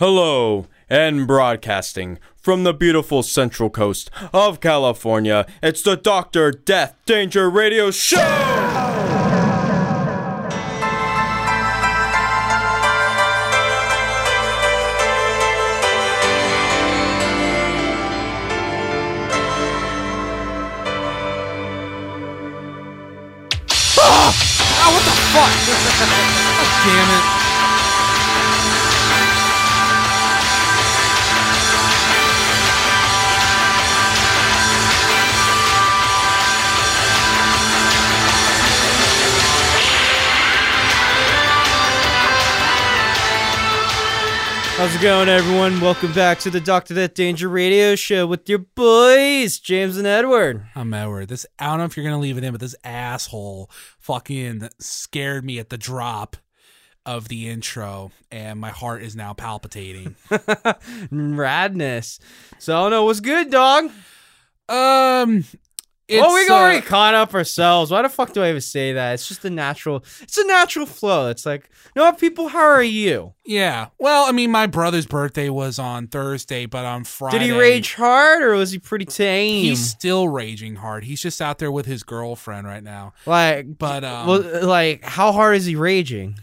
Hello, and broadcasting from the beautiful central coast of California, it's the Doctor Death Danger Radio Show! Oh, what the fuck? God damn it. How's it going, everyone? Welcome back to the Doctor Death Danger Radio Show with your boys, James and Edward. I'm Edward. This I don't know if you're gonna leave it in, but this asshole fucking scared me at the drop of the intro, and my heart is now palpitating. Radness. So, I don't know what's good, dog. um, it's, well, we uh, already caught up ourselves. Why the fuck do I even say that? It's just a natural. It's a natural flow. It's like, you know people? How are you? yeah. Well, I mean, my brother's birthday was on Thursday, but on Friday, Did he rage hard or was he pretty tame? He's still raging hard. He's just out there with his girlfriend right now. like, But um, well, like, how hard is he raging?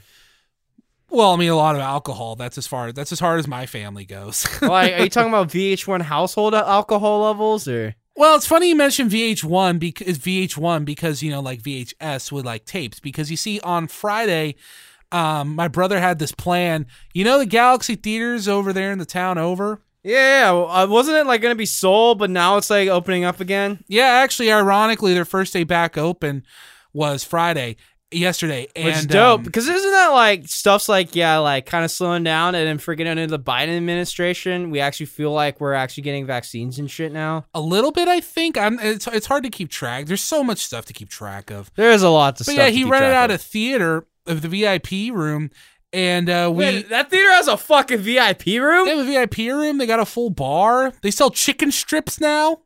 well, I mean, a lot of alcohol. That's as far. That's as hard as my family goes. like, are you talking about VH1 household alcohol levels or? Well, it's funny you mentioned VH1 because VH1 because you know like VHS with like tapes because you see on Friday, um, my brother had this plan. You know the Galaxy theaters over there in the town over. Yeah, uh, wasn't it like gonna be sold, but now it's like opening up again? Yeah, actually, ironically, their first day back open was Friday yesterday, and Which is dope um, because isn't that like stuff's like yeah, like kind of slowing down, and then freaking under the Biden administration, we actually feel like we're actually getting vaccines and shit now. a little bit. I think I'm. It's it's hard to keep track. There's so much stuff to keep track of. There's a lot to. But yeah, he rented out of. a theater of the VIP room, and uh, we. Wait, that theater has a fucking VIP room. They have a VIP room. They got a full bar. They sell chicken strips now,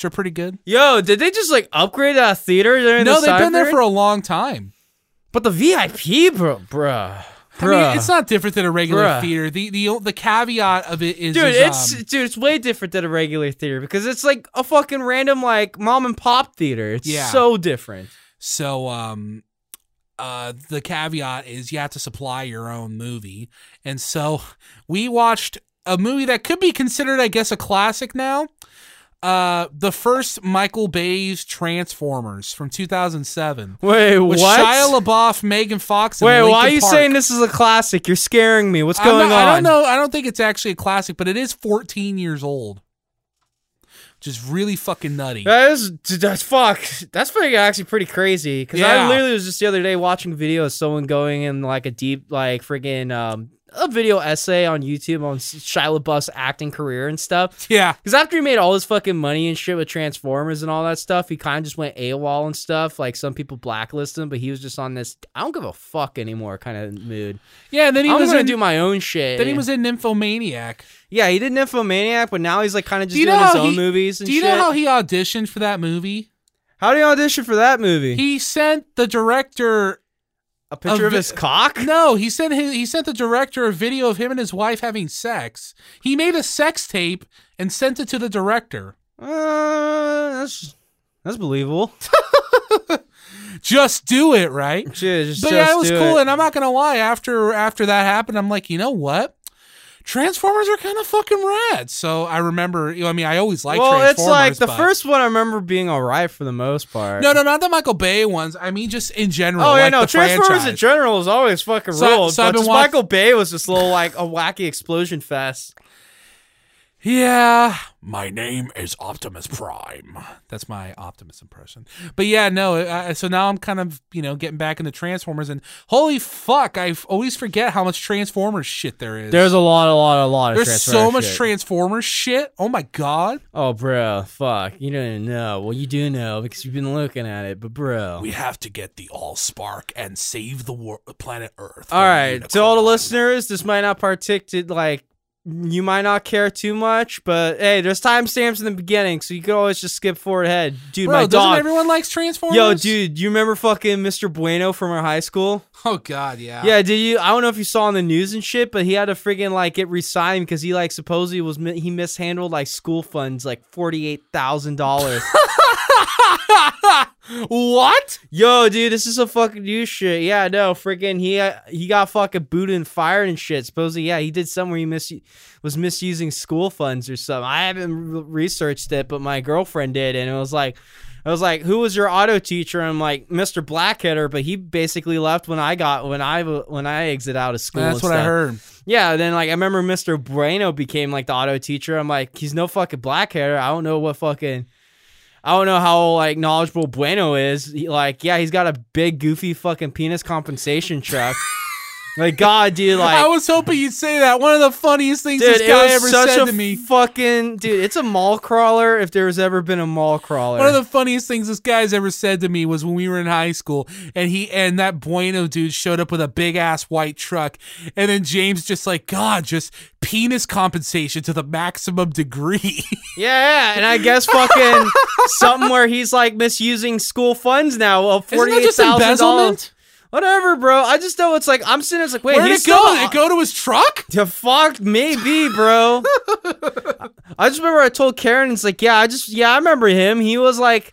which are pretty good. Yo, did they just like upgrade that theater during no, the they've been there for a long time. But the VIP, bro, bruh. I mean, it's not different than a regular Bruh. theater. The the the caveat of it is, Dude, is, it's um, dude, it's way different than a regular theater because it's like a fucking random like mom and pop theater. It's Yeah. so different. so um uh the caveat is you have to supply your own movie, and so we watched a movie that could be considered, I guess, a classic now. Uh, the first Michael Bay's Transformers from 2007. Wait, With what? Shia LaBeouf, Megan Fox, and Wait, Linkin why are you Park. saying this is a classic? You're scaring me. What's I'm going not- on? I don't know. I don't think it's actually a classic, but it is 14 years old, which is really fucking nutty. That is that's fuck. That's pretty actually pretty crazy. Because Yeah. I literally was just the other day watching a video of someone going in like a deep like friggin' um a video essay on YouTube on Shia LaBeouf's acting career and stuff. Yeah, Because after he made all his fucking money and shit with Transformers and all that stuff, he kind of just went AWOL and stuff. Like some people blacklist him, but he was just on this I don't give a fuck anymore kind of mood. yeah. And then he I'm was gonna do my own shit. then he was in Nymphomaniac. yeah, he did Nymphomaniac, but now he's like kind of just Do you doing know his own he- movies and Do you shit. know how he auditioned for that movie? how do you audition for that movie? He sent the director. A picture a of vi- his cock? No, he sent his, he sent the director a video of him and his wife having sex. He made a sex tape and sent it to the director. Uh, that's that's believable. Just do it, right? Just, but yeah, it was cool, it. and I'm not gonna lie. After after that happened, I'm like, you know what? Transformers are kind of fucking rad. So I remember, you know, I mean, I always liked well, Transformers. it's like the but- first one I remember being alright for the most part. No, no, not the Michael Bay ones. I mean, just in general. Oh yeah, like no. Transformers in general is always fucking So ruled. so I've but been just watch- Michael Bay was just a little like a wacky explosion fest. Yeah, my name is Optimus Prime. That's my Optimus impression. But yeah, no. Uh, so now I'm kind of you know getting back into Transformers, and holy fuck, I always forget how much Transformers shit there is. There's a lot, a lot, a lot of There's so much shit. Transformers shit. Oh my god. Oh, bro, fuck. You don't know. Well, you do know because you've been looking at it, but bro. We have to get the All Spark and save the wor- planet Earth. all right, to all the listeners, this might not partake to like you might not care too much, but hey, there's timestamps in the beginning, so you could always just skip forward ahead. Dude, Bro, my doesn't dog. everyone likes Transformers? Yo, dude, you remember fucking Mr. Bueno from our high school? Oh God, yeah. Yeah, did you? I don't know if you saw on the news and shit, but he had to friggin' like get resigned because he like supposedly was mi- he mishandled like school funds like forty eight thousand dollars. what? Yo, dude, this is a fucking new shit. Yeah, no, freaking he uh, he got fucking booted and fired and shit. Supposedly, yeah, he did something where he mis- was misusing school funds or something. I haven't re- researched it, but my girlfriend did, and it was like. I was like, "Who was your auto teacher?" I'm like, "Mr. Blackheader," but he basically left when I got when I when I exit out of school. That's what I heard. Yeah, then like I remember Mr. Bueno became like the auto teacher. I'm like, he's no fucking black hair. I don't know what fucking I don't know how like knowledgeable Bueno is. He, like, yeah, he's got a big goofy fucking penis compensation truck. like, God, dude, like I was hoping you'd say that. One of the funniest things dude, this guy ever said to me. fucking dude. It's a mall crawler if there's ever been a mall crawler. One of the funniest things this guy's ever said to me was when we were in high school, and he and that Bueno dude showed up with a big ass white truck, and then James just like God, just penis compensation to the maximum degree. yeah, yeah, and I guess fucking something where he's like misusing school funds now of that just thousand dollars. Whatever, bro. I just know it's like I'm sitting it's like, wait, Where'd he's it go? Did it go to his truck? The fuck, maybe, bro. I just remember I told Karen, it's like, yeah, I just, yeah, I remember him. He was like,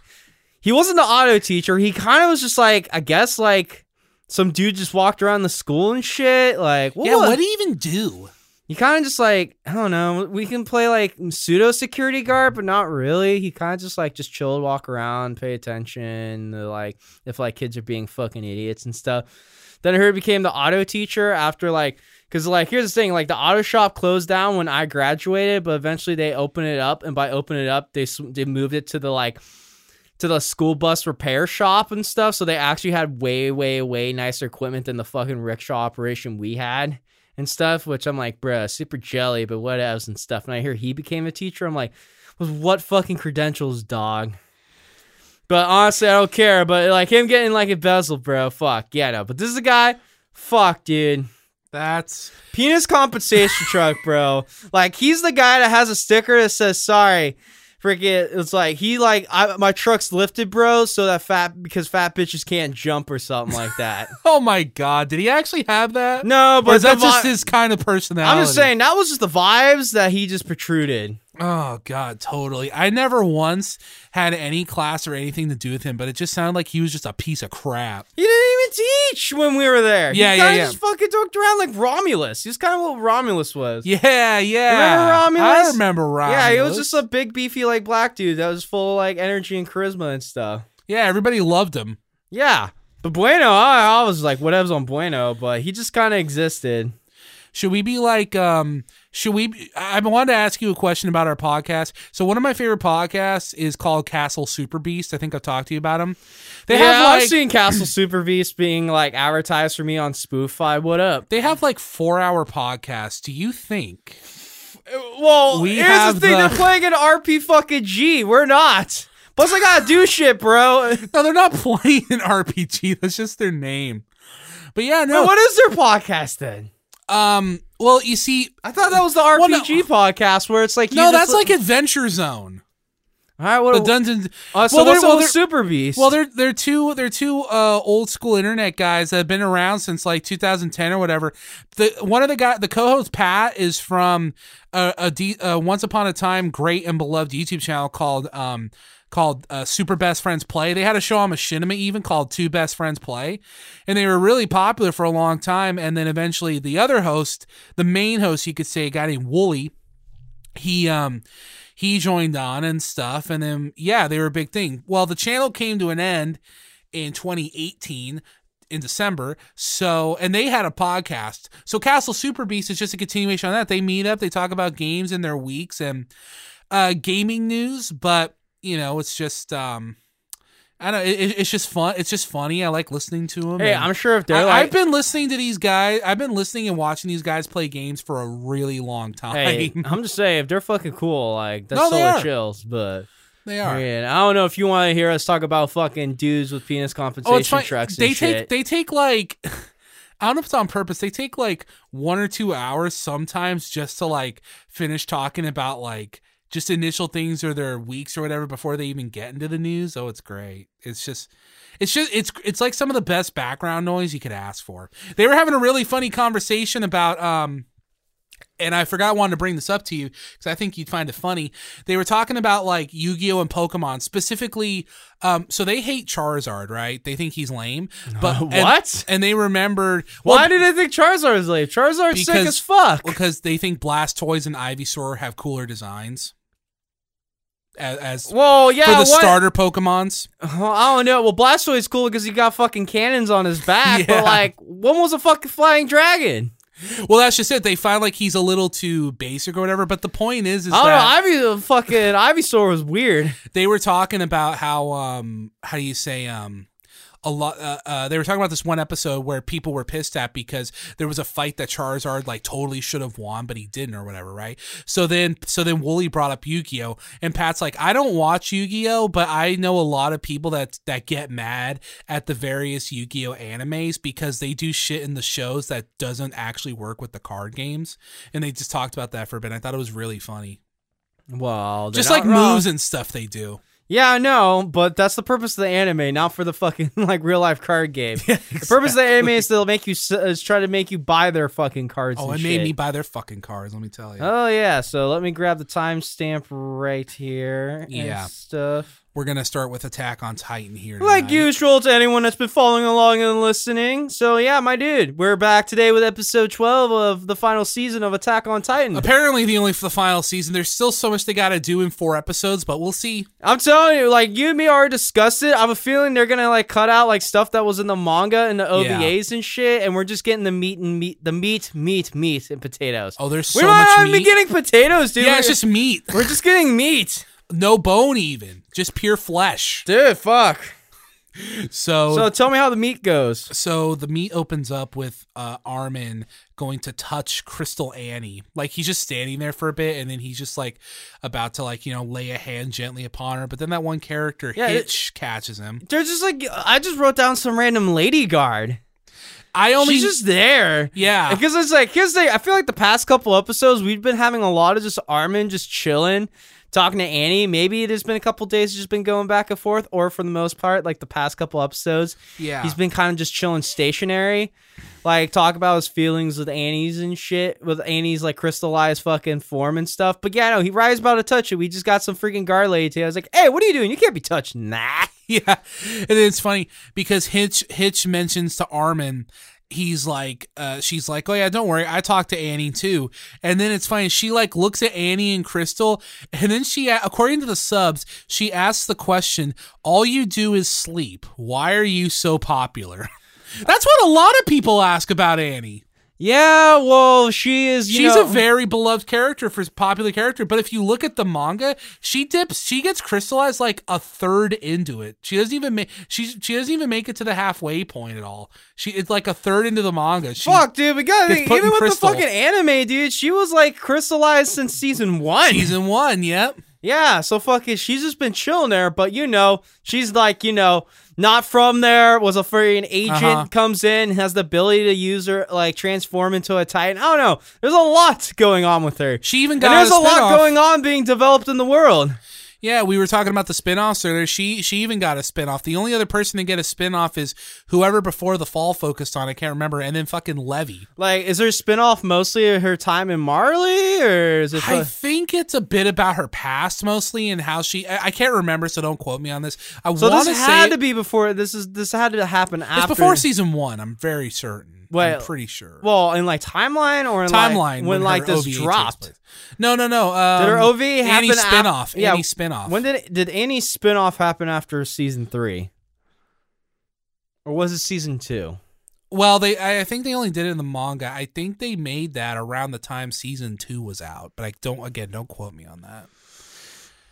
he wasn't the auto teacher. He kind of was just like, I guess, like, some dude just walked around the school and shit. Like, what? Yeah, what did he even do? He kind of just like, I don't know. We can play like pseudo security guard, but not really. He kind of just like just chill, walk around, pay attention. Like if like kids are being fucking idiots and stuff. Then I heard he became the auto teacher after like, cause like here's the thing, like the auto shop closed down when I graduated, but eventually they opened it up, and by opening it up, they they moved it to the like to the school bus repair shop and stuff. So they actually had way, way, way nicer equipment than the fucking rickshaw operation we had and stuff. Which I'm like, bruh, super jelly, but what else and stuff. And I hear he became a teacher. I'm like, with what fucking credentials, dog? But honestly, I don't care. But like him getting like a embezzled, bro. Fuck yeah, no. But this is a guy. Fuck, dude. That's Penis compensation truck, bro. Like he's the guy that has a sticker that says sorry. Freaking, it's like he like I, my truck's lifted, bro, so that fat because fat bitches can't jump or something like that. oh my god. Did he actually have that? no, but is that the just his kind of personality? I'm just saying that was just the vibes that he just protruded. Oh god, totally. I never once had any class or anything to do with him, but it just sounded like he was just a piece of crap. He didn't even teach when we were there. Yeah, he yeah, yeah. Just fucking talked around like Romulus. He's kind of what Romulus was. Yeah, yeah. Remember Romulus? I remember Romulus. Yeah, he was just a big beefy like black dude that was full of like energy and charisma and stuff. Yeah, everybody loved him. Yeah. But Bueno, I, I was like, whatever's on Bueno, but he just kind of existed. Should we be like um should we I wanted to ask you a question about our podcast. So one of my favorite podcasts is called Castle Super Beast. I think I've talked to you about them. They yeah, have like I've seen Castle Super Beast being like advertised for me on Spoofy. What up? they have like 4-hour podcasts. Do you think Well, We here's the thing: the- they're playing an RP fucking G. We're not. Plus, I gotta do shit, bro. No, they're not playing an RPG. That's just their name. But yeah, no. Wait, what is their podcast then? um well, you see I thought that was the Well, no. RPG podcast where it's like No, that's like Adventure Zone. all right. What The Dungeons uh, so well, they're- well, they're- Super Beast? Well, they're they're two they're two uh, old school internet guys that have been around since like 2010 or whatever. The one of the guy the co-host Pat is from a, a, D, a once upon a time great and beloved YouTube channel called um called uh, Super Best Friends Play. They had a show on Machinima even called Two Best Friends Play, and they were really popular for a long time. And then eventually the other host, the main host, you could say, a guy named Woolie, he um he joined on and stuff. And then yeah they were a big thing. Well the channel came to an end in 2018 in december. So and they had a podcast. So castle super beast is just a continuation on that. They meet up they talk about games in their weeks and uh gaming news. But you know it's just um I don't know. It, it- it's just fun. It's just funny. I like listening to them. hey, I'm sure if they're I, like, I've been listening to these guys. I've been listening and watching these guys play games for a really long time. hey, I'm just saying if they're fucking cool, like that's No, they chills. But they are. man, I don't know if you want to hear us talk about fucking dudes with penis compensation Oh, trucks. They take shit. they take like I don't know if it's on purpose. They take like one or two hours sometimes just to like finish talking about like just initial things or their weeks or whatever before they even get into the news. Oh, it's great. It's just it's just it's it's like some of the best background noise you could ask for. They were having a really funny conversation about um and I forgot I wanted to bring this up to you because I think you'd find it funny. They were talking about like Yu-Gi-Oh and Pokemon specifically. Um, so they hate Charizard, right? They think he's lame. But and- What? And, they remembered Why did they think Charizard's lame? Charizard's sick as fuck. because they think Blastoise and Ivysaur have cooler designs as, as Well, yeah, for the what? starter Pokemons. I don't know. Well, Blastoise is cool because he got fucking cannons on his back. Yeah. But like, when was a fucking flying dragon? Well, that's just it. They find like he's a little too basic or whatever. But the point is, is I don't that know. Ivy, fucking Ivysaur was weird. they were talking about how um how do you say um a lot uh, uh they were talking about this one episode where people were pissed at because there was a fight that Charizard like totally should have won but he didn't or whatever right? So then so then Woolie brought up Yu-Gi-Oh! And Pat's like I don't watch Yu-Gi-Oh! but I know a lot of people that that get mad at the various Yu-Gi-Oh! animes because they do shit in the shows that doesn't actually work with the card games. And they just talked about that for a bit. I thought it was really funny. Well, just like wrong. moves and stuff they do Yeah, I know, but that's the purpose of the anime, not for the fucking like real life card game. The purpose of the anime is to make you is try to make you buy their fucking cards. Oh, it made me buy their fucking cards. Let me tell you. Oh yeah, so let me grab the timestamp right here. and Yeah. stuff. We're gonna start with Attack on Titan here. Like usual to anyone that's been following along and listening. So yeah, my dude, we're back today with episode twelve of the final season of Attack on Titan. Apparently, the only for the final season. There's still so much they got to do in four episodes, but we'll see. I'm telling you, like you and me already discussed it. I have a feeling they're gonna like cut out like stuff that was in the manga and the OVAs and shit, and we're just getting the meat and meat, the meat, meat, meat, and potatoes. Oh, there's so we so might much not even getting potatoes, dude. yeah, We're- it's just meat. we're just getting meat, no bone, even just pure flesh. dude. Fuck. So, So tell me how the meat goes. So the meat opens up with uh, Armin going to touch Crystal Annie. Like he's just standing there for a bit, and then he's just like about to like you know lay a hand gently upon her. But then that one character Yeah, it- Hitch catches him. They're just like I just wrote down some random lady guard. I only She's just there. yeah. Because it's like here's the I feel like the past couple episodes we've been having a lot of just Armin just chilling, talking to Annie. Maybe there's been a couple days just been going back and forth, or for the most part, like the past couple episodes, Yeah. he's been kind of just chilling stationary. Like talk about his feelings with Annie's and shit, with Annie's like crystallized fucking form and stuff. But yeah, no, he rides about to touch it. We just got some freaking guard lady. I was like, hey, what are you doing? You can't be touching that. Yeah, and then it's funny because Hitch Hitch mentions to Armin, he's like, uh, she's like, oh yeah, don't worry, I talked to Annie too, and then it's funny. She like looks at Annie and Crystal, and then she, according to the subs, she asks the question, "All you do is sleep. Why are you so popular?" That's what a lot of people ask about Annie. Yeah, well, she is. You She's know, a very beloved character for popular character, but if you look at the manga, she dips, she gets crystallized like a third into it. She doesn't even make she she doesn't even make it to the halfway point at all. She it's like a third into the manga. She, Fuck, dude, we think, even with crystal. the fucking anime, dude, she was like crystallized since season one. season one. Yep. Yeah, so fucking, she's just been chilling there, but you know, she's like, you know, not from there, was a freaking agent, Uh-huh. comes in, has the ability to use her, like, transform into a titan. I don't know. There's a lot going on with her. She even And got there's a, a lot going on being developed in the world. Yeah, we were talking about the spin-offs earlier. She she even got a spin-off. The only other person to get a spin-off is whoever before the fall focused on, I can't remember, and then fucking Levi. Like, is her spinoff mostly of her time in Marley, or is it? I think it's a bit about her past mostly and how she I, I can't remember, so don't quote me on this. I so this had to be before. This is this had to happen after. it's before season one, I'm very certain. Well, I'm pretty sure. Well, in like timeline or in Timeline like, when, her like this OVA dropped. No, no, no. Um, Did her OV happen? Annie af- spinoff. yeah. Annie spinoff. When did it, did any spinoff happen after season three? Or was it season two? Well, they I I think they only did it in the manga. I think they made that around the time season two was out, but I don't again don't quote me on that.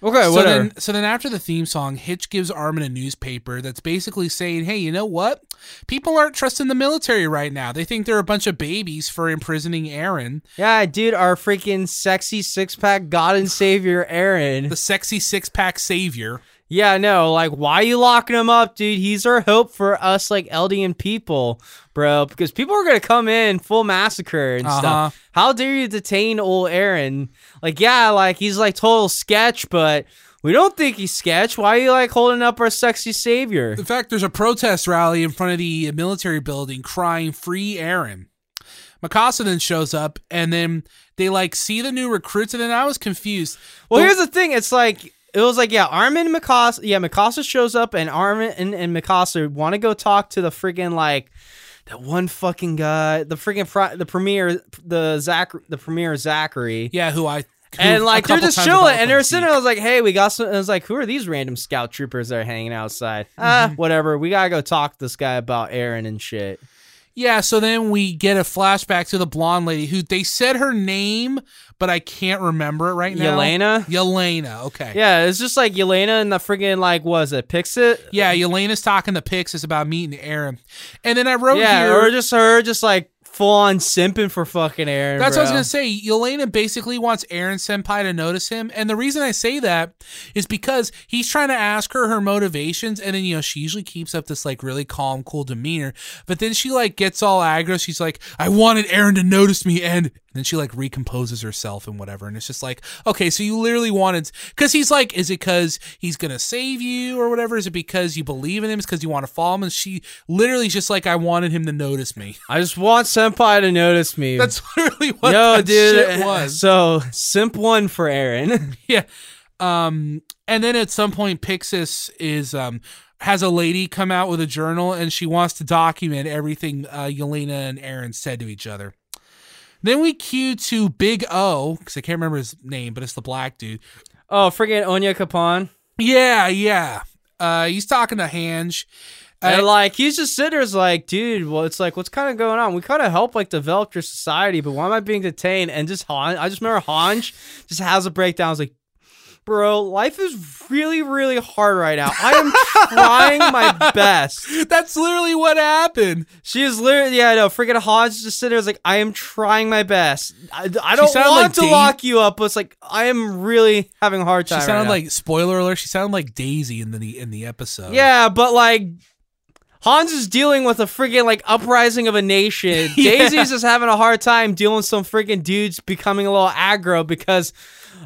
Okay, so whatever. then so then after the theme song, Hitch gives Armin a newspaper that's basically saying, Hey, you know what? People aren't trusting the military right now. They think they're a bunch of babies for imprisoning Eren, yeah, dude, our freaking sexy six pack God and Savior Eren. the sexy six pack savior. Yeah, no, like why are you locking him up, dude? He's our hope for us like Eldian people, bro. Because people are gonna come in full massacre and Uh-huh. stuff. How dare you detain old Eren? Like, yeah, like he's like total sketch, but we don't think he's sketch. Why are you like holding up our sexy savior? In fact, there's a protest rally in front of the military building crying "Free Eren." Mikasa then shows up, and then they like see the new recruits, and then I was confused. Well, The- here's the thing. It's like it was like yeah, Armin and Mikasa. Yeah, Mikasa shows up, and Armin and, and Mikasa want to go talk to the friggin' like that one fucking guy, the friggin' fr- the premier, the Zach, the premier Zachary. yeah, who I who And like they're just chilling, and they're sitting. There, I was like, "Hey, we got some." I was like, "Who are these random scout troopers that are hanging outside?" Ah, Mm-hmm. whatever. We gotta go talk to this guy about Eren and shit. Yeah, so then we get a flashback to the blonde lady who they said her name, but I can't remember it right now. Yelena. Yelena, okay. Yeah, it's just like Yelena and the friggin' like was it Pixit? Yeah, Yelena's talking to Pixis about meeting Eren. And then I wrote Yeah, here or just her, just like full on simping for fucking Eren. That's what I was gonna say. Yelena basically wants Eren Senpai to notice him, and the reason I say that is because he's trying to ask her her motivations, and then you know she usually keeps up this like really calm, cool demeanor, but then she like gets all aggro. She's like, "I wanted Eren to notice me," and then she like recomposes herself and whatever, and it's just like, okay, so you literally wanted because he's like, is it because he's gonna save you or whatever? Is it because you believe in him? Is because you want to follow him? And she literally just like, I wanted him to notice me. I just want Senpai to notice me. That's literally what that dude. shit was. So simp one for Eren. yeah. Um, and then at some point, Pixis is um has a lady come out with a journal, and she wants to document everything uh, Yelena and Eren said to each other. Then we cue to Big O because I can't remember his name, but it's the black dude. oh, friggin' Onyankopon. Yeah, yeah. Uh, he's talking to Hange. And like he's just sitting there, like, dude, well, it's like, what's kind of going on? We kind of help like develop your society, but why am I being detained? And just Han, I just remember Hanj just has a breakdown. I was like, bro, life is really, really hard right now. I am trying my best. that's literally what happened. She is literally, yeah, I know. freaking Hodge just sitting there. Is like, I am trying my best. I, I don't want like to lock you up, but it's like I am really having a hard She time. right sounded now. like spoiler alert. She sounded like Daisy in the in the episode. yeah, but like Hans is dealing with a freaking like uprising of a nation. Yeah. Daisy's just having a hard time dealing with some freaking dudes becoming a little aggro because,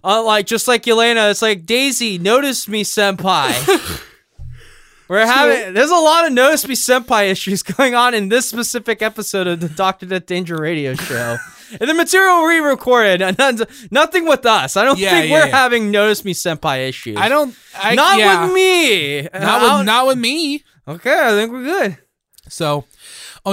uh, like just like Yelena, it's like Daisy, notice me, senpai. We're having there's a lot of notice me senpai issues going on in this specific episode of the Doctor Death Danger radio show. and the material we recorded, nothing with us. I don't Yeah, think yeah, we're having notice me senpai issues. I don't. I, not with me. Not with not with me. Okay, I think we're good. So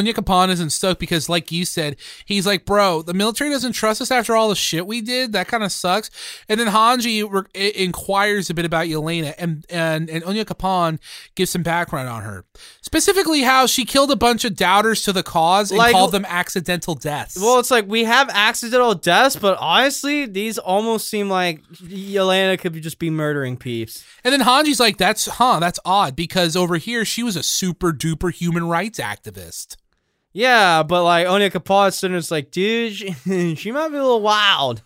Onyankopon isn't stoked because, like you said, he's like, bro, the military doesn't trust us after all the shit we did. That kind of sucks. And then Hanji re- inquires a bit about Yelena, and, and, and Onyankopon gives some background on her. Specifically, how she killed a bunch of doubters to the cause and Like- called them accidental deaths. Well, it's like we have accidental deaths, but honestly, these almost seem like Yelena could just be murdering peeps. and then Hanji's like, that's, huh, that's odd because over here she was a super duper human rights activist. Yeah, but like Kapad sitting there's like, dude, she, she might be a little wild.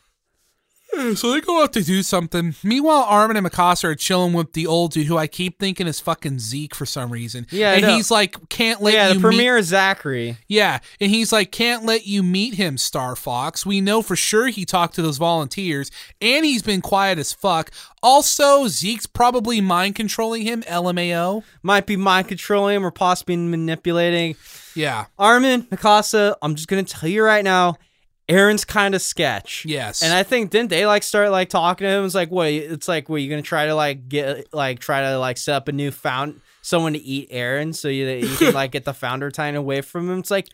Hmm, so they go out to do something. Meanwhile, Armin and Mikasa are chilling with the old dude who I keep thinking is fucking Zeke for some reason. Yeah, and he's like, can't let yeah, you the meet. premier Zachary. Yeah, and he's like, can't let you meet him, Star Fox. We know for sure he talked to those volunteers, and he's been quiet as fuck. Also, Zeke's probably mind controlling him. LMAO. Might be mind controlling him or possibly manipulating. Yeah. Armin, Mikasa, I'm just gonna tell you right now, Eren's kind of sketch. Yes. And I think didn't they like start like talking to him? It's like, wait, it's like, wait, you gonna try to like get like try to like set up a new found someone to eat Eren so you, that you can like get the founder time away from him? It's like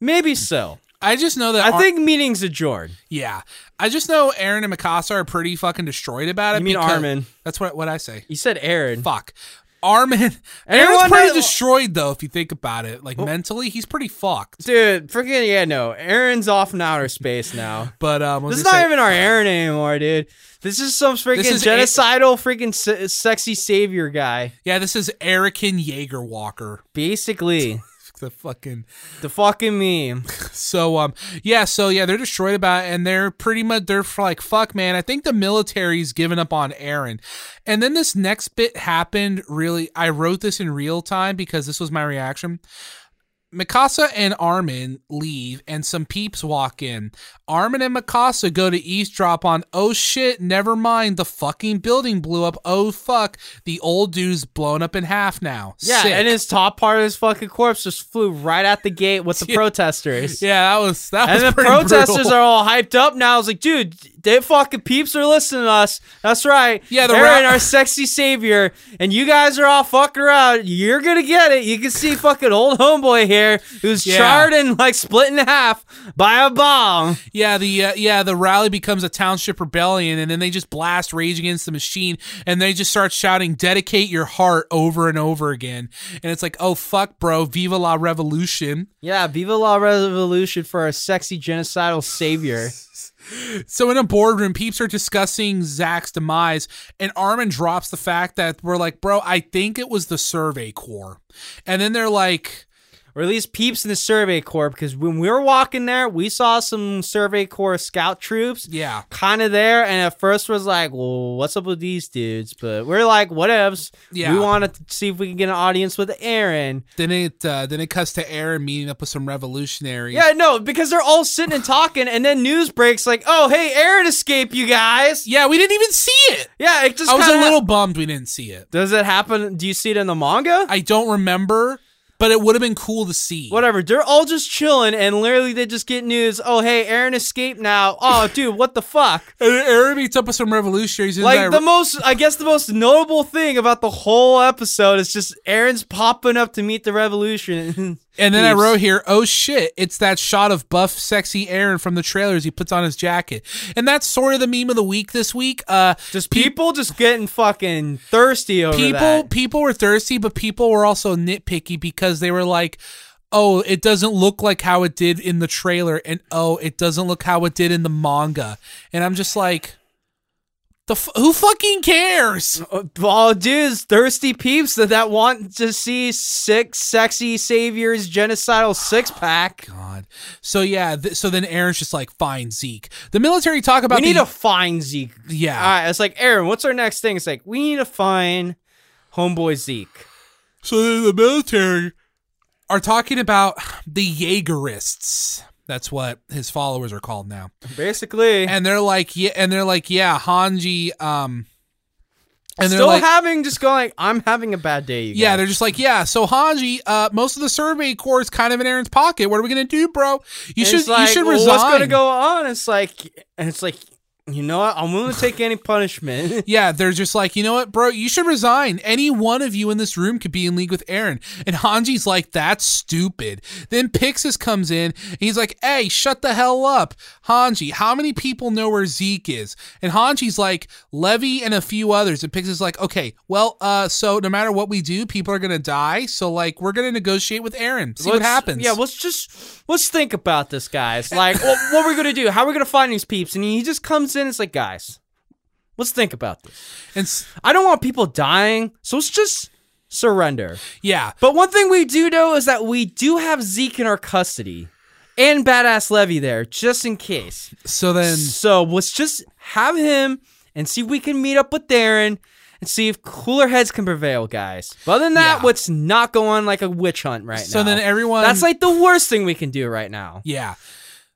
maybe so. I just know that. I Ar- think meetings adjourned. Yeah. I just know Eren and Mikasa are pretty fucking destroyed about it. You mean Armin? That's what what I say. You said Eren. Fuck. Armin. Eren's pretty that- destroyed though, if you think about it. Like mentally, he's pretty fucked. Dude, freaking yeah, no. Eren's off in outer space now. But um, This is not say? even our Eren anymore, dude. This is some freaking is a- genocidal freaking se- sexy savior guy. yeah, this is Erican Jaeger Walker. Basically. The fucking The fucking meme. so um yeah so yeah they're destroyed about it and they're pretty much they're like fuck man i think the military's given up on eren and then this next bit happened really i wrote this in real time because this was my reaction Mikasa and Armin leave, and some peeps walk in. Armin and Mikasa go to eavesdrop on, oh shit, never mind, the fucking building blew up. Oh fuck, the old dude's blown up in half now. Yeah, Sick. and his top part of his fucking corpse just flew right at the gate with the protesters. yeah, that was that was And the protesters brutal. are all hyped up now. I was like, dude, they fucking peeps are listening to us. That's right. Yeah, the Eren, ra- our sexy savior, and you guys are all fucking around. You're gonna get it. You can see fucking old homeboy here who's Yeah. charred and like split in half by a bomb. Yeah, the uh, yeah the rally becomes a township rebellion, and then they just blast Rage Against the Machine, and they just start shouting "Dedicate your heart" over and over again, and it's like, oh fuck, bro, Viva la Revolution. Yeah, Viva la Revolution for our sexy genocidal savior. So in a boardroom, peeps are discussing Zach's demise, and Armin drops the fact that we're like, bro, I think it was the Survey Corps, and then they're like. Or at least peeps in the Survey Corps, because when we were walking there, we saw some Survey Corps scout troops. Yeah, kind of there and at first was like well what's up with these dudes but we're like whatevs Yeah. we want to see if we can get an audience with eren then it uh, then it cuts to Eren meeting up with some revolutionaries. yeah no because they're all sitting and talking and then news breaks like oh hey eren escaped you guys yeah, we didn't even see it. yeah it just I was a little bummed we didn't see it. does it happen do you see it in the manga I don't remember, but it would have been cool to see. Whatever, they're all just chilling, and literally they just get news. Oh, hey, Eren escaped now. Oh, dude, what the fuck? And Eren meets up with some revolutionaries. Like the most, I guess the most notable thing about the whole episode is just Eren's popping up to meet the revolution. and then I wrote here, oh shit, it's that shot of buff, sexy Eren from the trailers. He puts on his jacket, and that's sort of the meme of the week this week. Uh, just people just getting fucking thirsty over people, that. people were thirsty, but people were also nitpicky because they were like. Oh, it doesn't look like how it did in the trailer, and oh, it doesn't look how it did in the manga, and I'm just like, the f- who fucking cares? Uh, All dudes, thirsty peeps that, that want to see six sexy saviors, genocidal six pack. God. So yeah, th- so then Eren's just like, fine, Zeke. The military talk about We need the, to find Zeke. yeah. All right, it's like Eren. What's our next thing? It's like we need to find homeboy Zeke. So then the military are talking about the Jaegerists. That's what his followers are called now. Basically, And they're like, yeah, and they're like, yeah, Hanji, um, and they're still like, having just going. I'm having a bad day. You yeah, guys." they're just like, yeah. So Hanji, uh, most of the survey corps is kind of in Eren's pocket. What are we gonna do, bro? You And should, like, you should well, resign. What's gonna go on? It's like, and it's like, you know what? I'm willing to take any punishment. Yeah, they're just like, you know what, bro, you should resign. Any one of you in this room could be in league with Eren. And Hanji's like, that's stupid. Then Pixis comes in and he's like, hey, shut the hell up. Hanji, how many people know where Zeke is? And Hanji's like, Levi and a few others. And Pixis is like, okay, well, uh, so no matter what we do, people are gonna die. So like we're gonna negotiate with Eren. See what Let's- happens. Yeah, let's just let's think about this, guys. Like, what, what we're gonna do? How are we're gonna find these peeps? And he just comes in. It's like, guys, let's think about this. and I don't want people dying, so let's just surrender. yeah. But one thing we do know is that we do have Zeke in our custody and Badass Levi there, just in case. So then So let's just have him and see if we can meet up with Darren and see if cooler heads can prevail, guys. But other than that, Yeah. let's not go on like a witch hunt right so now. So then everyone That's like the worst thing we can do right now. Yeah.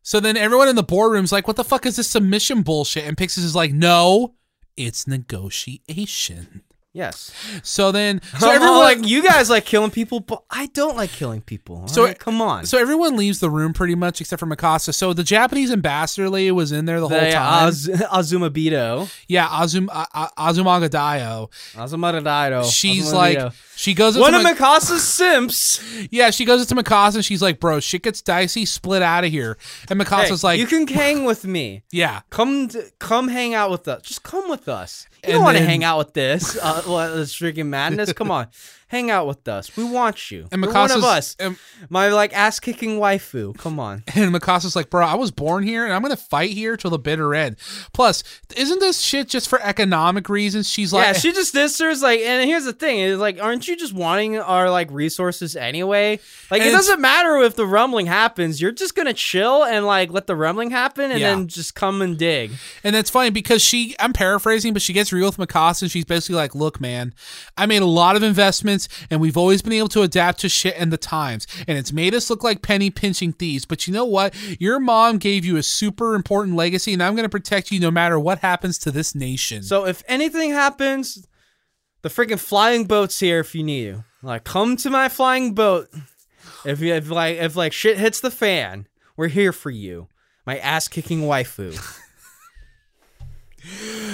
So then everyone in the boardroom's like, what the fuck is this submission bullshit? And Pixis is like, no, it's negotiation. Yes. So then, so everyone like you guys like killing people, but I don't like killing people. So- So come on. so everyone leaves the room pretty much except for Mikasa. So the Japanese ambassador lady was in there the whole time. Az- Azumabito. yeah, Azum uh, uh, Azumanga Daio. Azumadaido. She's like, she goes one of Mi- Mikasa's simps. yeah, she goes into Mikasa and she's like, bro, shit gets dicey, split out of here. And Mikasa's Hey, like, you can hang with me. yeah, Come, to, come hang out with us. Just come with us. You And don't want to hang out with this. Uh, what, this freaking madness. Come on. Hang out with us. We want you. And You're one of us. And, My like ass kicking waifu. Come on. and Mikasa's like, bro, I was born here and I'm gonna fight here till the bitter end. Plus, isn't this shit just for economic reasons? She's like, yeah, she just this is like, and here's the thing: is like, aren't you just wanting our like resources anyway? Like, it doesn't matter if the rumbling happens. You're just gonna chill and like let the rumbling happen, and Yeah. then just come and dig. And that's funny because she, I'm paraphrasing, but she gets real with Mikasa and she's basically like, look, man, I made a lot of investments and we've always been able to adapt to shit and the times. And it's made us look like penny pinching thieves. But you know what? Your mom gave you a super important legacy and I'm going to protect you no matter what happens to this nation. So if anything happens, the freaking flying boat's here if you need to. Like, come to my flying boat. If you if like if like shit hits the fan, we're here for you. My ass kicking waifu.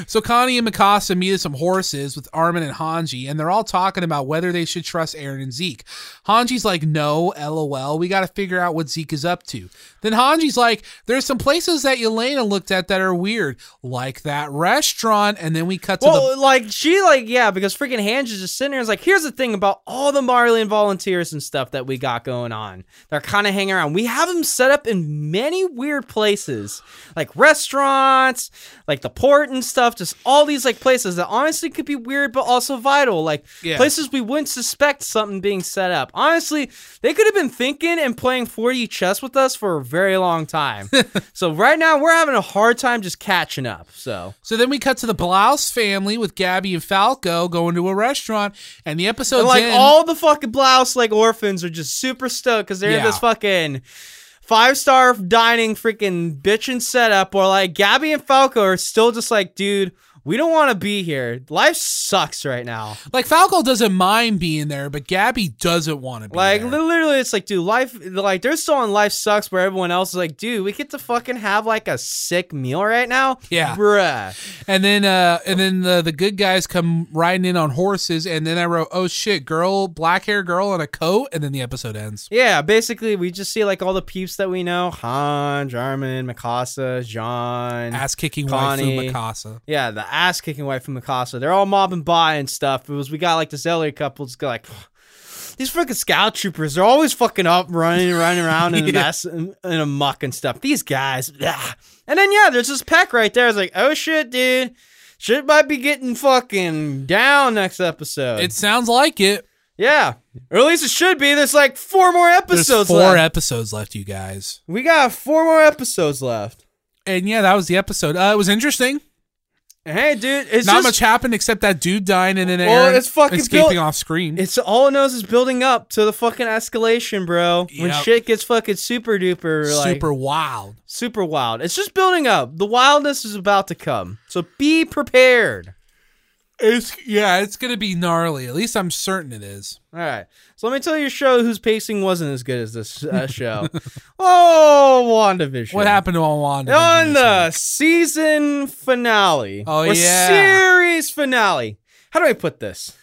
So Connie and Mikasa meet at some horses with Armin and Hanji, and they're all talking about whether they should trust Eren and Zeke. Hanji's like, no, lol, we gotta figure out what Zeke is up to. Then Hanji's like, there's some places that Yelena looked at that are weird, like that restaurant, and then we cut to Well, the like she like yeah, because freaking Hanji's just sitting there. and is like, here's the thing about all the Marleyan volunteers and stuff that we got going on. They're kind of hanging around. We have them set up in many weird places, like restaurants, like the port and stuff. Just all these like places that honestly could be weird, but also vital. Like Yeah. places we wouldn't suspect something being set up. Honestly, they could have been thinking and playing 4D chess with us for a very long time. so right now we're having a hard time just catching up. So. So then we cut to the Blouse family with Gabi and Falco going to a restaurant, and the episode like all the fucking blouse like orphans are just super stoked because they're in this fucking five star dining freaking bitchin' setup where like Gabi and Falco are still just like, dude, we don't want to be here. Life sucks right now. like Falco doesn't mind being there, but Gabi doesn't want to be Like there. literally, it's like, dude, life. Like they're still on life sucks where everyone else is like, dude, we get to fucking have like a sick meal right now. Yeah. bruh. And then uh and then the the good guys come riding in on horses and then I wrote, "Oh shit, girl, black hair girl in a coat." And then the episode ends. Yeah, basically, we just see like all the peeps that we know: Han, Jarman, Mikasa, John, Ass kicking Connie. Mikasa. Yeah, the ass kicking away from Mikasa. They're all mobbing by and stuff. It was we got like this LA couple just go like these fucking scout troopers, they're always fucking up running, running around in a mess in, in a muck and stuff. These guys. ugh. And then yeah, there's this peck right there. It's like, oh shit, dude. Shit might be getting fucking down next episode. It sounds like it. yeah. Or at least it should be. There's like four more There's episodes four left. episodes left, you guys. we got four more episodes left. And yeah, that was the episode. Uh, it was interesting. Hey, dude, it's Not just, much happened except that dude dying and then Well, Eren it's fucking escaping built- off screen. It's all it knows is building up to the fucking escalation, bro. When shit gets fucking super duper, like super wild. super wild. It's just building up. The wildness is about to come. So be prepared. It's yeah, it's gonna be gnarly. At least I'm certain it is. All right. So let me tell you a show whose pacing wasn't as good as this uh, show. oh, WandaVision. What happened to Wanda? On the season finale. Oh, yeah. Series finale. How do I put this?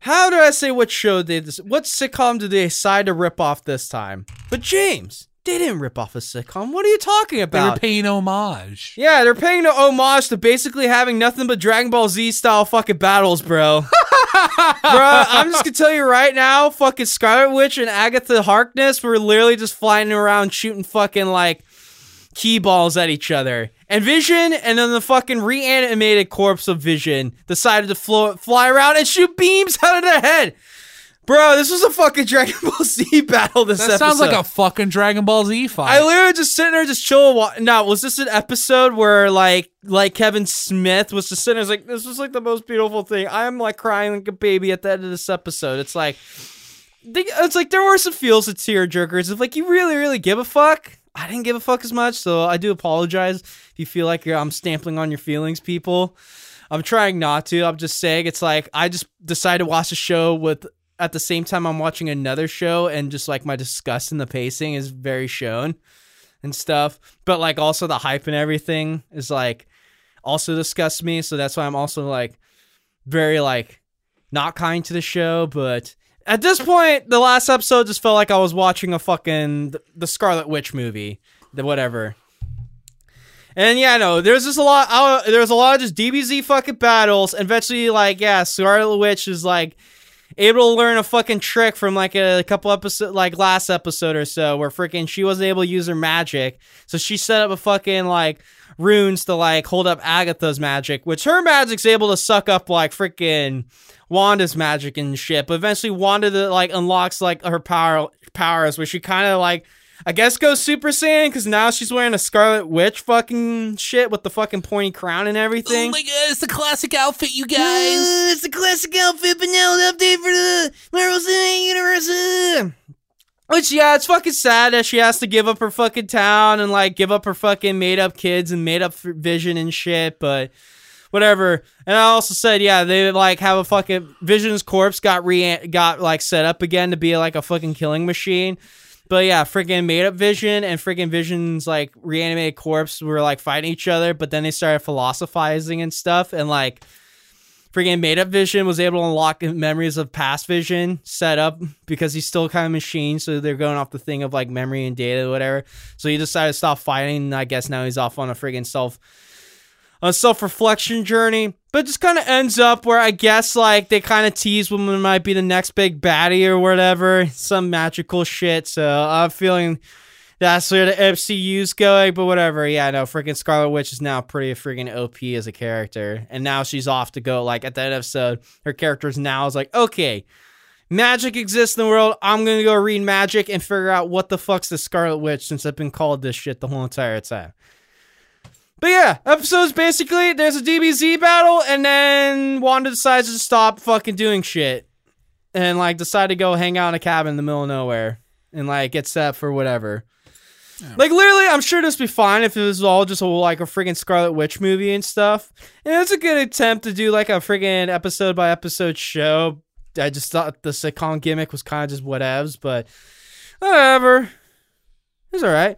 How do I say what show did this? What sitcom did they decide to rip off this time? But James, they didn't rip off a sitcom. What are you talking about? They're paying homage. yeah, they're paying the homage to basically having nothing but Dragon Ball Z style fucking battles, bro. bro, I'm just gonna tell you right now, fucking Scarlet Witch and Agatha Harkness were literally just flying around shooting fucking like ki balls at each other. And Vision and then the fucking reanimated corpse of Vision decided to flo- fly around and shoot beams out of their head. Bro, this was a fucking Dragon Ball Z battle this That sounds like a fucking Dragon Ball Z fight. I literally just sitting there just chill. Wa- now, was this an episode where like like Kevin Smith was just sitting there was like this was like the most beautiful thing. I'm like crying like a baby at the end of this episode. It's like they- it's like there were some feels of tear jerkers of like you really really give a fuck. I didn't give a fuck as much, so I do apologize if you feel like you're, I'm stamping on your feelings, people. I'm trying not to. I'm just saying it's like I just decided to watch a show with at the same time I'm watching another show and just like my disgust in the pacing is very shown and stuff. But like also the hype and everything is like also disgusts me. So that's why I'm also like very like not kind to the show. But at this point, the last episode just felt like I was watching a fucking the Scarlet Witch movie, the whatever. And yeah, no, there's just a lot. Uh, there's a lot of just DBZ fucking battles. And eventually, like, yeah, Scarlet Witch is like able to learn a fucking trick from like a couple episode like last episode or so where freaking she wasn't able to use her magic. So she set up a fucking like runes to like hold up Agatha's magic, which her magic's able to suck up like freaking Wanda's magic and shit. But eventually Wanda like unlocks like her power powers where she kind of like I guess go Super Saiyan because now she's wearing a Scarlet Witch fucking shit with the fucking pointy crown and everything. Oh my god, it's the classic outfit, you guys. Uh, it's the classic outfit, but now an update for the Marvel Cinematic Universe. Which, yeah, it's fucking sad that she has to give up her fucking town and, like, give up her fucking made up kids and made up vision and shit, but whatever. And I also said, yeah, they, like, have a fucking Vision's corpse got re got, like, set up again to be, like, a fucking killing machine. But yeah, freaking made up Vision and freaking Vision's like reanimated corpse were like fighting each other, but then they started philosophizing and stuff, and like freaking made up Vision was able to unlock memories of past Vision set up because he's still kind of machine, so they're going off the thing of like memory and data, or whatever. So he decided to stop fighting. I guess now he's off on a freaking self a self reflection journey, but just kind of ends up where I guess like they kind of tease woman might be the next big baddie or whatever, some magical shit. So I'm feeling that's where the MCU's going, but whatever. Yeah, no, freaking Scarlet Witch is now pretty freaking OP as a character, and now she's off to go. Like at the end of episode, her character's now is like, okay. Magic exists in the world. I'm gonna go read magic and figure out what the fuck's the Scarlet Witch since I've been called this shit the whole entire time. But yeah, episodes basically there's a DBZ battle, and then Wanda decides to stop fucking doing shit, and like decide to go hang out in a cabin in the middle of nowhere, and like get set for whatever. Like literally, I'm sure this would be fine if it was all just a, like a friggin' Scarlet Witch movie and stuff. And it's a good attempt to do like a friggin' episode by episode show. I just thought the sitcom gimmick was kind of just whatevs, but whatever. It's all right.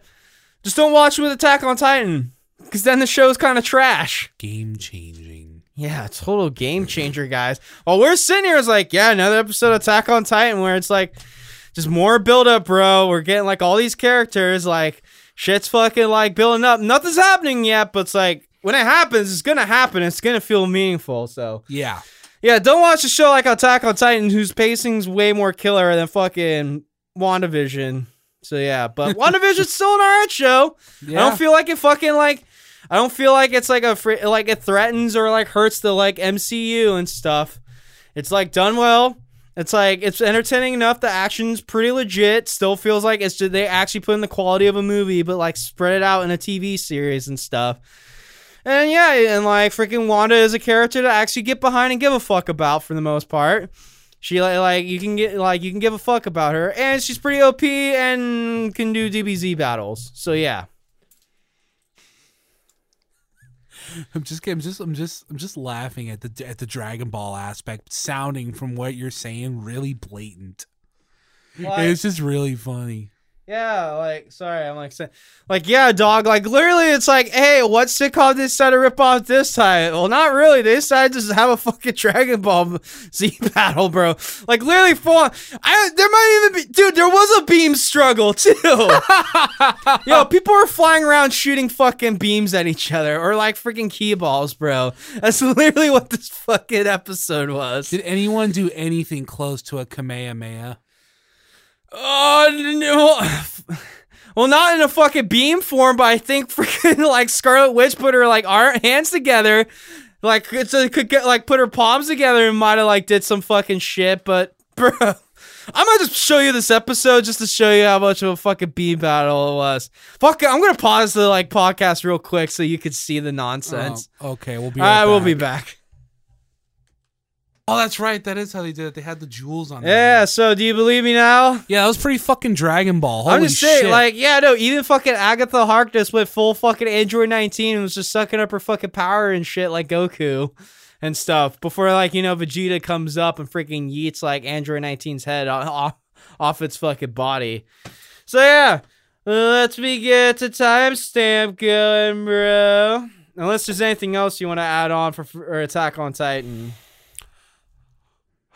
Just don't watch with Attack on Titan, because then the show's kind of trash. Game changing. Yeah, total game changer, guys. While we're sitting here, it's like, yeah, another episode of Attack on Titan where it's like just more build up, bro. We're getting like all these characters, like shit's fucking like building up. Nothing's happening yet, but it's like when it happens, it's gonna happen. It's gonna feel meaningful. So Yeah. yeah, don't watch a show like Attack on Titan whose pacing's way more killer than fucking WandaVision. So yeah, but WandaVision's still an alright show. I don't feel like it fucking like I don't feel like it's like a fr- like it threatens or like hurts the like MCU and stuff. It's like done well. It's like it's entertaining enough. The action's pretty legit. Still feels like it's they actually put in the quality of a movie, but like spread it out in a TV series and stuff. And yeah, and like freaking Wanda is a character to actually get behind and give a fuck about for the most part. She like like you can get like you can give a fuck about her, and she's pretty OP and can do DBZ battles. So yeah. I'm just I'm just I'm just I'm just laughing at the at the Dragon Ball aspect sounding from what you're saying really blatant. It's just really funny. Yeah, like sorry, I'm like saying, like yeah, dog. Like literally, it's like, hey, what sitcom they decided to rip off this time? Well, not really. They decided to just have a fucking Dragon Ball Z battle, bro. Like literally, full. I there might even be, dude. There was a beam struggle too. Yo, people were flying around shooting fucking beams at each other, or like freaking ki balls, bro. That's literally what this fucking episode was. Did anyone do anything close to a Kamehameha? Oh no. Well, not in a fucking beam form, but I think freaking like Scarlet Witch put her like our hands together, like so could get like put her palms together and might have like did some fucking shit. But bro, I might just show you this episode just to show you how much of a fucking beam battle it was. Fuck, it, I'm gonna pause the like podcast real quick so you could see the nonsense. Oh, okay, we'll be. All Right right, we'll be back. Oh, that's right. That is how they did it. They had the jewels on. Yeah. Them. So, do you believe me now? Yeah, that was pretty fucking Dragon Ball. Holy I'm just saying, shit. like, yeah, no, even fucking Agatha Harkness with full fucking Android 19 and was just sucking up her fucking power and shit like Goku and stuff before, like, you know, Vegeta comes up and freaking yeets, like, Android 19's head off, off its fucking body. So, yeah, let's me get to timestamp going, bro. Unless there's anything else you want to add on for, for Attack on Titan.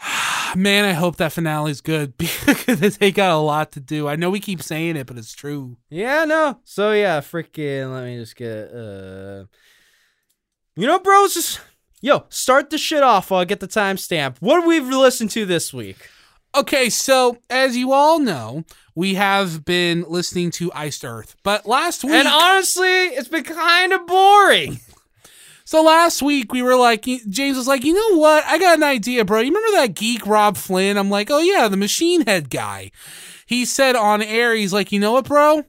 man, I hope that finale's good because they got a lot to do. I know we keep saying it, but it's true. Yeah, no. So yeah, freaking let me just get uh You know, bros, just Yo, start the shit off while I get the timestamp. What we've we listened to this week? Okay, so as you all know, we have been listening to Iced Earth, but last week, And honestly, it's been kind of boring. so last week we were like, James was like, you know what? I got an idea, bro. You remember that geek Robb Flynn? I'm like, oh yeah, the Machine Head guy. He said on air, he's like, you know what, bro?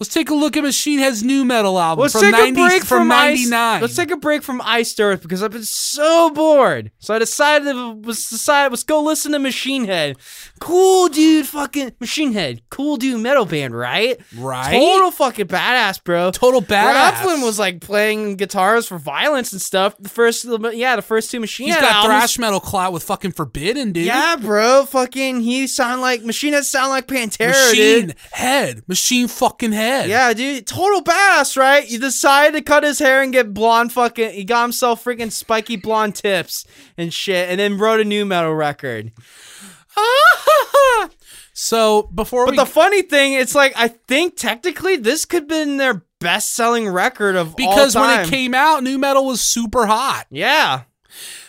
Let's take a look at Machine Head's new metal album Let's from take 90, a break from, from, Ice- Let's take a break from Iced Earth because I've been so bored. So I decided to was decided let's go listen to Machine Head. Cool dude, fucking Machine Head. Cool dude, metal band, right? right? Total fucking badass, bro. Total badass. Robb Flynn was like playing guitars for Vio-lence and stuff. The first, yeah, the first two Machine He's Head He's got albums. thrash metal clout with fucking Forbidden, dude. Yeah, bro. Fucking, he sound like Machine Head sound like Pantera, Machine dude. Head. Machine fucking head. Yeah, dude, total badass, right? You decided to cut his hair and get blonde fucking. He got himself freaking spiky blonde tips and shit, and then wrote a new metal record. so before But we the funny thing, it's like I think technically this could have been their best-selling record of because when it came out, new metal was super hot. yeah,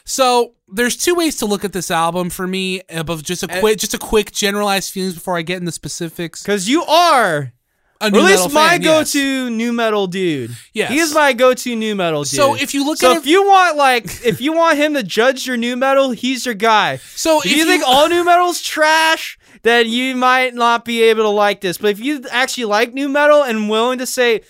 So there's two ways to look at this album for me. Above just a eh. quick, just a quick generalized feelings before I get into specifics. because you are. A Or at least my fan, go-to new metal dude. Yes. he is my go-to new metal dude. So if you look so at if it, you want like if you want him to judge your new metal, he's your guy. so If, you, think all new metal's trash, then you might not be able to like this. But if you actually like new metal and willing to say,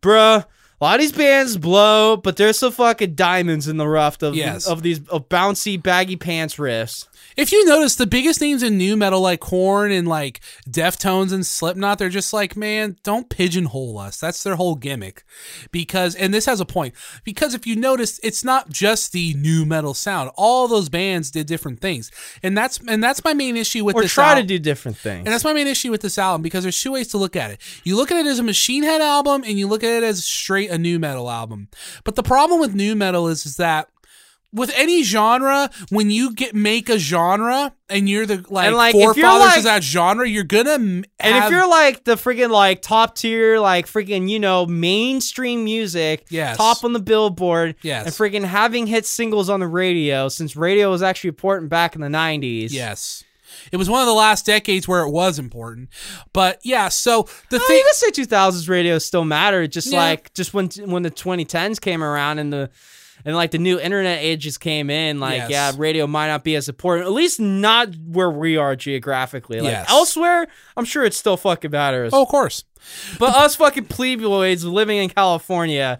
bruh, a lot of these bands blow, but there's some fucking diamonds in the rough of, Yes. of these of bouncy baggy pants riffs. If you notice, the biggest names in new metal, like Korn and like Deftones and Slipknot, they're just like, man, don't pigeonhole us. That's their whole gimmick. Because, and this has a point, because if you notice, it's not just the new metal sound. All those bands did different things, and that's and that's my main issue with Or this. try album. to do different things. And that's my main issue with this album because there's two ways to look at it. You look at it as a Machine Head album, and you look at it as straight a new metal album. But the problem with new metal is, is that with any genre, when you get make a genre and you're the like, And, like, forefathers like- of that genre, you're gonna m- and if you're like the freaking like top tier, like freaking, you know, mainstream music, Yes. top on the billboard, Yes. and freaking having hit singles on the radio, since radio was actually important back in the 90s. yes. It was one of the last decades where it was important, but yeah. So the thing, you could say 2000s radio still mattered. Just Yeah. like just when when the 2010s came around and the and like the new internet ages came in, like Yes. yeah, radio might not be as important. At least not where we are geographically. Like Yes. elsewhere, I'm sure it still fucking matters. oh, of course, but us fucking plebeians living in California.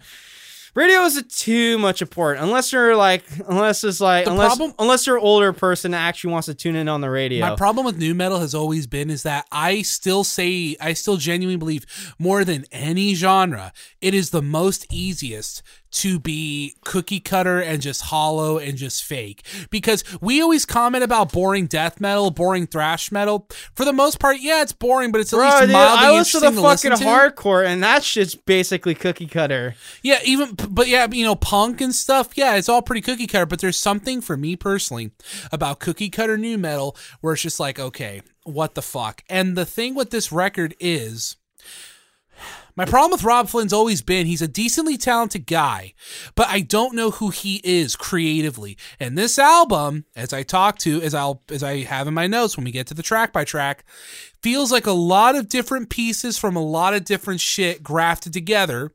Radio is too much important unless you're like unless it's like The unless problem- unless you're an older person that actually wants to tune in on the radio. My problem with new metal has always been is that I still say I still genuinely believe more than any genre, it is the most easiest to be cookie cutter and just hollow and just fake. Because we always comment about boring death metal, boring thrash metal. For the most part, yeah, it's boring, but it's at Bro, least dude, mildly I listen to interesting the to fucking listen to. hardcore, and that shit's basically cookie cutter. Yeah, even but yeah, you know, punk and stuff. Yeah, it's all pretty cookie cutter. But there's something for me personally about cookie cutter new metal where it's just like, okay, what the fuck? And the thing with this record is. My problem with Robb Flynn's always been he's a decently talented guy, but I don't know who he is creatively. And this album, as I talk to, as I'll as I have in my notes when we get to the track by track, feels like a lot of different pieces from a lot of different shit grafted together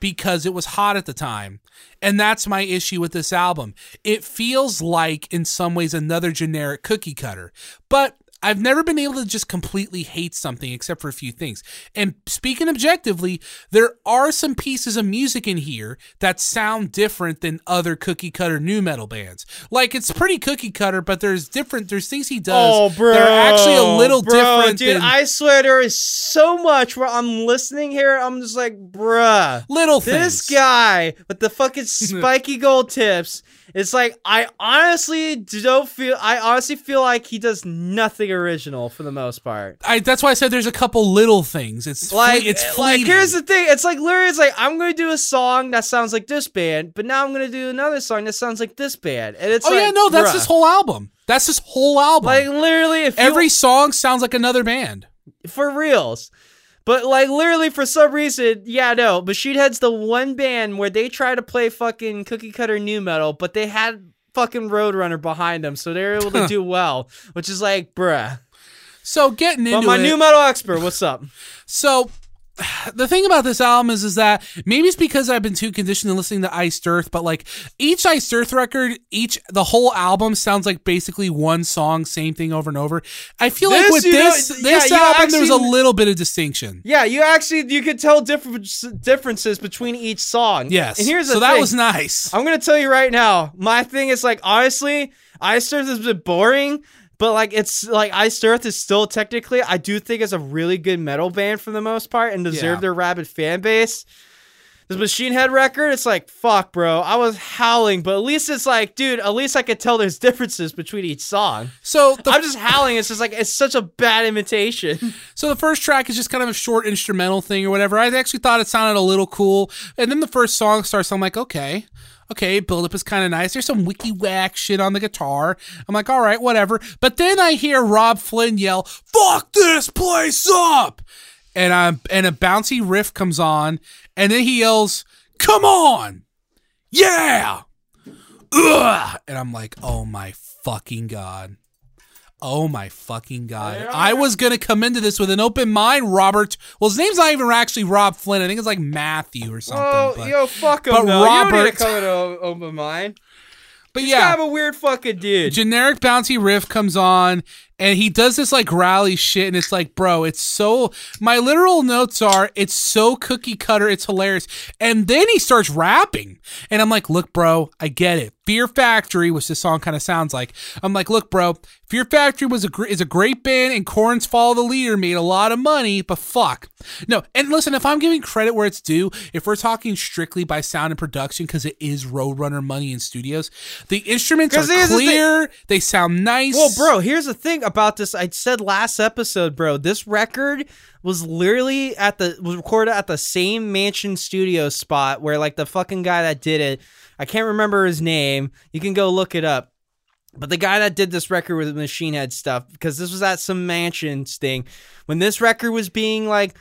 because it was hot at the time. And that's my issue with this album. It feels like, in some ways, another generic cookie cutter. But I've never been able to just completely hate something except for a few things. And speaking objectively, there are some pieces of music in here that sound different than other cookie cutter new metal bands. Like it's pretty cookie cutter, but there's different. There's things he does Oh, bro, that are actually a little bro, different. dude. than I swear there is so much where I'm listening here. I'm just like, bruh. little This things. guy with the fucking spiky gold tips. It's like I honestly don't feel. I honestly feel like he does nothing original for the most part. I, that's why I said there's a couple little things. It's Like, fle- it's like here's the thing. It's like literally, it's like I'm gonna do a song that sounds like this band, but now I'm gonna do another song that sounds like this band, and it's oh like, yeah, no, that's bruh. this whole album. That's this whole album. Like literally, if you- Every song sounds like another band. for reals. But like literally for some reason, yeah, no. Machine Head's the one band where they try to play fucking cookie cutter new metal, but they had fucking Roadrunner behind them, so they're able to do well. Which is like, bruh. So getting into But my it, new metal expert, what's up? So the thing about this album is is that maybe it's because I've been too conditioned to listening to Iced Earth, but like each Iced Earth record, each the whole album sounds like basically one song, same thing over and over. I feel like with you know, this yeah, this you album, there's a little bit of distinction. Yeah, you actually you could tell different differences between each song. Yes. and here's the so that was nice. I'm gonna tell you right now. My thing is like honestly, Iced Earth has been boring, but like it's like Iced Earth is still technically I do think is a really good metal band for the most part and deserve Yeah. their rabid fan base. This Machine Head record, it's like fuck, bro. I was howling, but at least it's like, dude. At least I could tell there's differences between each song. So the I'm just howling. It's just like it's such a bad imitation. So the first track is just kind of a short instrumental thing or whatever. I actually thought it sounded a little cool. And then the first song starts, I'm like, okay. Okay, build up is kind of nice. There's some wiki whack shit on the guitar. I'm like, all right, whatever. But then I hear Robb Flynn yell, "Fuck this place up!" And I'm, and a bouncy riff comes on, and then he yells, "Come on, yeah!" Ugh! And I'm like, oh my fucking god. Oh my fucking god. I was gonna come into this with an open mind, Robert. Well, his name's not even actually Robb Flynn. I think it's like Matthew or something. Oh, but, yo, fuck him. but though. you don't need to come into open mind. but He's yeah, kind of a weird fucking dude. generic bouncy riff comes on and he does this like rally shit and it's like bro it's so my literal notes are it's so cookie cutter it's hilarious and then he starts rapping and i'm like look bro i get it fear factory which this song kind of sounds like i'm like look bro fear factory was a gr- is a great band and Korn's follow the leader made a lot of money but fuck no and listen if i'm giving credit where it's due if we're talking strictly by sound and production because it is roadrunner money in studios the instruments are here's the clear they sound nice Well, bro, here's the thing about this. I said last episode, bro. This record was literally at the was recorded at the same mansion studio spot where like the fucking guy that did it. I can't remember his name. You can go look it up. But the guy that did this record with Machine Head stuff, because this was at some mansions thing, when this record was being like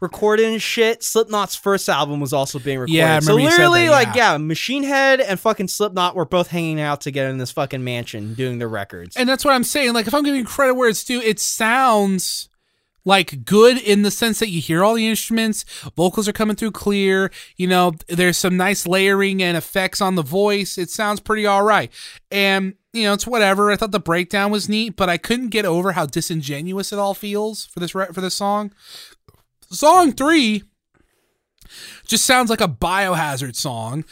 recorded and shit, Slipknot's first album was also being recorded. Yeah, so remember you said literally, that, like, yeah. yeah, Machine Head and fucking Slipknot were both hanging out together in this fucking mansion doing their records. And that's what I'm saying. Like, if I'm giving credit where it's due, it sounds like good in the sense that you hear all the instruments, vocals are coming through clear. You know, there's some nice layering and effects on the voice. It sounds pretty all right. And, you know, it's whatever. I thought the breakdown was neat, but I couldn't get over how disingenuous it all feels for this re- for this song. Song three just sounds like a biohazard song,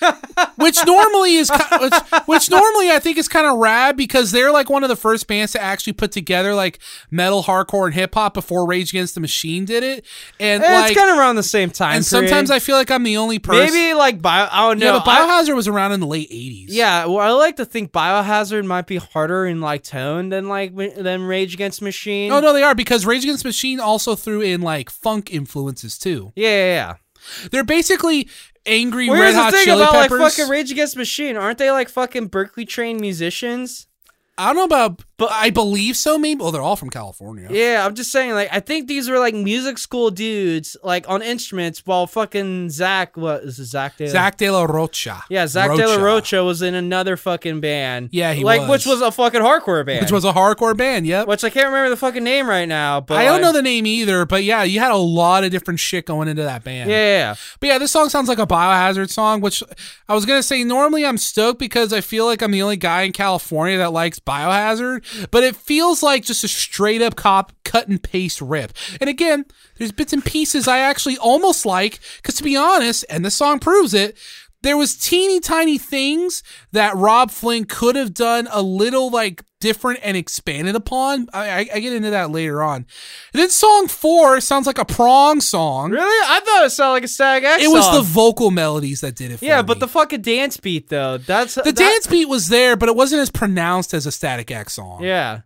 which normally is which, which normally I think is kind of rad because they're like one of the first bands to actually put together like metal, hardcore, and hip hop before Rage Against the Machine did it. And Eh, like, it's kind of around the same time. and sometimes. I feel like I'm the only person. maybe like bio. I don't know. yeah, but I- Biohazard was around in the late '80s. yeah, well, I like to think Biohazard might be harder in like tone than like than Rage Against Machine. Oh no, they are because Rage Against Machine also threw in like funk influences too. Yeah, yeah, yeah. They're basically angry Well, Red Hot thing Chili about Peppers. like fucking Rage Against Machine. Aren't they like fucking Berkeley trained musicians? I don't know about, but I believe so. Maybe. Well, they're all from California. Yeah, I'm just saying. Like, I think these were like music school dudes, like on instruments, while fucking Zach, what is it, Zach? De- Zach De La Rocha. Yeah, Zach De La Rocha was in another fucking band. Yeah, he like was. which was a fucking hardcore band. which was a hardcore band. Yep. which I can't remember the fucking name right now. But I don't like- know the name either, but yeah, you had a lot of different shit going into that band. Yeah, yeah, yeah. But yeah, this song sounds like a biohazard song, which I was gonna say normally I'm stoked because I feel like I'm the only guy in California that likes biohazard, but it feels like just a straight up cop cut and paste rip. And again, there's bits and pieces I actually almost like, because to be honest, and the song proves it. There was teeny tiny things that Robb Flynn could have done a little like different and expanded upon. I, I, get into that later on. And then song four sounds like a prong song. Really? I thought it sounded like a Static X song. It was the vocal melodies that did it for yeah, me. but the fucking dance beat though. That's the dance beat was there, but it wasn't as pronounced as a Static X song. Yeah.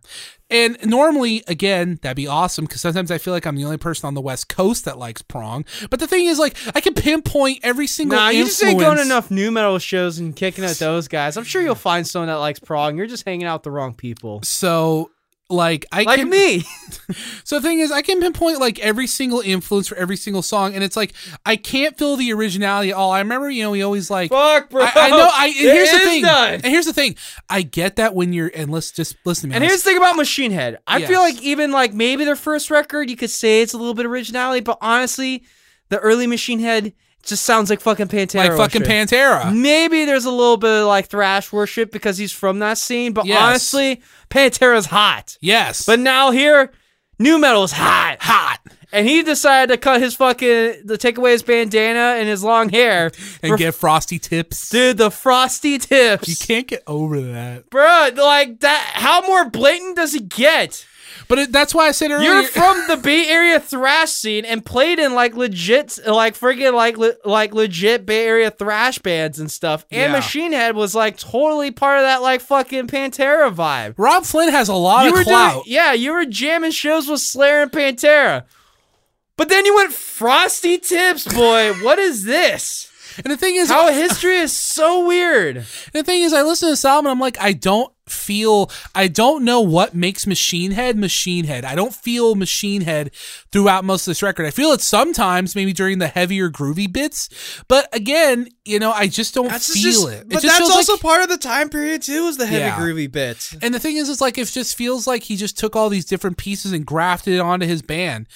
And normally, again, that'd be awesome because sometimes I feel like I'm the only person on the West Coast that likes prong. But the thing is, like, I can pinpoint every single. Nah, you just ain't going to enough new metal shows and kicking at those guys. I'm sure you'll find someone that likes prong. You're just hanging out with the wrong people. So Like I like can, me. So the thing is, I can pinpoint like every single influence for every single song, and it's like I can't feel the originality at all. I remember, you know, we always like. Fuck, bro. I, I know. I and here's the thing. none. And here's the thing. I get that when you're and let's just listen to me. And here's the thing about Machine Head. I feel like even like maybe their first record, you could say it's a little bit originality, but honestly, the early Machine Head just sounds like fucking Pantera. like fucking worship. Pantera. Maybe there's a little bit of like thrash worship because he's from that scene, but Yes. honestly, Pantera's hot. Yes, But now here, new metal's hot. hot And he decided to cut his fucking to take away his bandana and his long hair. and get frosty tips. dude, the frosty tips. You can't get over that. Bruh, like that how more blatant does he get? But it, that's why I said earlier. You're from the Bay Area thrash scene and played in like legit, like friggin' like le- like legit Bay Area thrash bands and stuff. And Yeah. Machine Head was like totally part of that like fucking Pantera vibe. Robb Flynn has a lot you of clout. doing, yeah, you were jamming shows with Slayer and Pantera. But then you went Frosty Tips, boy. what is this? and the thing is, How history is so weird. The thing is, I listen to this album and I'm like, I don't feel, I don't know what makes Machine Head Machine Head. I don't feel Machine Head throughout most of this record. I feel it sometimes, maybe during the heavier groovy bits, but again, you know, I just don't That's feel just, it. It But just that's also like- part of the time period too. Is the heavy Yeah. groovy bits. and the thing is, it's like it just feels like he just took all these different pieces and grafted it onto his band.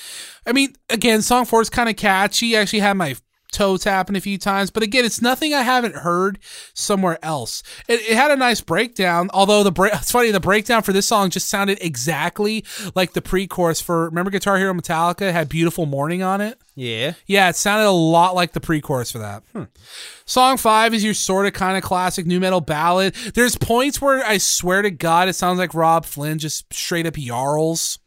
I mean, again, song four is kind of catchy. I actually had my toe tapping a few times, but again, it's nothing I haven't heard somewhere else. It, it had a nice breakdown, although the break, it's funny, the breakdown for this song just sounded exactly like the pre-chorus for remember Guitar Hero Metallica had "Beautiful Mourning" on it. Yeah. Yeah, it sounded a lot like the pre-chorus for that. Hmm. Song five is your sort of kind of classic new metal ballad. There's points where I swear to God, it sounds like Robb Flynn just straight up yarls.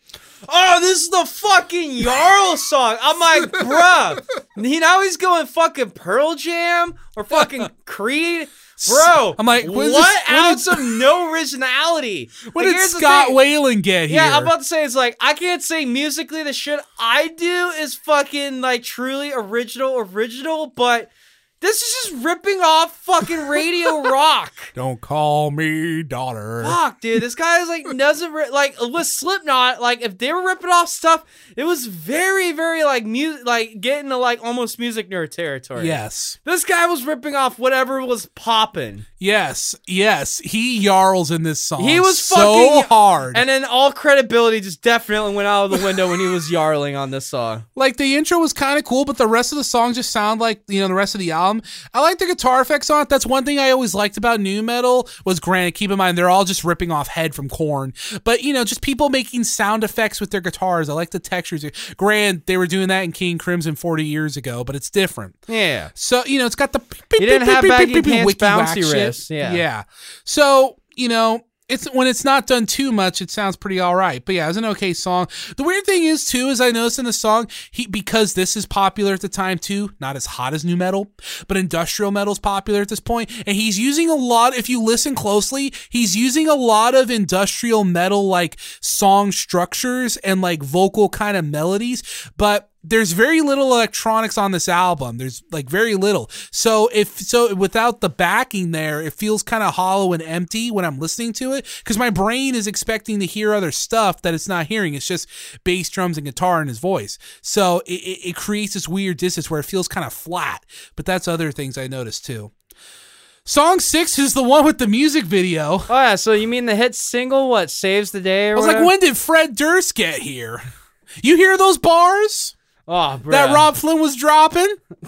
Oh, this is the fucking Jarl song. I'm like, bruh. He now he's going fucking Pearl Jam or fucking Creed. Bro, I'm like, what, this- ounce of no originality? When Like, did Scott. Weiland get here? Yeah, I'm about to say it's like I can't say musically the shit I do is fucking like truly original, original, but this is just ripping off fucking radio rock. Don't call me daughter. Fuck, dude, this guy is like doesn't ri- like with Slipknot. Like if they were ripping off stuff, it was very, very like music, like getting to like almost music nerd territory. Yes. this guy was ripping off whatever was popping, Yes. Yes. He yarls in this song. He was so fucking- hard. and then all credibility just definitely went out of the window when he was yarling on this song. like the intro was kind of cool, but the rest of the song just sound like you know the rest of the album. I like the guitar effects on it. That's one thing I always liked about new metal. Was granted, keep in mind they're all just ripping off Head from Korn, but you know just people making sound effects with their guitars. I like the textures. Grant they were doing that in King Crimson forty years ago, but it's different. Yeah. So you know it's got the He didn't have baggy pants bouncy riffs, yeah. yeah. So you know it's when it's not done too much, it sounds pretty all right. But yeah, it's an okay song. The weird thing is too, is I noticed in the song, he because this is popular at the time too, not as hot as new metal, but industrial metal's popular at this point, and he's using a lot. If you listen closely, he's using a lot of industrial metal like song structures and like vocal kind of melodies, but there's very little electronics on this album. There's like very little. So if so without the backing there, it feels kind of hollow and empty when I'm listening to it cuz my brain is expecting to hear other stuff that it's not hearing. It's just bass drums and guitar and his voice. So it, it, it creates this weird distance where it feels kind of flat. But that's other things I noticed too. Song 6 is the one with the music video. Oh yeah. So you mean the hit single? What saves the day? Or I was like, when did Fred Durst get here? You hear those bars Oh, bro. that Robb Flynn was dropping?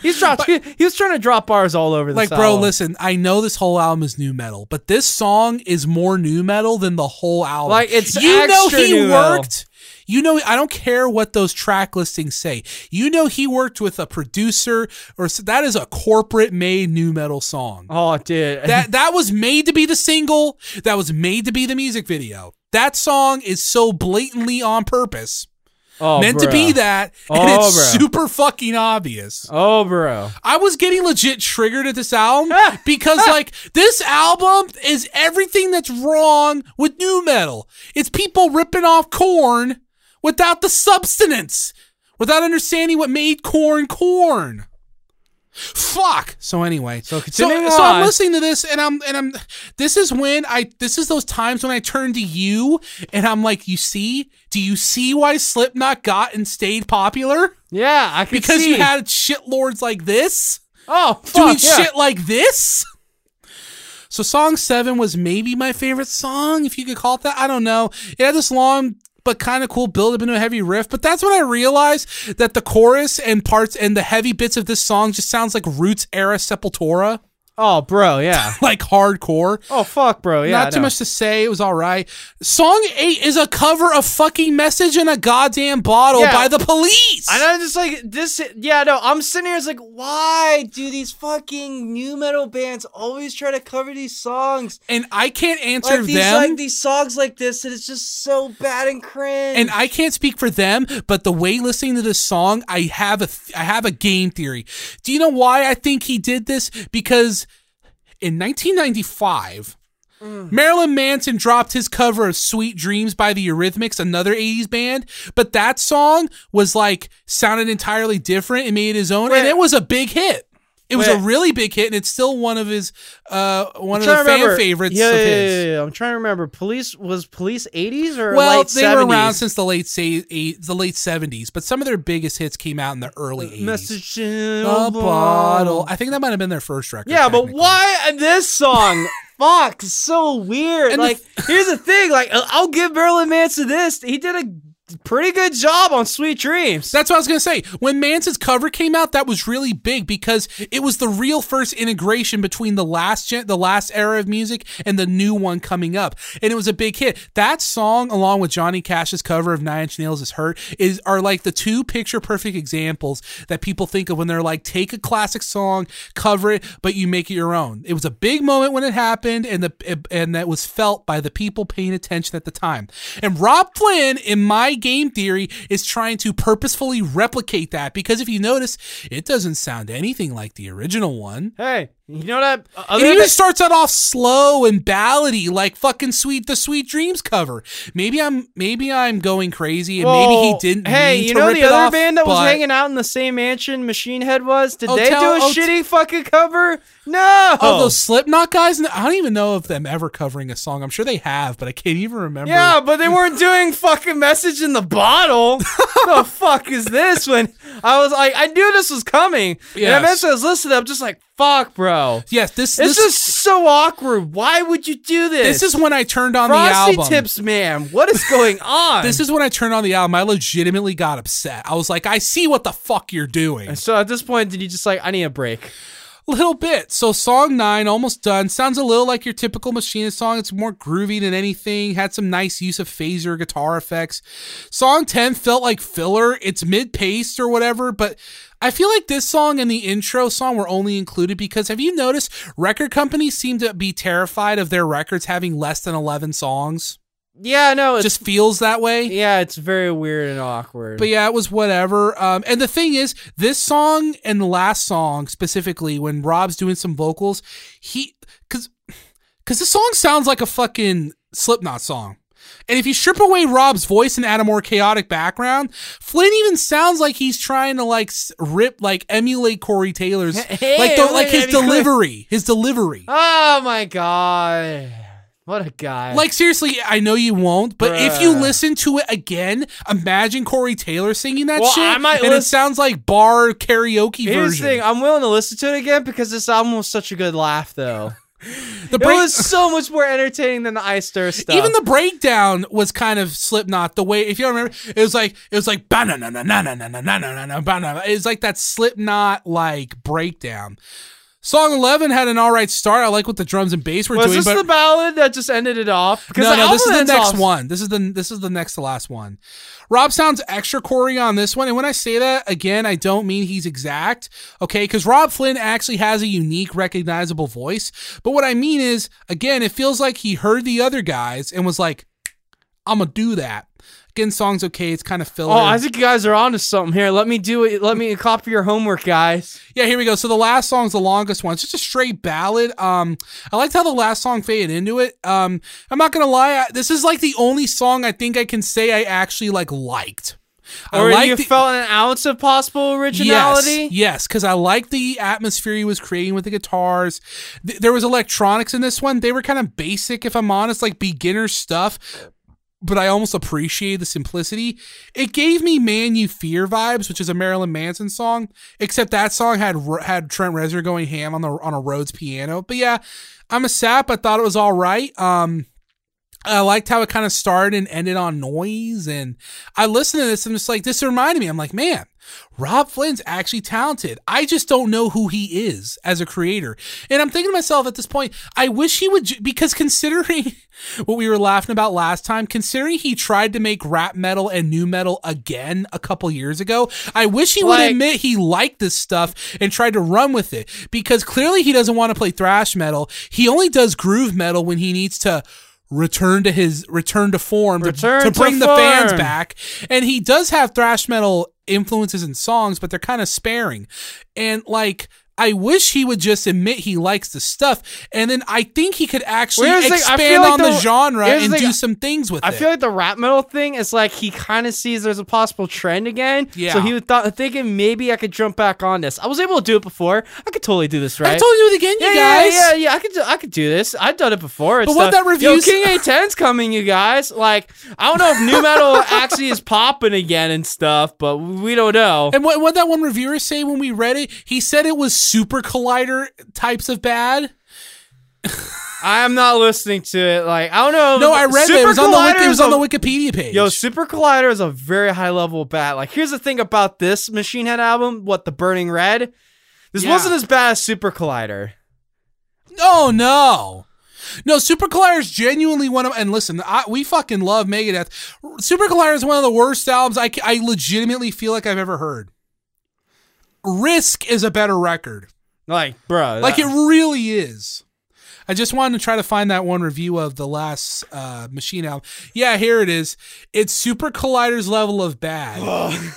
He's dropped. He, he was trying to drop bars all over. This Like, bro, album. listen, I know this whole album is new metal, but this song is more new metal than the whole album. Like, it's you know he nu metal. worked. You know, I don't care what those track listings say. You know, he worked with a producer, or that is a corporate made new metal song. Oh, dude. That that was made to be the single. That was made to be the music video. That song is so blatantly on purpose, oh, meant to be that, and Oh, it's bro. super fucking obvious. Oh, bro. I was getting legit triggered at this album because like this album is everything that's wrong with new metal. It's people ripping off Korn without the substance, without understanding what made Korn Korn. Fuck. So anyway, So so, continuing so I'm listening to this and I'm and I'm this is when I this is those times when I turn to you and I'm like, you see? Do you see why Slipknot got and stayed popular? Yeah, I can Because see. you had shitlords like this oh doing yeah. shit like this. So song seven was maybe my favorite song, if you could call it that. I don't know. It had this long but kind of cool build up into a heavy riff. But that's when I realized that the chorus and parts and the heavy bits of this song just sounds like Roots era Sepultura, Oh, bro, yeah. like hardcore. Oh fuck, bro, yeah. Not too no. much to say. It was all right. Song eight is a cover of fucking "Message in a Goddamn Bottle" Yeah. by the Police. And I'm just like this. Yeah, no, I'm sitting here. It's like, why do these fucking new metal bands always try to cover these songs? and I can't answer Like these, them. like these songs like this, that it's just so bad and cringe. and I can't speak for them, but the way listening to this song, I have a th- I have a game theory. Do you know why I think he did this? Because in 1995, mm. Marilyn Manson dropped his cover of "Sweet Dreams" by the Eurythmics, another 80s band, but that song was like sounded entirely different and made his own, and it was a big hit. It was a really big hit, and it's still one of his uh one of trying the fan favorites Yeah, of yeah, his. yeah, yeah, I'm trying to remember. Police was Police 80s or Well, late they 70s? were around since the late say eight, the late seventies, but some of their biggest hits came out in the early eighties. Message in A bottle. I think that might have been their first record. Yeah, but why this song? Fuck, so weird. And the- like, here's the thing. Like, I'll give Marilyn Manson this. He did a pretty good job on Sweet Dreams. That's what I was gonna say. When Manson's cover came out, that was really big because it was the real first integration between the last gen- the last era of music and the new one coming up, and it was a big hit. That song, along with Johnny Cash's cover of Nine Inch Nails' is "Hurt," is are like the two picture perfect examples that people think of when they're like, take a classic song, cover it, but you make it your own. It was a big moment when it happened, and the and that was felt by the people paying attention at the time. And Robb Flynn, in my game theory, is trying to purposefully replicate that because if you notice, it doesn't sound anything like the original one. Hey, you know that? Uh, it Other even than, starts out off slow and ballady, like fucking sweet the Sweet Dreams cover. Maybe I'm maybe I'm going crazy, and maybe he didn't. Hey, you know the other off, band that was hanging out in the same mansion Machine Head was? Did Oh, they tell- do a oh, t- shitty fucking cover? No. Oh, those Slipknot guys! I don't even know of them ever covering a song. I'm sure they have, but I can't even remember. Yeah, but they weren't doing fucking message in the bottle. the fuck is this? When I was like, I knew this was coming. And Yes. eventually I was listening, I'm just like, fuck, bro. Yes, this This this is so awkward. Why would you do this? this is when I turned on Frosty the album. Tips, man. What is going on? This is when I turned on the album. I legitimately got upset. I was like, I see what the fuck you're doing. And so at this point, did you just like, I need a break? A little bit. So song nine, almost done. Sounds a little like your typical Machinist song. It's more groovy than anything. Had some nice use of phaser guitar effects. Song ten felt like filler. It's mid paced or whatever, but I feel like this song and the intro song were only included because have you noticed record companies seem to be terrified of their records having less than eleven songs? Yeah, no, It just feels that way. yeah, it's very weird and awkward. But yeah, it was whatever. Um, and the thing is, this song and the last song specifically, when Rob's doing some vocals, he because because the song sounds like a fucking Slipknot song. And if you strip away Rob's voice and add a more chaotic background, Flynn even sounds like he's trying to like rip, like emulate Corey Taylor's, Hey, like the, like his delivery, his delivery. oh my god, what a guy! Like seriously, I know you won't, but if you listen to it again, imagine Corey Taylor singing that Well, shit, I might and it sounds like bar karaoke Here's version. the thing: I'm willing to listen to it again because this album was such a good laugh, though the break- it was so much more entertaining than the Iced Earth stuff. Even the breakdown was kind of Slipknot. The way, if you remember, it was like it was like banana, banana, banana, banana. It was like that Slipknot like breakdown. Song eleven had an all right start. I like what the drums and bass were was doing, Was this but the ballad that just ended it off? Because no, no, this is the next off- one. This is the this is the next to last one. Rob sounds extra Corey on this one, and when I say that again, I don't mean he's exact, okay? Because Robb Flynn actually has a unique, recognizable voice. But what I mean is, again, it feels like he heard the other guys and was like, "I'm gonna do that." Again, song's okay. It's kind of filler. Oh, I think you guys are onto something here. Let me do it. Let me copy your homework, guys. Yeah, here we go. So the last song's the longest one. It's just a straight ballad. Um, I liked how the last song faded into it. Um, I'm not gonna lie, I, this is like the only song I think I can say I actually like liked. I Or you the- felt an ounce of possible originality? Yes, yes, because I like the atmosphere he was creating with the guitars. Th- there was electronics in this one. They were kind of basic, if I'm honest, like beginner stuff. But I almost appreciate the simplicity. It gave me "Man You Fear" vibes, which is a Marilyn Manson song. Except that song had had Trent Reznor going ham on the on a Rhodes piano. But yeah, I'm a sap. I thought it was all right. Um, I liked how it kind of started and ended on noise. And I listened to this and just like, this reminded me, I'm like, man, Robb Flynn's actually talented. I just don't know who he is as a creator. And I'm thinking to myself at this point, I wish he would, because considering what we were laughing about last time, considering he tried to make rap metal and new metal again a couple years ago, I wish he would admit he liked this stuff and tried to run with it because clearly he doesn't want to play thrash metal. He only does groove metal when he needs to return to his return to form to- Return to, to bring the fans back. And he does have thrash metal influences in songs but they're kind of sparing. And like I wish he would just admit he likes the stuff, and then I think he could actually Well, here's thing, expand like on the, the- genre here's the and do some things with I it. I feel like the rap metal thing is like he kind of sees there's a possible trend again. Yeah. So he was thought, thinking maybe I could jump back on this. I was able to do it before. I could totally do this, right? I told you it again, you yeah, guys. Yeah, yeah, yeah. I could, do, I could do this. I've done it before. and But what that Yo, review's- King A10's coming, you guys. Like, I don't know if new metal actually is popping again and stuff, but we don't know. And what what that one reviewer say when we read it? He said it was super collider types of bad. I'm not listening to it. Like, I don't know. No, I read Super that. It was on the wiki, it was is on the Wikipedia page. Yo, Super Collider is a very high level bat. Like, here's the thing about this Machine Head album. What the Burning Red. This Yeah. wasn't as bad as Super Collider. Oh no. No, Super Collider is genuinely one of, and listen, I, we fucking love Megadeth. Super Collider is one of the worst albums I, I legitimately feel like I've ever heard. Risk is a better record. Like, bro, Like it really is. I just wanted to try to find that one review of the last uh, Machine album. Yeah, here it is. It's Super Collider's level of bad.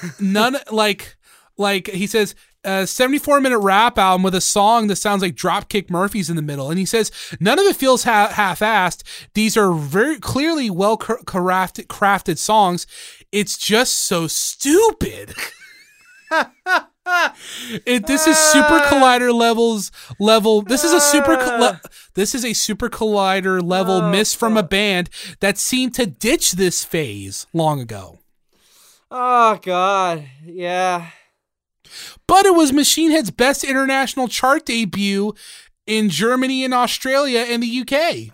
None like like he says a 74 minute rap album with a song that sounds like Dropkick Murphys in the middle, and he says none of it feels ha- half-assed. These are very clearly well crafted crafted songs. It's just so stupid. It, this is super collider levels level. This is a super this is a super collider level miss from a band that seemed to ditch this phase long ago. Oh God, yeah. But it was Machine Head's best international chart debut in Germany and Australia and the UK.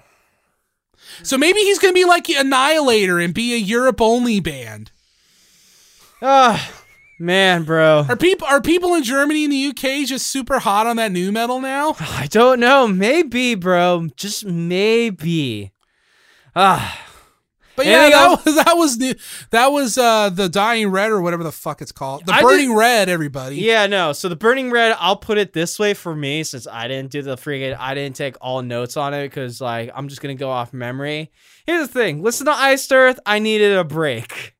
So maybe he's gonna be like Annihilator and be a Europe only band. Ah, man, bro. Are people are people in Germany and the UK just super hot on that new metal now? I don't know. Maybe, bro. Just maybe. Ah, But Yeah, that was that was new. That was uh the Dying Red or whatever the fuck it's called. The I Burning did- Red, everybody. yeah, no. So the Burning Red, I'll put it this way for me, since I didn't do the freaking, I didn't take all notes on it, because like I'm just gonna go off memory. Here's the thing: listen to Iced Earth. I needed a break.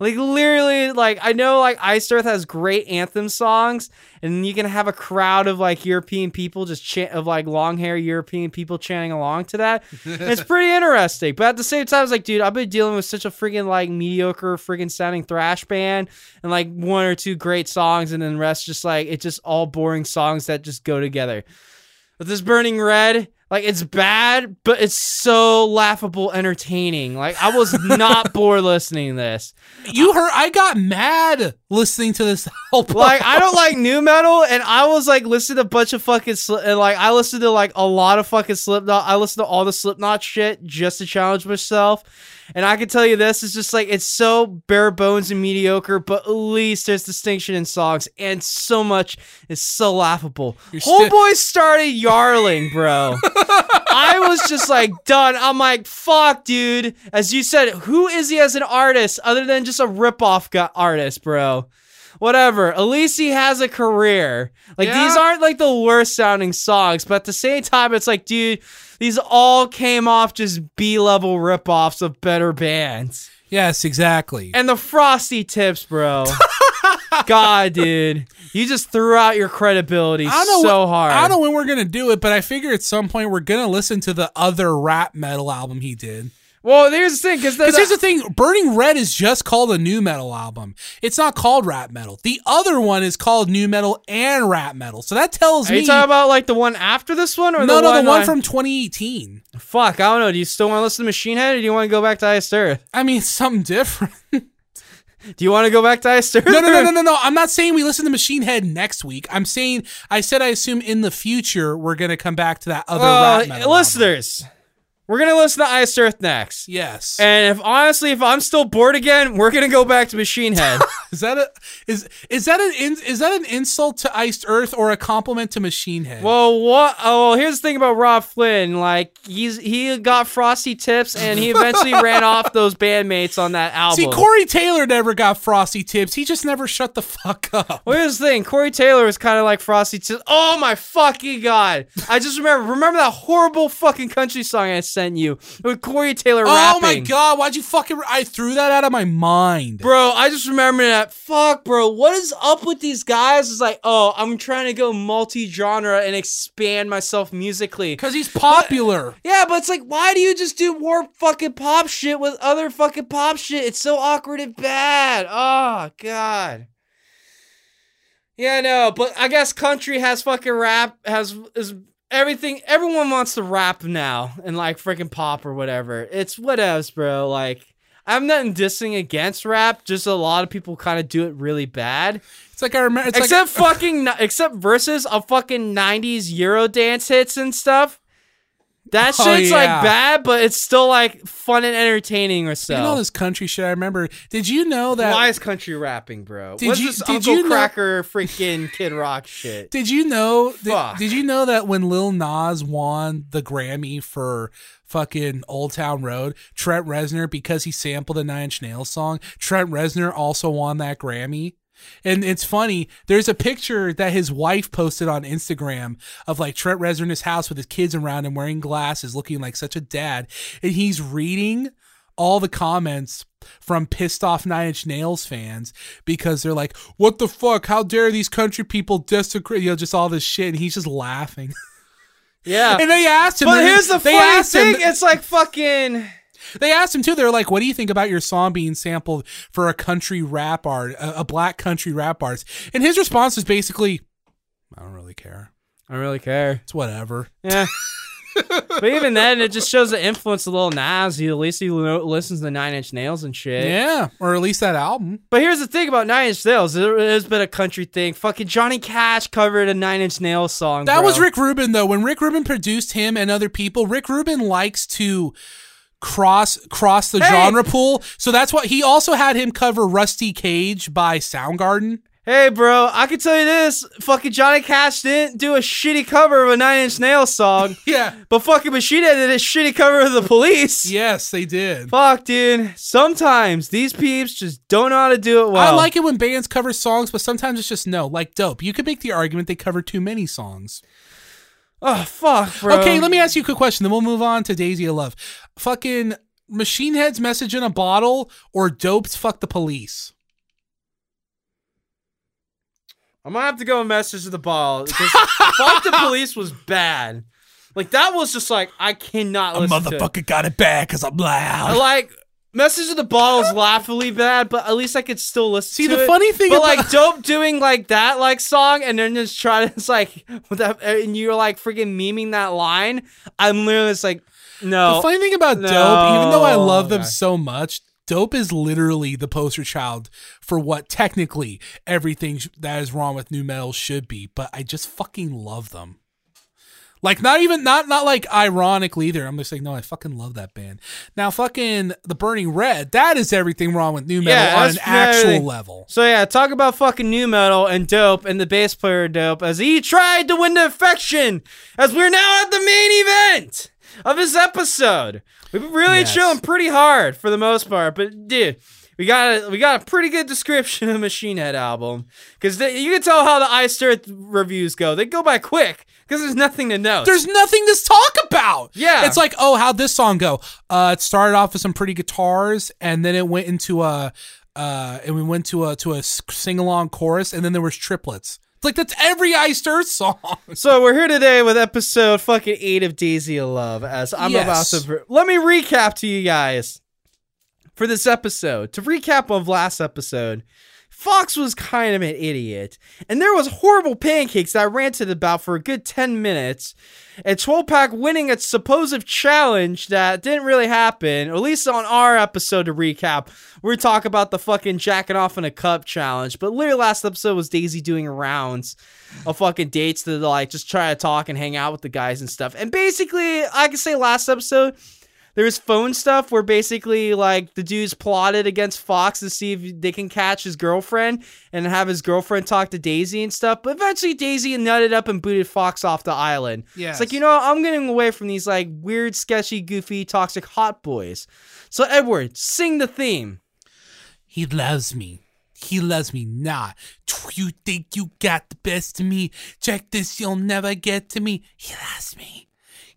Like literally, like I know like Iced Earth has great anthem songs, and you can have a crowd of like European people just chant of like long hair European people chanting along to that. It's pretty interesting. But at the same time, it's like, dude, I've been dealing with such a freaking like mediocre freaking sounding thrash band and like one or two great songs, and then the rest just like it's just all boring songs that just go together. But this Burning Red, like it's bad, but it's so laughable, entertaining. Like I was not bored listening to this. You heard I got mad listening to this. Like I don't like new metal, and I was like listening to a bunch of fucking sli- and like I listened to like a lot of fucking Slipknot. I listened to all the Slipknot shit just to challenge myself. And I can tell you this is just like it's so bare bones and mediocre, but at least there's distinction in songs, and so much is so laughable. You're Whole sti- boy started yarling, bro. I was just like done. I'm like, fuck, dude. As you said, who is he as an artist other than just a ripoff gu- artist, bro? Whatever. At least he has a career. Like Yeah. these aren't like the worst sounding songs, but at the same time, it's like, dude, these all came off just B level ripoffs of better bands. yes, exactly. And the frosty tips, bro. God, dude, you just threw out your credibility I know so wh- hard. I don't know when we're gonna do it, but I figure at some point we're gonna listen to the other rap metal album he did. Well, here's the thing, because here's the thing: Burning Red is just called a new metal album. It's not called rap metal. The other one is called new metal and rap metal. So that tells me. Are me you talking about like the one after this one, or no, the no, one the one I- from 2018. Fuck, I don't know. Do you still want to listen to Machine Head, or do you want to go back to Iced Earth? I mean, it's something different. Do you want to go back to Earth? No, no, no, no, no, no. I'm not saying we listen to Machine Head next week. I'm saying I said I assume in the future we're gonna come back to that other rap metal. album. We're gonna listen to Iced Earth next. Yes. And if honestly, if I'm still bored again, we're gonna go back to Machine Head. is that a is is that an in, is that an insult to Iced Earth or a compliment to Machine Head? well, what? Oh, here's the thing about Robb Flynn. Like he's he got frosty tips, and he eventually ran off those bandmates on that album. See, Corey Taylor never got frosty tips. He just never shut the fuck up. Well, here's the thing. Corey Taylor was kind of like Frosty Tips. Oh my fucking god! I just remember. Remember that horrible fucking country song I sent you with Corey Taylor Oh rapping. my god, why'd you fucking I threw that out of my mind. Bro, I just remember that. Fuck, bro. What is up with these guys? It's like, oh, I'm trying to go multi-genre and expand myself musically. Cuz he's popular. Yeah, but it's like, why do you just do more fucking pop shit with other fucking pop shit? It's so awkward and bad. Oh god. Yeah, no, but I guess country has fucking rap has is everything. Everyone wants to rap now and like freaking pop or whatever. It's whatevs, bro. Like. I'm nothing dissing against rap, just a lot of people kind of do it really bad. It's like I remember it's except like, fucking except verses of fucking 90s Euro dance hits and stuff. That Oh, shit's yeah. like bad, but it's still like fun and entertaining or so. you know this country shit. I remember. Did you know that Why is country rapping, bro? Did What's you- this did Uncle you know- Cracker freaking Kid Rock shit? Did you know? Did, did you know that when Lil Nas won the Grammy for fucking Old Town Road, Trent Reznor because he sampled a Nine Inch Nails song, Trent Reznor also won that Grammy. And it's funny. There's a picture that his wife posted on Instagram of like Trent Reznor in his house with his kids around him wearing glasses, looking like such a dad, and he's reading all the comments from pissed off Nine Inch Nails fans because they're like, "What the fuck? How dare these country people desecrate?" You know, just all this shit, and he's just laughing. Yeah. and they asked him. but here's the funny asked him- thing: it's like fucking. They asked him too. They're like, "What do you think about your song being sampled for a country rap art, a, a black country rap artist?" And his response was basically, "I don't really care. I don't really care. It's whatever." Yeah. but even then, it just shows the influence of Lil Nas. He at least he listens to Nine Inch Nails and shit. Yeah, or at least that album. But here's the thing about Nine Inch Nails. it has been a country thing. Fucking Johnny Cash covered a Nine Inch Nails song. That bro. was Rick Rubin though. When Rick Rubin produced him and other people, Rick Rubin likes to cross cross the Hey! genre pool. So that's what he also had him cover Rusty Cage by Soundgarden. Hey, bro, I can tell you this. Fucking Johnny Cash didn't do a shitty cover of a Nine Inch Nails song. Yeah. but fucking Machine Head did a shitty cover of the police. Yes, they did. Fuck, dude. Sometimes these peeps just don't know how to do it well. I like it when bands cover songs, but sometimes it's just no. Like Dope, you could make the argument they cover too many songs. Oh, fuck, bro. Okay, let me ask you a quick question, then we'll move on to Daisy of Love. Fucking Machine Head's message in a bottle or Dope's fuck the police. I'm gonna have to go and message to the ball because fuck the police was bad. Like that was just like I cannot listen to. it. Motherfucker got it bad because I'm I loud. like message of the bottle is laughably bad, but at least I could still listen. See, to the funny thing but about- like dope doing like that like song and then just try to it's like that and you're like freaking memeing that line. I'm literally just like no. The funny thing about No. Dope, even though I love them Okay. so much, Dope is literally the poster child for what technically everything that is wrong with nu metal should be. But I just fucking love them. Like not even not not like ironically either. I'm just like no, I fucking love that band. Now fucking the Burning Red, that is everything wrong with nu metal Yeah, on an actual level. So yeah, talk about fucking nu metal and dope and the bass player dope as he tried to win the affection as we're now at the main event of this episode. We've been really Yes. chilling pretty hard for the most part, but dude, we got a we got a pretty good description of Machine Head album because you can tell how the Iced Earth reviews go. They go by quick because there's nothing to know. There's nothing to talk about. Yeah. It's like, oh, how'd this song go? Uh, it started off with some pretty guitars, and then it went into a, uh, and we went to a to a sing along chorus, and then there was triplets. It's like that's every Iced Earth song. So we're here today with episode fucking eight of Daisy of Love. As I'm Yes. about to, let me recap to you guys for this episode. To recap of last episode, Fox was kind of an idiot, and there was horrible pancakes that I ranted about for a good ten minutes. And 12 pack winning a supposed challenge that didn't really happen, at least on our episode to recap. We talk about the fucking jacking off in a cup challenge, but literally last episode was Daisy doing rounds of fucking dates to like just try to talk and hang out with the guys and stuff. And basically, I can say last episode there was phone stuff where basically like the dudes plotted against Fox to see if they can catch his girlfriend and have his girlfriend talk to Daisy and stuff. But eventually Daisy nutted up and booted Fox off the island. Yes. It's like, you know. I'm getting away from these like weird, sketchy, goofy, toxic hot boys. So Edward, sing the theme. He loves me. He loves me not. You think you got the best of me? Check this, you'll never get to me. He loves me.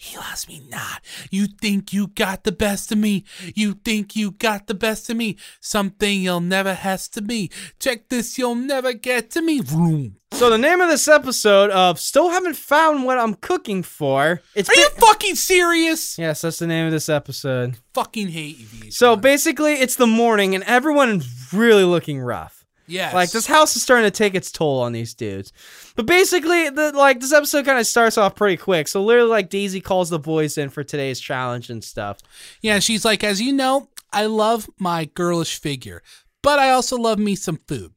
He loves me not. You think you got the best of me? You think you got the best of me? Something you'll never has to me. Check this, you'll never get to me. Vroom. So the name of this episode of Still Haven't Found What I'm Cooking For. It's Are you fucking serious? Yes, that's the name of this episode. Fucking hate you. VH1. So basically, it's the morning and everyone's really looking rough. Yes. Like this house is starting to take its toll on these dudes. But basically, the like this episode kind of starts off pretty quick. So literally, like Daisy calls the boys in for today's challenge and stuff. Yeah, she's like, as you know, I love my girlish figure, but I also love me some food.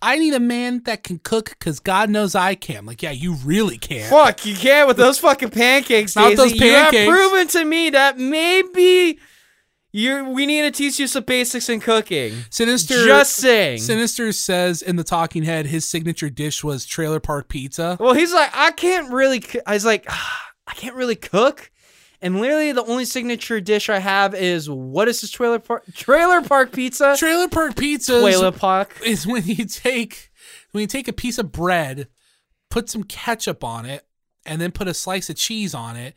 I need a man that can cook because God knows I can. Like, yeah, you really can. Fuck, you can't with those fucking pancakes, Not Daisy. those You have proven to me that maybe you we need to teach you some basics in cooking. Sinister, Just saying. Sinister says in the talking head his signature dish was trailer park pizza. Well, he's like, I can't really. coo-" I was like, "Ah, I can't really cook. And literally, the only signature dish I have is what is this trailer park trailer park pizza? Trailer park pizza Trailer park. is when you take when you take a piece of bread, put some ketchup on it, and then put a slice of cheese on it,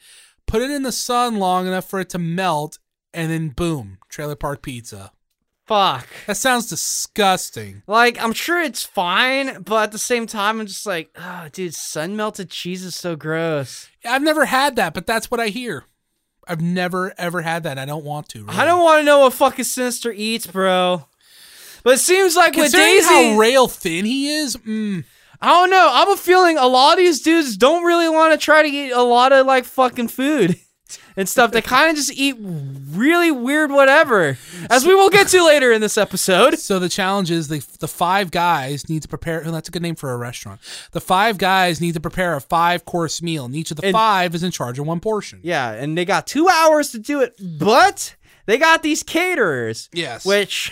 put it in the sun long enough for it to melt, and then boom, trailer park pizza. Fuck. That sounds disgusting. Like, I'm sure it's fine, but at the same time, I'm just like, oh, dude, sun melted cheese is so gross. I've never had that, but that's what I hear. I've never ever had that. I don't want to. I don't want to know what fucking Sinister eats, bro. But it seems like with Daisy, how rail thin he is, mm, I don't know. I'm a feeling a lot of these dudes don't really want to try to eat a lot of like fucking food and stuff. They kind of just eat really weird whatever, as we will get to later in this episode. So the challenge is the the five guys need to prepare. Oh, that's a good name for a restaurant. The five guys need to prepare a five course meal, and each of the And- five is in charge of one portion. Yeah, and they got two hours to do it, but they got these caterers. Yes. Which,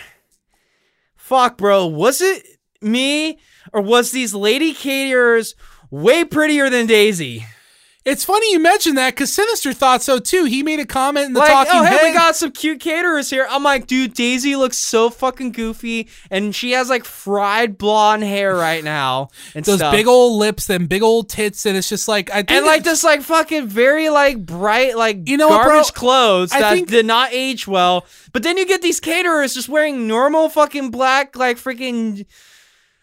fuck, bro, was it me or was these lady caterers way prettier than Daisy? It's funny you mentioned that because Sinister thought so too. He made a comment in the like, talking oh hey, head. we got some cute caterers here. I'm like, dude, Daisy looks so fucking goofy, and she has like fried blonde hair right now, and those stuff. big old lips and big old tits, and it's just like I think and like this like fucking very like bright like You know what, garbage clothes I that think- did not age well. But then you get these caterers just wearing normal fucking black like freaking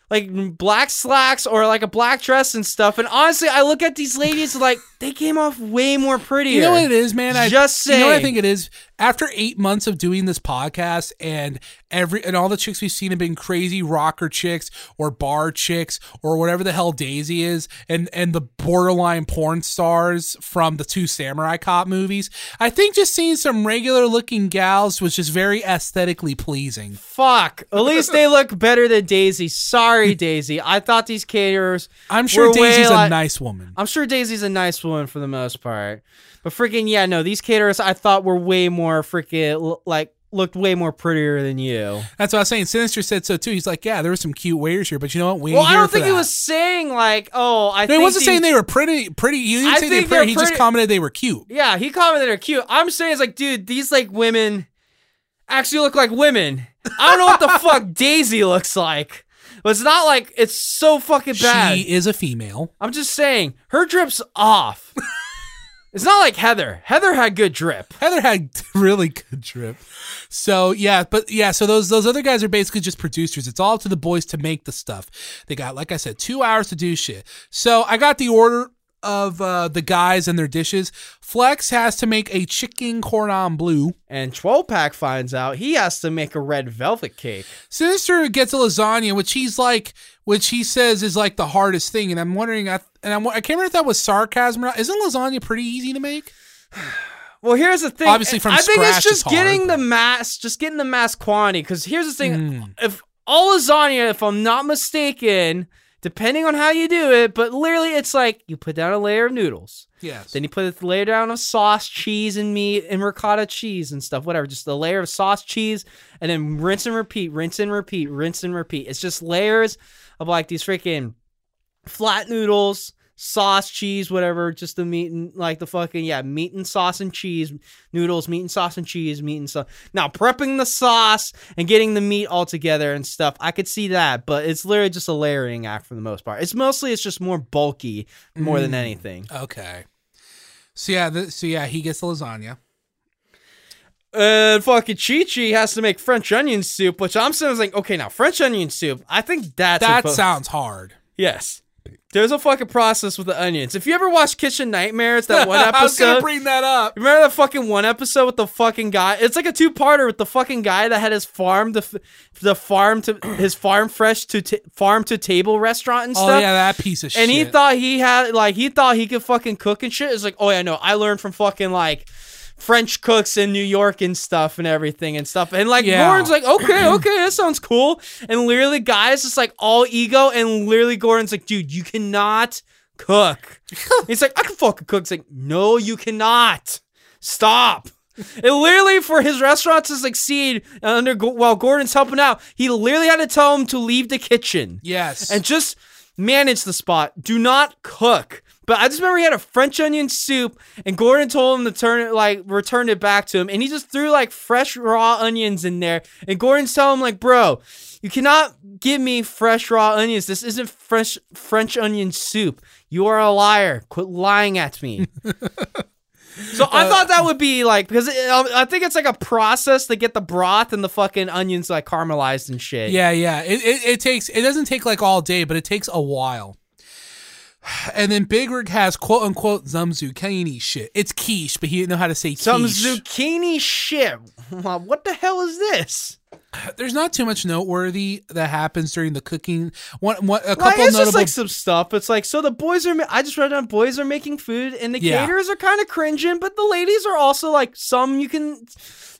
like black slacks or like a black dress and stuff. And honestly, I look at these ladies like they came off way more prettier. You know what it is, man? I Just You know what I think it is? After eight months of doing this podcast and every and all the chicks we've seen have been crazy rocker chicks or bar chicks or whatever the hell Daisy is, and and the borderline porn stars from the two samurai cop movies. I think just seeing some regular looking gals was just very aesthetically pleasing. Fuck. At least they look better than Daisy. Sorry, Daisy. I thought these caterers. I'm sure Daisy's like- a nice woman. I'm sure Daisy's a nice woman for the most part. But freaking yeah, no, these caterers I thought were way more freaking like looked way more prettier than you. That's what I was saying. Sinister said so too. He's like, yeah, there were some cute waiters here, but you know what? We Well, I don't think he was saying like, oh, I No, he wasn't these- saying they were pretty. Pretty. He didn't I say they were pretty. He just commented they were cute. Yeah, he commented they're cute. I'm saying it's like, dude, these like women actually look like women. I don't know what the fuck Daisy looks like. But it's not like it's so fucking bad. She is a female. I'm just saying, her drip's off. it's not like Heather. Heather had good drip. Heather had really good drip. So yeah, but yeah, so those those other guys are basically just producers. It's all up to the boys to make the stuff. They got, like I said, two hours to do shit. So I got the order of uh, the guys and their dishes. Flex has to make a chicken cordon bleu. And 12 pack finds out he has to make a red velvet cake. Sinister gets a lasagna, which he's like, which he says is like the hardest thing. And I'm wondering, I, and I'm, I can't remember if that was sarcasm or not. Isn't lasagna pretty easy to make? Well, here's the thing. Obviously from I think it's just is getting hard, the mass, just getting the mass quantity. Because here's the thing: Mm. if all lasagna, if I'm not mistaken, depending on how you do it, but literally it's like you put down a layer of noodles, Yes. then you put a layer down of sauce, cheese, and meat, and ricotta cheese and stuff, whatever. Just a layer of sauce, cheese, and then rinse and repeat, rinse and repeat, rinse and repeat. It's just layers of like these freaking flat noodles, sauce, cheese, whatever, just the meat and like the fucking yeah, meat and sauce and cheese, noodles, meat and sauce and cheese, meat and sauce. Now prepping the sauce and getting the meat all together and stuff, I could see that, but it's literally just a layering act for the most part. It's mostly it's just more bulky more than Mm. anything. Okay. So yeah, the, so yeah, he gets the lasagna. And fucking Chi Chi has to make French onion soup, which I'm saying is like, okay, now French onion soup. I think that's That sounds hard. yes. There's a fucking process with the onions. If you ever watched Kitchen Nightmares, that one episode. I was gonna bring that up. Remember that fucking one episode with the fucking guy? It's like a two-parter with the fucking guy that had his farm to the farm to his farm fresh to ta- farm to table restaurant and oh, stuff. Oh yeah, that piece of and shit. And he thought he had like he thought he could fucking cook and shit. It's like, oh yeah, no, I learned from fucking like French cooks in New York and stuff and everything and stuff. And like Yeah. Gordon's like, okay, okay, that sounds cool. And literally, guys, just like all ego. And literally, Gordon's like, dude, you cannot cook. He's like, I can fucking cook. It's like, no, you cannot. Stop. It literally for his restaurant to succeed under while Gordon's helping out, he literally had to tell him to leave the kitchen yes. and just manage the spot. Do not cook. But I just remember he had a French onion soup, and Gordon told him to turn it like return it back to him, and he just threw like fresh raw onions in there. And Gordon's telling him like, bro, you cannot give me fresh raw onions. This isn't fresh French onion soup. You are a liar. Quit lying at me. So I thought that would be like because it, um, I think it's like a process to get the broth and the fucking onions like caramelized and shit. yeah, yeah. It, it it takes it doesn't take like all day, but it takes a while. And then Big Rig has quote unquote some zucchini shit. It's quiche, but he didn't know how to say Some quiche. zucchini shit. What the hell is this? There's not too much noteworthy that happens during the cooking. One, one a Like, couple it's notable. just like some stuff. It's like so the boys are. ma- I just read down boys are making food, and the Yeah. caterers are kind of cringing, but the ladies are also like some you can.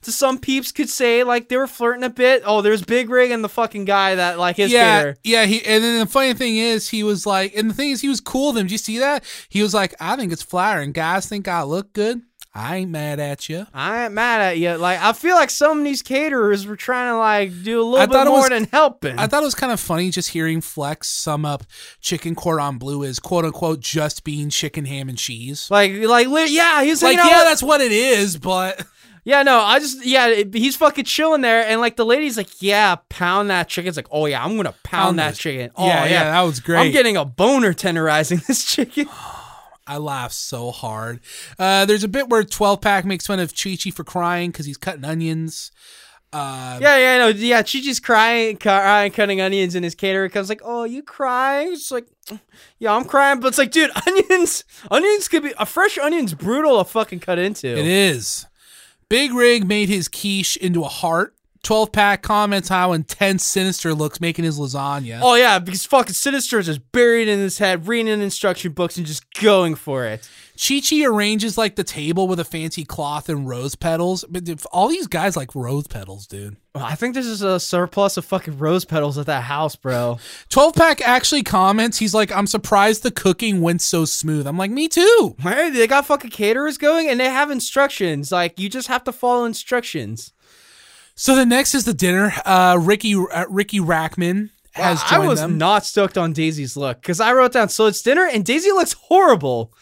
To some peeps could say like they were flirting a bit. Oh, there's Big Rig and the fucking guy that like his yeah, yeah. He and then the funny thing is, he was like, and the thing is, he was cool. Then did you see that? He was like, I think it's flattering. Guys think I look good. I ain't mad at you. I ain't mad at you. Like I feel like some of these caterers were trying to like do a little I bit more was- than helping. I thought it was kind of funny just hearing Flex sum up chicken cordon bleu as quote unquote just being chicken ham and cheese. like like yeah, he's Like, yeah, with- that's what it is, but Yeah, no, I just yeah, it- he's fucking chilling there, and like the lady's like, yeah, pound that chicken. It's like, oh yeah, I'm gonna pound, Pound that this. chicken. Oh yeah, yeah, yeah, that was great. I'm getting a boner tenderizing this chicken. I laughed so hard. Uh, there's a bit where 12 pack makes fun of Chi Chi for crying because he's cutting onions. Uh, yeah, yeah, no, yeah. Chi-Chi's crying, crying, cutting onions, and his caterer comes like, oh, you crying? It's like, yeah, I'm crying, but it's like, dude, onions, onions could be a fresh onion's brutal to fucking cut into. It is. Big Rig made his quiche into a heart. 12 pack comments how intense Sinister looks making his lasagna. Oh yeah, because fucking Sinister is just buried in his head, reading instruction books and just going for it. Chi Chi arranges like the table with a fancy cloth and rose petals. But if all these guys like rose petals, dude. I think there's just a surplus of fucking rose petals at that house, bro. 12 pack actually comments, he's like, I'm surprised the cooking went so smooth. I'm like, me too. Right? They got fucking caterers going and they have instructions. Like you just have to follow instructions. So the next is the dinner. Uh, Riki uh, Riki Rachtman has I was them. not stoked on Daisy's look because I wrote down so it's dinner and Daisy looks horrible,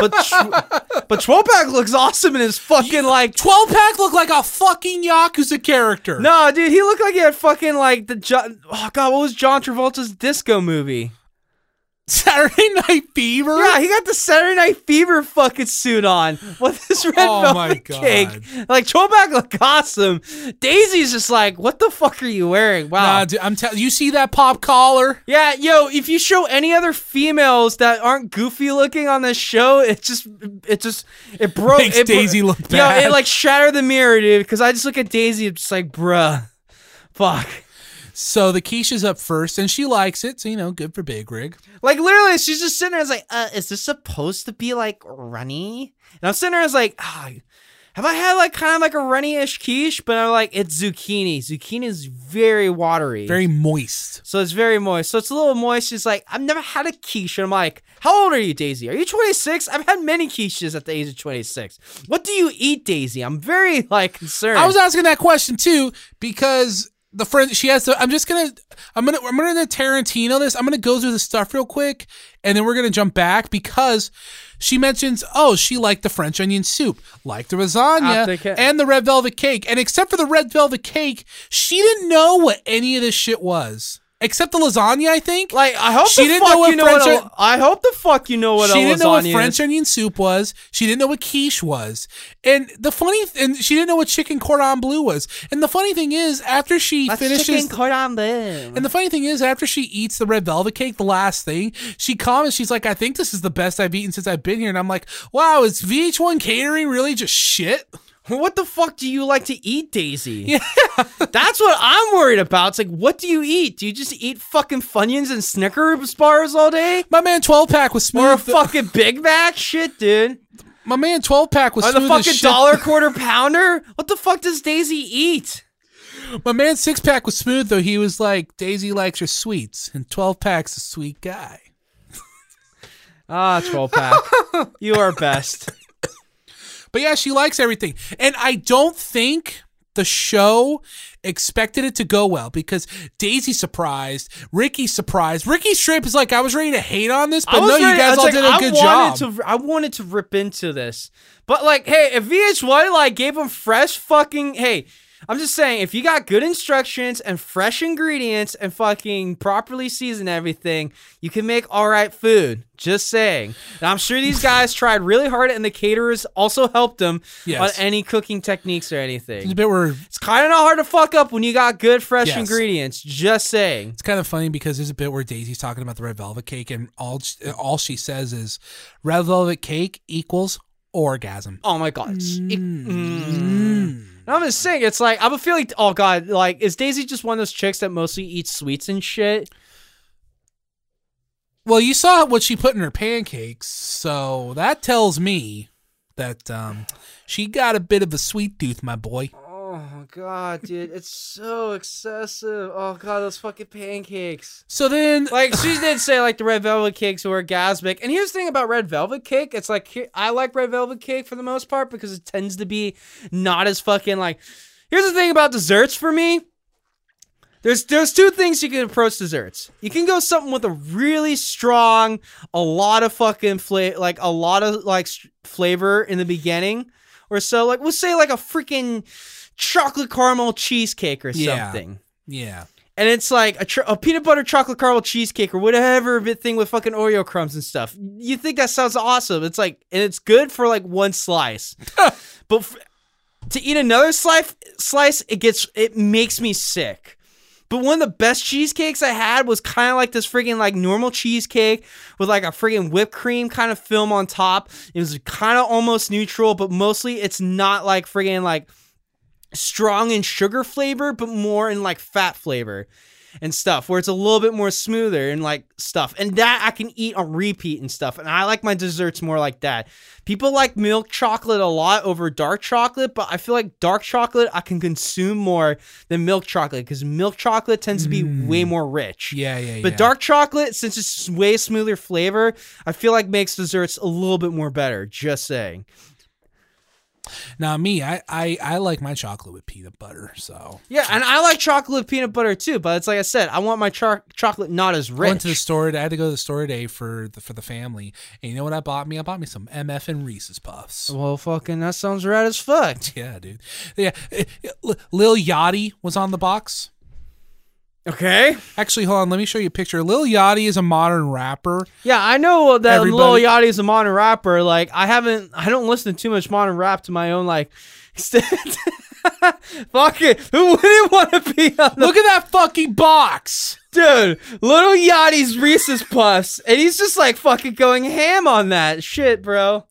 but but 12 pack looks awesome in his fucking like. 12 pack looked like a fucking Yakuza character. No, dude, he looked like he had fucking like the Jo- oh god, what was John Travolta's disco movie? Saturday Night Fever. Yeah, he got the Saturday Night Fever fucking suit on with this red Oh velvet cake. Like throwback look awesome. Daisy's just like, what the fuck are you wearing? Wow. Nah, dude, I'm telling you, see that pop collar? yeah, yo, if you show any other females that aren't goofy looking on this show, it just, it just, it broke. Makes it Daisy look Yo, bad. it like shattered the mirror, dude. Because I just look at Daisy, it's just like, bruh, fuck. So the quiche's up first, and she likes it. So you know, good for Big Rig. Like literally, she's just sitting there. It's like, uh, is this supposed to be like runny? And I'm sitting there. It's like, ah, have I had like kind of like a runny-ish quiche? But I'm like, it's zucchini. Zucchini is very watery, Very moist. so it's very moist. So it's a little moist. She's like, I've never had a quiche. And I'm like, how old are you, Daisy? Are you 26? I've had many quiches at the age of 26. What do you eat, Daisy? I'm very like concerned. I was asking that question too because the friend she has to. I'm just gonna. I'm gonna. I'm gonna Tarantino this. I'm gonna go through the stuff real quick, and then we're gonna jump back because she mentions, oh, she liked the French onion soup, liked the lasagna, ca- and the red velvet cake. And except for the red velvet cake, she didn't know what any of this shit was. Except the lasagna, I think. like, I hope She the didn't fuck know what you know French what. A, I hope the fuck you know what she didn't know what French is. onion soup was. She didn't know what quiche was, and the funny and she didn't know what chicken cordon bleu was. And the funny thing is, after she That's finishes, chicken cordon bleu. and the funny thing is, after she eats the red velvet cake, the last thing she comments, she's like, "I think this is the best I've eaten since I've been here." And I'm like, "Wow, is VH1 catering really just shit?" What the fuck do you like to eat, Daisy? Yeah. That's what I'm worried about. It's like, what do you eat? Do you just eat fucking Funyuns and Snickers bars all day? My man, twelve pack was smooth. Or a fucking Big Mac? Shit, dude. my man, twelve pack was Or the smooth as fucking shit. dollar quarter pounder? What the fuck does Daisy eat? My man, six pack was smooth though. He was like, Daisy likes her sweets, and twelve pack's a sweet guy. Ah, 12 pack. you are best. But yeah, she likes everything. And I don't think the show expected it to go well because Daisy surprised, Riki surprised. Ricky Strip is like, I was ready to hate on this, but no, you ready- I guys all like, did a I good wanted job. To, I wanted to rip into this. But like, hey, if VH1 like gave him fresh fucking hey, I'm just saying, if you got good instructions and fresh ingredients and fucking properly season everything, you can make all right food. Just saying. And I'm sure these guys tried really hard, and the caterers also helped them Yes. on any cooking techniques or There's a anything. bit where It's kind of not hard to fuck up when you got good fresh Yes. ingredients. Just saying. it's kind of funny because there's a bit where Daisy's talking about the red velvet cake, and all all she says is red velvet cake equals orgasm. Oh my god. It's- it- mm. I'm just saying, it's like I'm feeling. Oh god, like is Daisy just one of those chicks that mostly eats sweets and shit? Well, you saw what she put in her pancakes, so that tells me that um, she got a bit of a sweet tooth, my boy. Oh my god, dude, it's so excessive. Oh god, those fucking pancakes. So then, Like she did say, like the red velvet cakes were orgasmic. And here's the thing about red velvet cake: it's like I like red velvet cake for the most part because it tends to be not as fucking like. Here's the thing about desserts for me. There's there's two things you can approach desserts. You can go something with a really strong, a lot of fucking flavor, like a lot of like flavor in the beginning, or so. Like we'll say like a freaking chocolate caramel cheesecake or Yeah. something yeah, and it's like a, tr- a peanut butter chocolate caramel cheesecake or whatever bit thing with fucking Oreo crumbs and stuff. You think that sounds awesome? It's like, and it's good for like one slice, but f- to eat another slice, slice it gets it makes me sick. But one of the best cheesecakes I had was kind of like this freaking like normal cheesecake with like a freaking whipped cream kind of film on top. It was kind of almost neutral, but mostly it's not like freaking like strong in sugar flavor, but more in like fat flavor and stuff, where it's a little bit more smoother and like stuff. And that I can eat on repeat and stuff. And I like my desserts more like that. People like milk chocolate a lot over dark chocolate, but I feel like dark chocolate I can consume more than milk chocolate because milk chocolate tends to be way mm. more rich. yeah, yeah. Yeah. But yeah. dark chocolate, since it's way smoother flavor, I feel like makes desserts a little bit more better. Just saying. Now me, I, I I like my chocolate with peanut butter. So Yeah, and I like chocolate with peanut butter too, but it's like I said, I want my cho- chocolate not as I rich. went to the store. I had to go to the store today for the for the family. And you know what I bought me? I bought me some MF and Reese's Puffs. well, fucking, that sounds rad as fuck. Yeah, dude. Yeah, eh, eh, Lil Yachty was on the box. Okay. Actually, hold on. Let me show you a picture. Lil Yachty is a modern rapper. Yeah, I know that Lil Everybody- Yachty is a modern rapper. Like, I haven't, I don't listen to too much modern rap to my own like. extent. Fuck it. Who wouldn't want to be on the Look at that fucking box. dude? Lil Yachty's Reese's Puffs, and he's just like fucking going ham on that shit, bro.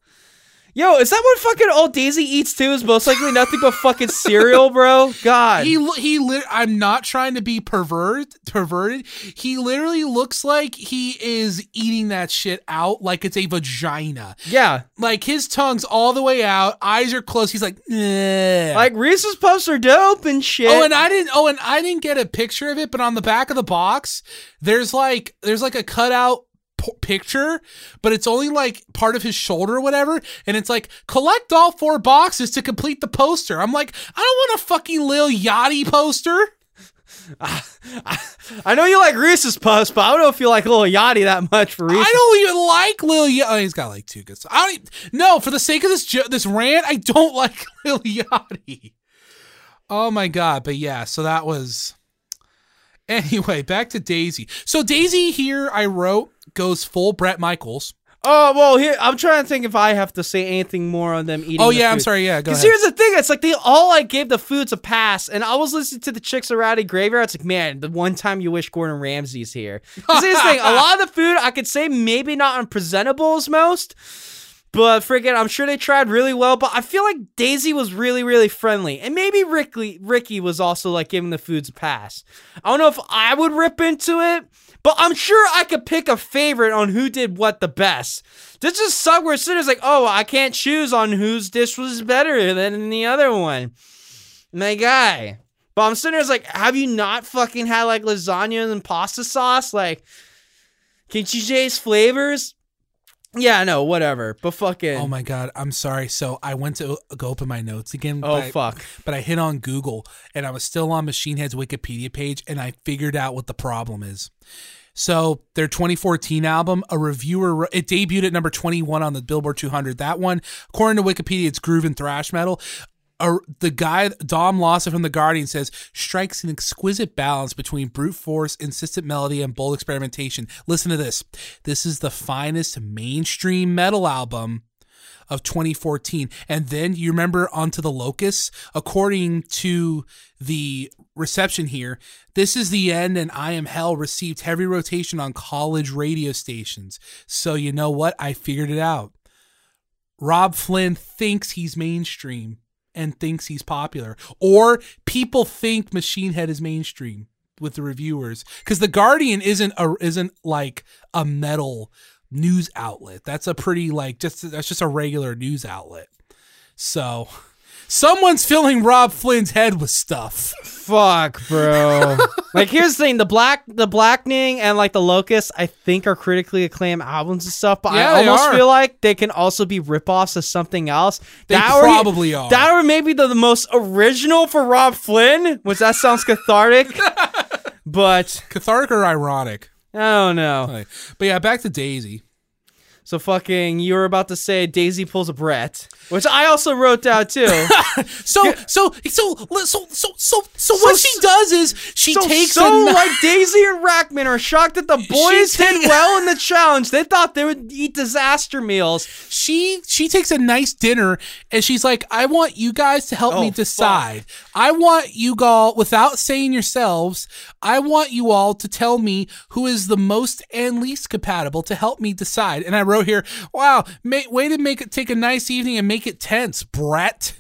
Yo, is that what fucking old Daisy eats too? Is most likely nothing but fucking cereal, bro. God. He he lit- I'm not trying to be pervert perverted. He literally looks like he is eating that shit out like it's a vagina. yeah. Like his tongue's all the way out, eyes are closed. He's like. Like Reese's Puffs are dope and shit. Oh, and I didn't. Oh, and I didn't get a picture of it, but on the back of the box, there's like there's like a cutout p- picture, but it's only like part of his shoulder or whatever, and it's like collect all four boxes to complete the poster. I'm like, I don't want a fucking Lil Yachty poster. I know you like Reese's Puffs, but I don't know if you like Lil Yachty that much for Reese's. I don't even like Lil Yachty. Oh, he's got like two good. I don't. Even, no, for the sake of this jo- this rant, I don't like Lil Yachty. Oh my god! But yeah, so that was. Anyway, back to Daisy. So Daisy here, I wrote goes full Bret Michaels. Oh well, here I'm trying to think if I have to say anything more on them eating. Oh the yeah, I'm sorry. Yeah, Because here's the thing, it's like they all like gave the foods a pass, and I was listening to the Chicks Rowdy Graveyard. It's like, man, the one time you wish Gordon Ramsay's here. 'Cause here's the thing, a lot of the food I could say maybe not unpresentable as most, but freaking, I'm sure they tried really well. But I feel like Daisy was really, really friendly, and maybe Riki, Riki was also like giving the foods a pass. I don't know if I would rip into it. But I'm sure I could pick a favorite on who did what the best. This just suck where Sitter's like, oh, I can't choose on whose dish was better than the other one. My guy. But I'm sitting like, have you not fucking had like lasagna and pasta sauce? Like, Kimchi taste flavors? Yeah, no, whatever. But fucking. Oh my god, I'm sorry. So I went to go open my notes again. Oh, but I- fuck. but I hit on Google and I was still on Machine Head's Wikipedia page and I figured out what the problem is. So their 2014 album, a reviewer, it debuted at number 21 on the Billboard 200. That one, according to Wikipedia, it's groove and thrash metal. The guy Dom Lawson from the Guardian says strikes an exquisite balance between brute force, insistent melody, and bold experimentation. Listen to this. This is the finest mainstream metal album of 2014. And then you remember Unto the Locusts? According to the reception here, This is the End and I Am Hell received heavy rotation on college radio stations. So you know what? I figured it out. Robb Flynn thinks he's mainstream and thinks he's popular. Or people think Machine Head is mainstream with the reviewers. Because the Guardian isn't a isn't like a metal news outlet. That's a pretty like just that's just a regular news outlet. So someone's filling Robb Flynn's head with stuff. Fuck, bro. like here's the thing: the black, the blackening, and like the locust, I think are critically acclaimed albums and stuff. But Yeah, I almost are. feel like they can also be ripoffs of something else. They were- probably are. That were maybe the, the most original for Robb Flynn, which that sounds cathartic. but Cathartic or ironic. I don't know. But yeah, back to Daisy. So fucking, you were about to say Daisy pulls a Brett, which I also wrote down too. So so so so so so so what she does is she so, takes so like Daisy and Rachtman are shocked that the boys She did well in the challenge. They thought they would eat disaster meals. she she takes a nice dinner and she's like, I want you guys to help Oh, me decide. I want you all without saying yourselves, I want you all to tell me who is the most and least compatible to help me decide. And I wrote here, wow, ma- way to make it take a nice evening and make it tense, Brett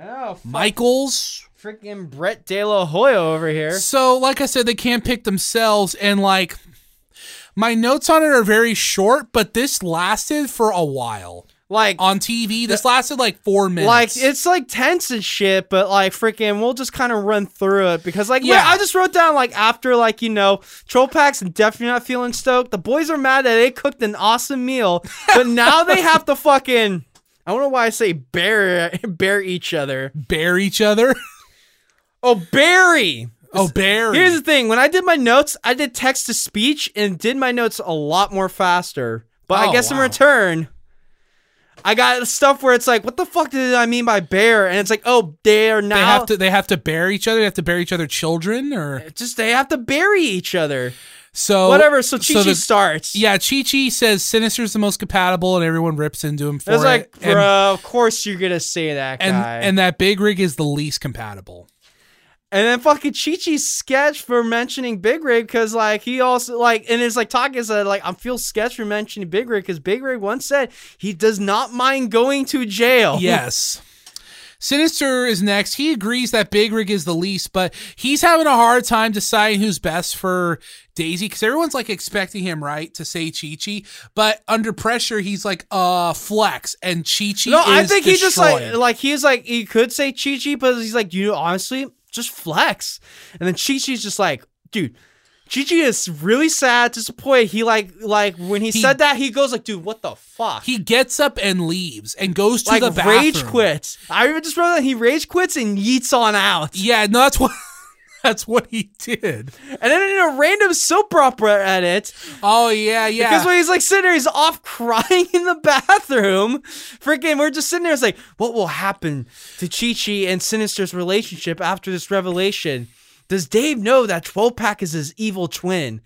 Oh, Michaels. freaking Brett De La Hoya over here. So, like I said, they can't pick themselves, and like my notes on it are very short, but this lasted for a while Like, on TV. This lasted like four minutes. like it's like tense and shit, but like freaking, we'll just kind of run through it because like Yeah. I just wrote down like after like you know troll packs and definitely not feeling stoked. The boys are mad that they cooked an awesome meal, but now they have to fucking. I don't know why I say bear bear each other. bear each other. Oh, Barry. oh, bear. Here's the thing: when I did my notes, I did text to speech and did my notes a lot more faster. But I Oh, guess in return, I got stuff where it's like, what the fuck did I mean by bear? And it's like, oh, they are now They have to they have to bear each other. They have to bear each other children or just they have to bury each other. so Whatever. So Chi Chi the- starts. Yeah, Chi Chi says Sinister's the most compatible, and everyone rips into him for It's it. like, and, bro, of course you're gonna say that and and that Big Rig is the least compatible. And then fucking Chi Chi's sketch for mentioning Big Rig because like he also like and it's like talking said like I feel sketch for mentioning Big Rig because Big Rig once said he does not mind going to jail. Yes. Sinister is next. He agrees that Big Rig is the least, but he's having a hard time deciding who's best for Daisy because everyone's like expecting him, right, to say Chi Chi. But under pressure, he's like, uh, Flex. And Chi Chi No, I think he just like like he's like he could say Chi Chi, but he's like you know honestly just flex. And then Chi Chi's just like dude. Chi Chi is really sad, disappointed. He like like when he, He- said that he goes like, dude, what the fuck? He gets up and leaves and goes to like the bathroom. rage quits. I even just wrote that he rage quits and yeets on out. Yeah, no, that's what that's what he did. And then in a random soap opera edit, Oh yeah, yeah. because when he's like sitting there, he's off crying in the bathroom. Freaking, we're just sitting there. It's like, what will happen to Chi Chi and Sinister's relationship after this revelation? Does Dave know that 12 Pack is his evil twin?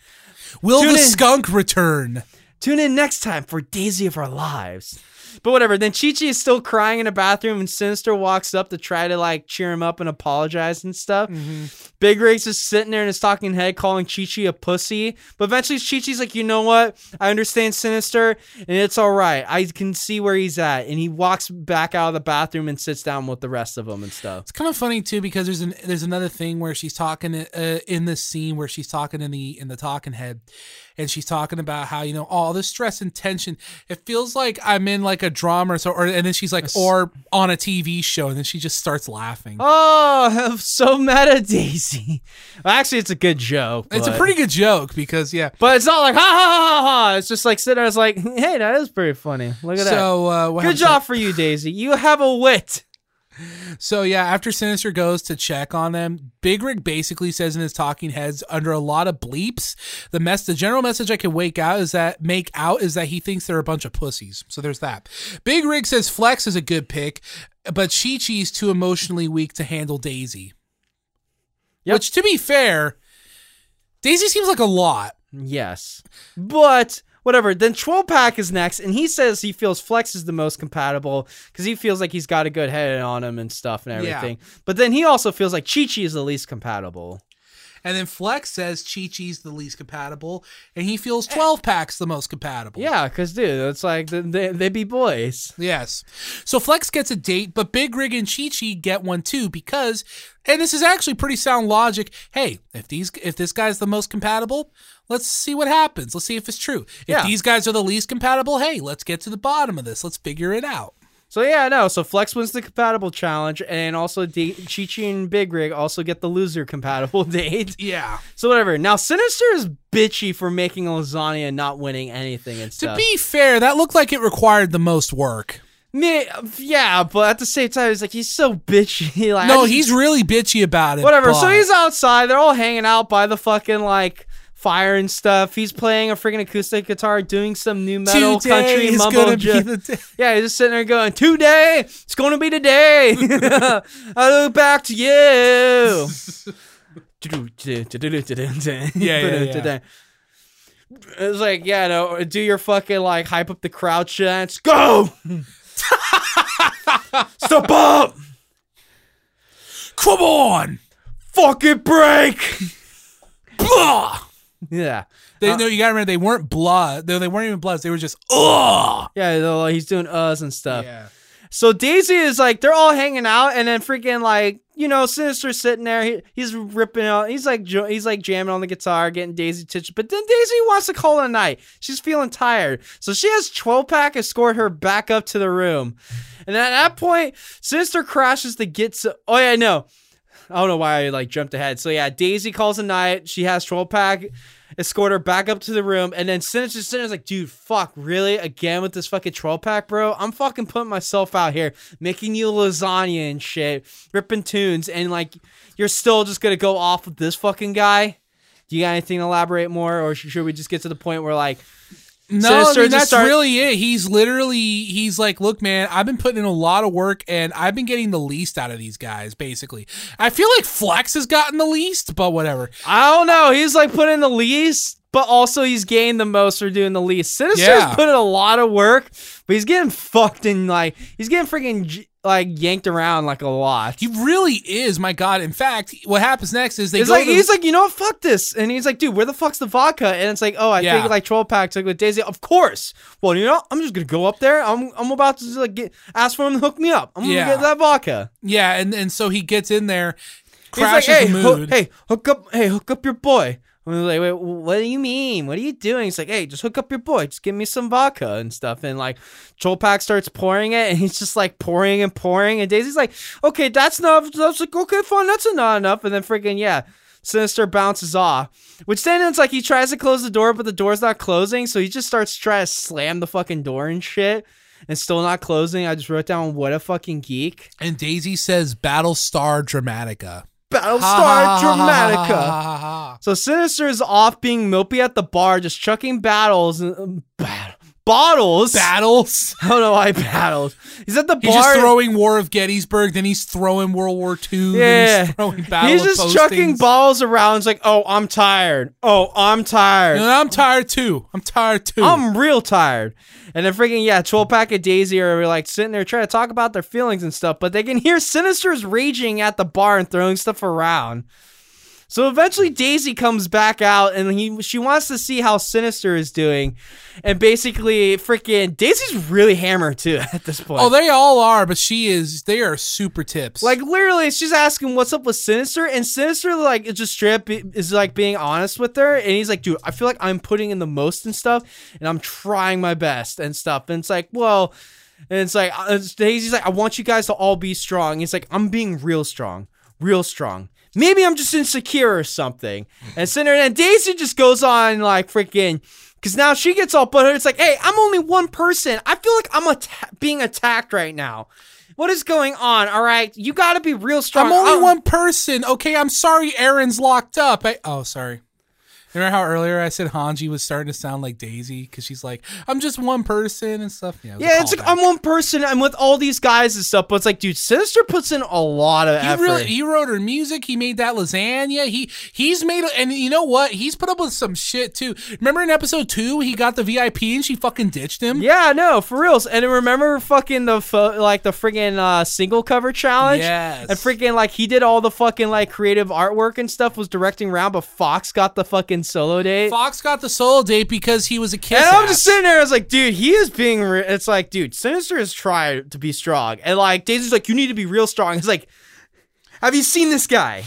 Will Tune the in. skunk return? Tune in next time for Daisy of Our Lives. But whatever. Then Chi Chi is still crying in a bathroom, and Sinister walks up to try to like cheer him up and apologize and stuff. Big Rig's just sitting there in his talking head, calling Chi Chi a pussy. But eventually, Chi Chi's like, you know what? I understand Sinister, and it's all right. I can see where he's at, and he walks back out of the bathroom and sits down with the rest of them and stuff. It's kind of funny too because there's an there's another thing where she's talking uh, in this scene where she's talking in the in the talking head, and she's talking about how you know all the stress and tension. It feels like I'm in like a drama or so, or and then she's like or on a TV show, and then she just starts laughing. Oh, so meta, Daisy. Well, actually, it's a good joke. it's a pretty good joke because yeah. But it's not like ha ha ha ha ha. It's just like sitting there. It's like, hey, that is pretty funny. Look at that. So uh, Good job for you, Daisy. You have a wit. So yeah, after Sinister goes to check on them, Big Rig basically says in his talking heads, under a lot of bleeps, the mess, the general message I can wake out is that make out is that he thinks they're a bunch of pussies. So there's that. Big Rig says Flex is a good pick, but Chi Chi's too emotionally weak to handle Daisy. Yep. Which, to be fair, Daisy seems like a lot. Yes, but whatever. Then Troll Pack is next, and he says he feels Flex is the most compatible because he feels like he's got a good head on him and stuff and Yeah. everything. But then he also feels like Chi Chi is the least compatible. And then Flex says Chi Chi's the least compatible, and he feels eh. 12 packs the most compatible. Yeah, because dude, it's like they, they, they be boys. Yes. So Flex gets a date, but Big Rig and Chi Chi get one too because and this is actually pretty sound logic. Hey, if these if this guy's the most compatible, let's see what happens. Let's see if it's true. If Yeah. these guys are the least compatible, hey, let's get to the bottom of this. Let's figure it out. So yeah, no. So Flex wins the compatible challenge, and also D- Chi Chi and Big Rig also get the loser compatible date. Yeah. So whatever. Now Sinister is bitchy for making lasagna and not winning anything and stuff. To be fair, that looked like it required the most work. Yeah, but at the same time, he's like he's so bitchy. Like No, just- he's really bitchy about it. whatever. So he's outside. They're all hanging out by the fucking like fire and stuff. He's playing a freaking acoustic guitar, doing some nu metal Today country is mumbo. gonna be the day. yeah, he's just sitting there going, "Today, it's going to be the day. I look back to you." yeah, yeah, yeah. It's like, yeah, no, do your fucking like hype up the crowd chants. Go! Step up! Come on. Fucking break! Blah. Yeah. They, uh, no, you gotta remember they weren't blood. They, they weren't even bloods. They were just ugh. Yeah, like, he's doing uhs and stuff. Yeah. So Daisy is like, they're all hanging out, and then freaking like, you know, Sinister's sitting there. He, he's ripping out. He's like, jo- he's like jamming on the guitar, getting Daisy titched. But then Daisy wants to call it a night. She's feeling tired, so she has 12 pack escort her back up to the room. And at that point, Sinister crashes the gets. Oh yeah, no. I don't know why I like jumped ahead. So yeah, Daisy calls a night. She has troll pack escort her back up to the room, and then Sinister Sinister's like, dude, fuck, really? Again with this fucking troll pack, bro? I'm fucking putting myself out here, making you lasagna and shit, ripping tunes, and like, you're still just gonna go off with this fucking guy? Do you got anything to elaborate more, or should we just get to the point where like, No, I mean, that's start- really it. He's literally he's like, look, man, I've been putting in a lot of work and I've been getting the least out of these guys. Basically, I feel like Flex has gotten the least, but whatever. I don't know. He's like putting the least, but also he's gained the most for doing the least. Sinister's Yeah. put in a lot of work, but he's getting fucked in like he's getting freaking like yanked around like a lot. He really is. My God. In fact, what happens next is they It's go like to- he's like, you know what, fuck this, and he's like, dude, where the fuck's the vodka? And it's like, oh, I Yeah. think like Troll Pack took with Daisy. Of course. Well, you know, I'm just gonna go up there. I'm I'm about to like get ask for him to hook me up. I'm Yeah. gonna get that vodka. yeah, and and so he gets in there, He's like, crashes hey, the hoo- mood. hey, hook up, hey, hook up your boy. Like, wait, what do you mean? What are you doing? He's like, hey, just hook up your boy. Just give me some vodka and stuff. And like, Troll Pack starts pouring it, and he's just like pouring and pouring. And Daisy's like, okay, that's enough. That's like, okay, fine, that's not enough. And then freaking yeah, Sinister bounces off. Which then it's like he tries to close the door, but the door's not closing, so he just starts trying to slam the fucking door and shit. And still not closing. I just wrote down what a fucking geek. and Daisy says Battlestar Dramatica. Battlestar Dramatica. So Sinister is off being mopey at the bar, just chucking battles and um, bat- bottles. Battles. I don't know why battles. He's at the bar. He's just throwing War of Gettysburg, then he's throwing World War II, then Yeah. he's throwing Battle He's of just chucking balls around. It's like, oh, I'm tired. Oh, I'm tired. And I'm tired too. I'm tired too. I'm real tired. And then freaking yeah, Troll Pack and Daisy are like sitting there trying to talk about their feelings and stuff, but they can hear Sinister's raging at the bar and throwing stuff around. So eventually Daisy comes back out and he she wants to see how Sinister is doing. And basically freaking Daisy's really hammered too at this point. oh, they all are, but she is. They are super tips. like literally, she's asking what's up with Sinister, and Sinister like is just straight up is like being honest with her, and he's like, dude, I feel like I'm putting in the most and stuff, and I'm trying my best and stuff, and it's like, well, and it's like uh, Daisy's like, I want you guys to all be strong. He's like, I'm being real strong, real strong. Maybe I'm just insecure or something. And Cinder and Daisy just goes on like freaking. Because now she gets all but It's like, hey, I'm only one person. I feel like I'm atta- being attacked right now. What is going on? All right, you got to be real strong. I'm only I'm- one person. Okay, I'm sorry. Eren's locked up. I, oh, sorry. Remember how earlier I said Hanji was starting to sound like Daisy because she's like, I'm just one person and stuff. Yeah, it Yeah, it's like. I'm one person. I'm with all these guys and stuff. But it's like, dude, Sinister puts in a lot of He, effort. really, he wrote her music. He made that lasagna. He he's made and you know what? He's put up with some shit too. Remember in episode two, he got the VIP and she fucking ditched him. yeah, no, for reals. And remember fucking the pho- like the friggin' uh, single cover challenge. Yes. And freaking like he did all the fucking like creative artwork and stuff. Was directing around, but Fox got the fucking solo date. Fox got the solo date because he was a kid. And I'm ass. just sitting there. I was like, dude, he is being. Re- it's like, dude, Sinister has tried to be strong, and like Daisy's like, you need to be real strong. It's like, have you seen this guy?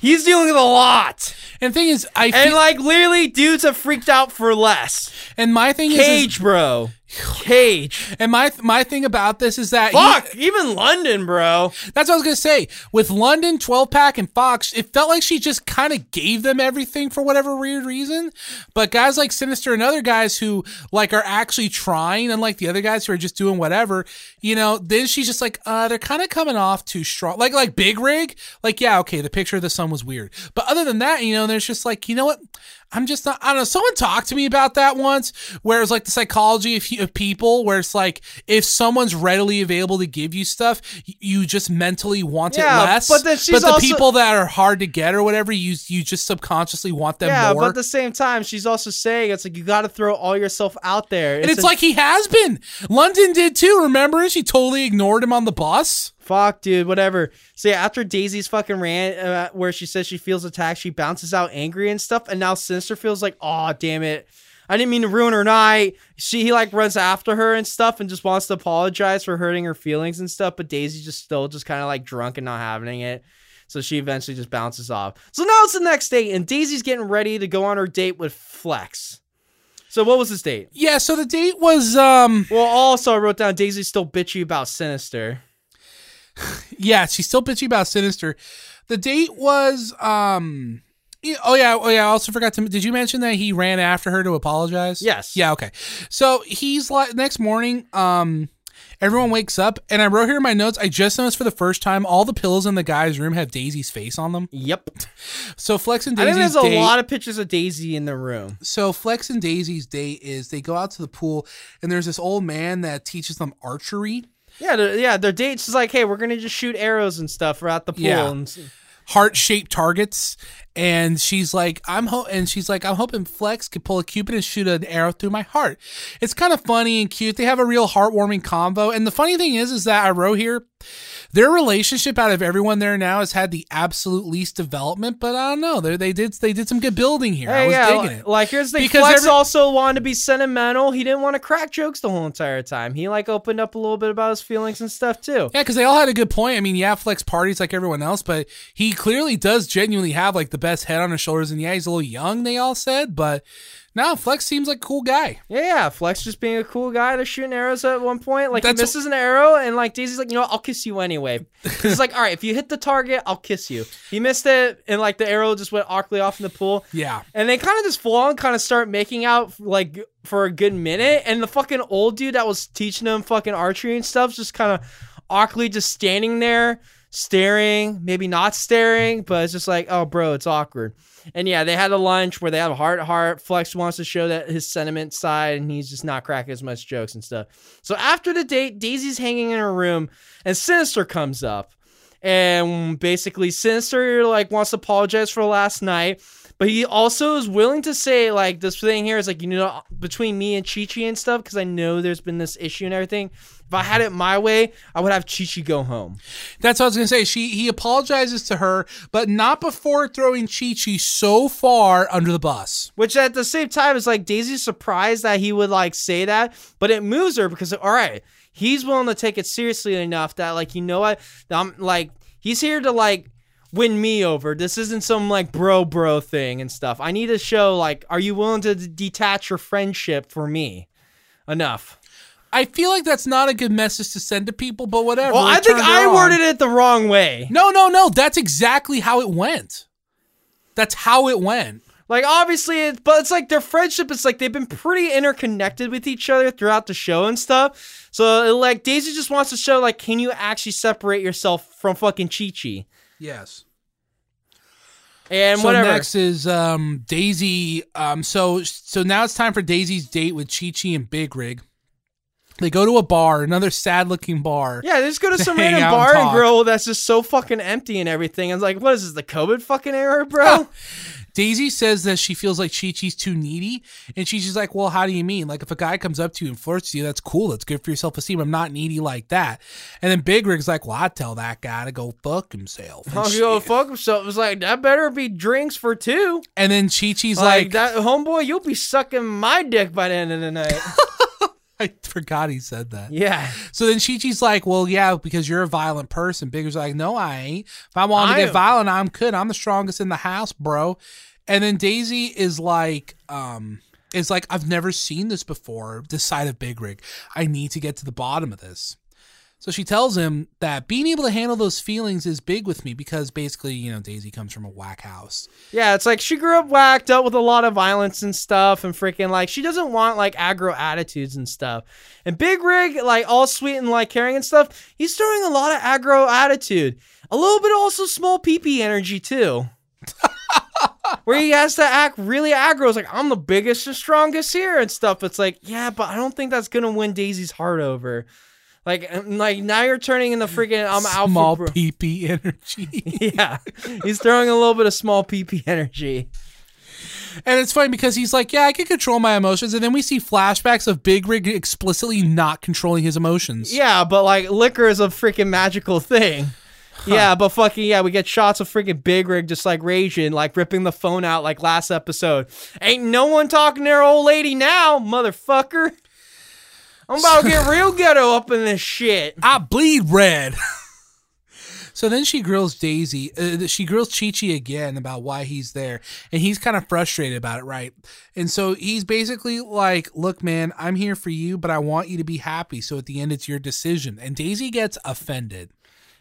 He's dealing with a lot, And the thing is, I and feel, like literally, dudes have freaked out for less. and my thing is, is, Cage, bro. Cage. and my my thing about this is that he- Fuck. Even London, bro. That's what I was gonna say. With London, 12 pack, and Fox, it felt like she just kind of gave them everything for whatever weird reason. But guys like Sinister and other guys who like are actually trying, unlike the other guys who are just doing whatever, you know, then she's just like, uh, they're kind of coming off too strong. Like like Big Rig, like yeah, okay, the picture of the sun was weird, but other than that, you know, there's just like, you know what? I'm just not. I don't know. Someone talked to me about that once, where it's like the psychology of, of people, where it's like if someone's readily available to give you stuff, you just mentally want Yeah, it less. but then she's but the also- people that are hard to get or whatever, you you just subconsciously want them yeah, more. but at the same time, she's also saying it's like you got to throw all yourself out there. and it's a- like he has been. London did too. Remember, she totally ignored him on the bus. Fuck, dude, whatever. So yeah, after Daisy's fucking rant, uh, where she says she feels attacked, she bounces out angry and stuff, and now Sinister feels like, oh damn it, I didn't mean to ruin her night. She he like runs after her and stuff, and just wants to apologize for hurting her feelings and stuff, but Daisy just still just kind of like drunk and not having it. So she eventually just bounces off. So now it's the next day, and Daisy's getting ready to go on her date with Flex. So what was this date? Yeah. So the date was um. Well, also I wrote down Daisy's still bitchy about Sinister. Yeah, she's still bitchy about Sinister. The date was um oh yeah, oh yeah. I also forgot to. Did you mention that he ran after her to apologize? Yes. Yeah. Okay. So he's like next morning. Um, Everyone wakes up, and I wrote here in my notes. I just noticed for the first time all the pillows in the guy's room have Daisy's face on them. Yep. So Flex and I think there's a date. lot of pictures of Daisy in the room. so Flex and Daisy's date is they go out to the pool, and there's this old man that teaches them archery. Yeah, yeah. Their date's just like, hey, we're gonna just shoot arrows and stuff at the pool. Yeah. And, heart shaped targets. And she's like, I'm ho- and she's like, I'm hoping Flex could pull a Cupid and shoot an arrow through my heart. It's kind of funny and cute. They have a real heartwarming convo. And the funny thing is, is that I wrote here, their relationship out of everyone there now has had the absolute least development. But I don't know, they they did they did some good building here. I Hey, was yeah, digging li- it. like here's the. Because Flex every- also wanted to be sentimental. He didn't want to crack jokes the whole entire time. He like opened up a little bit about his feelings and stuff too. Yeah, because they all had a good point. I mean, yeah, Flex parties like everyone else, but he clearly does genuinely have like the best head on his shoulders. And yeah, he's a little young, they all said, but no, Flex seems like a cool guy. Yeah, yeah. Flex just being a cool guy. They're shooting arrows at one point. Like That's- he misses an arrow, and like Daisy's like, you know, what? I'll kiss you anyway. He's like, all right, if you hit the target, I'll kiss you. He missed it, and like the arrow just went awkwardly off in the pool. Yeah. And they kind of just full on kind of start making out like for a good minute. And the fucking old dude that was teaching them fucking archery and stuff just kind of awkwardly just standing there, staring, maybe not staring, but it's just like, oh, bro, it's awkward. And yeah, they had a lunch where they have a heart heart. Flex wants to show that his sentiment side, and he's just not cracking as much jokes and stuff. So after the date, Daisy's hanging in her room, and Sinister comes up and basically Sinister like wants to apologize for last night, but he also is willing to say like this thing here is like you know between me and Chi Chi and stuff because I know there's been this issue and everything. If I had it my way, I would have Chi Chi go home. That's what I was gonna say. She he apologizes to her, but not before throwing Chi Chi so far under the bus. Which at the same time is like Daisy's surprised that he would like say that, but it moves her because all right, he's willing to take it seriously enough that like you know what, I'm like he's here to like win me over. This isn't some like bro bro thing and stuff. I need to show like, are you willing to d- detach your friendship for me? Enough. I feel like that's not a good message to send to people, but whatever. Well, I think I on. worded it the wrong way. No, no, no. That's exactly how it went. That's how it went. Like obviously, it, but it's like their friendship. It's like they've been pretty interconnected with each other throughout the show and stuff. So like Daisy just wants to show like, can you actually separate yourself from fucking Chi Chi? Yes. And so whatever. next is um, Daisy. Um, so so now it's time for Daisy's date with Chi Chi and Big Rig. They go to a bar, another sad-looking bar. yeah, they just go to some random out and bar and grill that's just so fucking empty and everything. I was like, what is this, the COVID fucking era, bro? Daisy says that she feels like Chi Chi's too needy, and Chi Chi's like, "Well, how do you mean? Like, if a guy comes up to you and flirts with you, that's cool. That's good for your self esteem. I'm not needy like that." And then Big Rig's like, "Well, I tell that guy to go fuck himself." I'll go fuck himself. It was like, that better be drinks for two. and then Chi Chi's Like, like, that, homeboy, you'll be sucking my dick by the end of the night. "I forgot he said that." yeah. So then Chi Chi's like, "Well, yeah, because you're a violent person." Big Rig's like, "No, I ain't. If I wanted to get am- violent, I'm good. I'm the strongest in the house, bro." And then Daisy is like, um, is like, I've never seen this before. This side of Big Rig. I need to get to the bottom of this. So she tells him that being able to handle those feelings is big with me because basically, you know, Daisy comes from a whack house. Yeah, it's like she grew up whacked up with a lot of violence and stuff, and freaking like she doesn't want like aggro attitudes and stuff. And Big Rig, like all sweet and like caring and stuff, he's throwing a lot of aggro attitude, a little bit also small PP energy too. Where he has to act really aggro. It's like I'm the biggest and strongest here and stuff. It's like yeah, but I don't think that's gonna win Daisy's heart over. Like, um, like now you're turning into freaking I'm out Small for PP energy. yeah, he's throwing a little bit of small PP energy. And it's funny because he's like, yeah, I can control my emotions. And then we see flashbacks of Big Rig explicitly not controlling his emotions. Yeah, but like liquor is a freaking magical thing. Yeah, but fucking yeah, we get shots of freaking Big Rig just like raging, like ripping the phone out like last episode. Ain't no one talking to their old lady now, motherfucker. I'm about to get real ghetto up in this shit. I bleed red. so then she grills Daisy. Uh, she grills Chi Chi again about why he's there. And he's kind of frustrated about it, right? And so he's basically like, look, man, I'm here for you, but I want you to be happy. So at the end, it's your decision. And Daisy gets offended.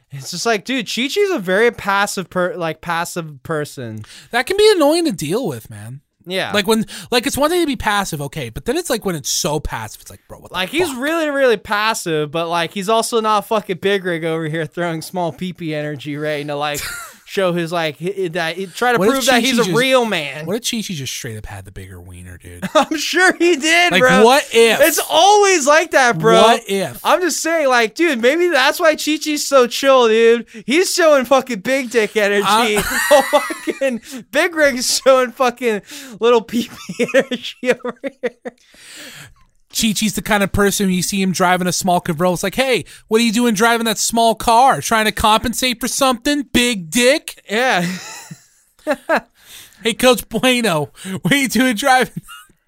It's just like, dude, Chi Chi's a very passive per like passive person. That can be annoying to deal with, man. Yeah. Like when, like it's one thing to be passive, okay, but then it's like when it's so passive, it's like, bro, what the Like he's fuck? really, really passive, but like he's also not fucking big rig over here throwing small peepee energy right to like show his like that try to What if prove that Chi-Chi he's a just- real man. What if Chi Chi just straight up had the bigger wiener, dude? I'm sure he did, Like, bro. what if? It's always like that, bro. What if? I'm just saying, like, dude, maybe that's why Chi Chi's so chill, dude. He's showing fucking big dick energy. I- oh, fucking Big Rig's showing fucking little pee pee energy over here. Chi Chi's the kind of person you see him driving a small convertible. It's like, hey, what are you doing driving that small car? Trying to compensate for something? Big dick? Yeah. Hey, Coach Bueno, what are you doing driving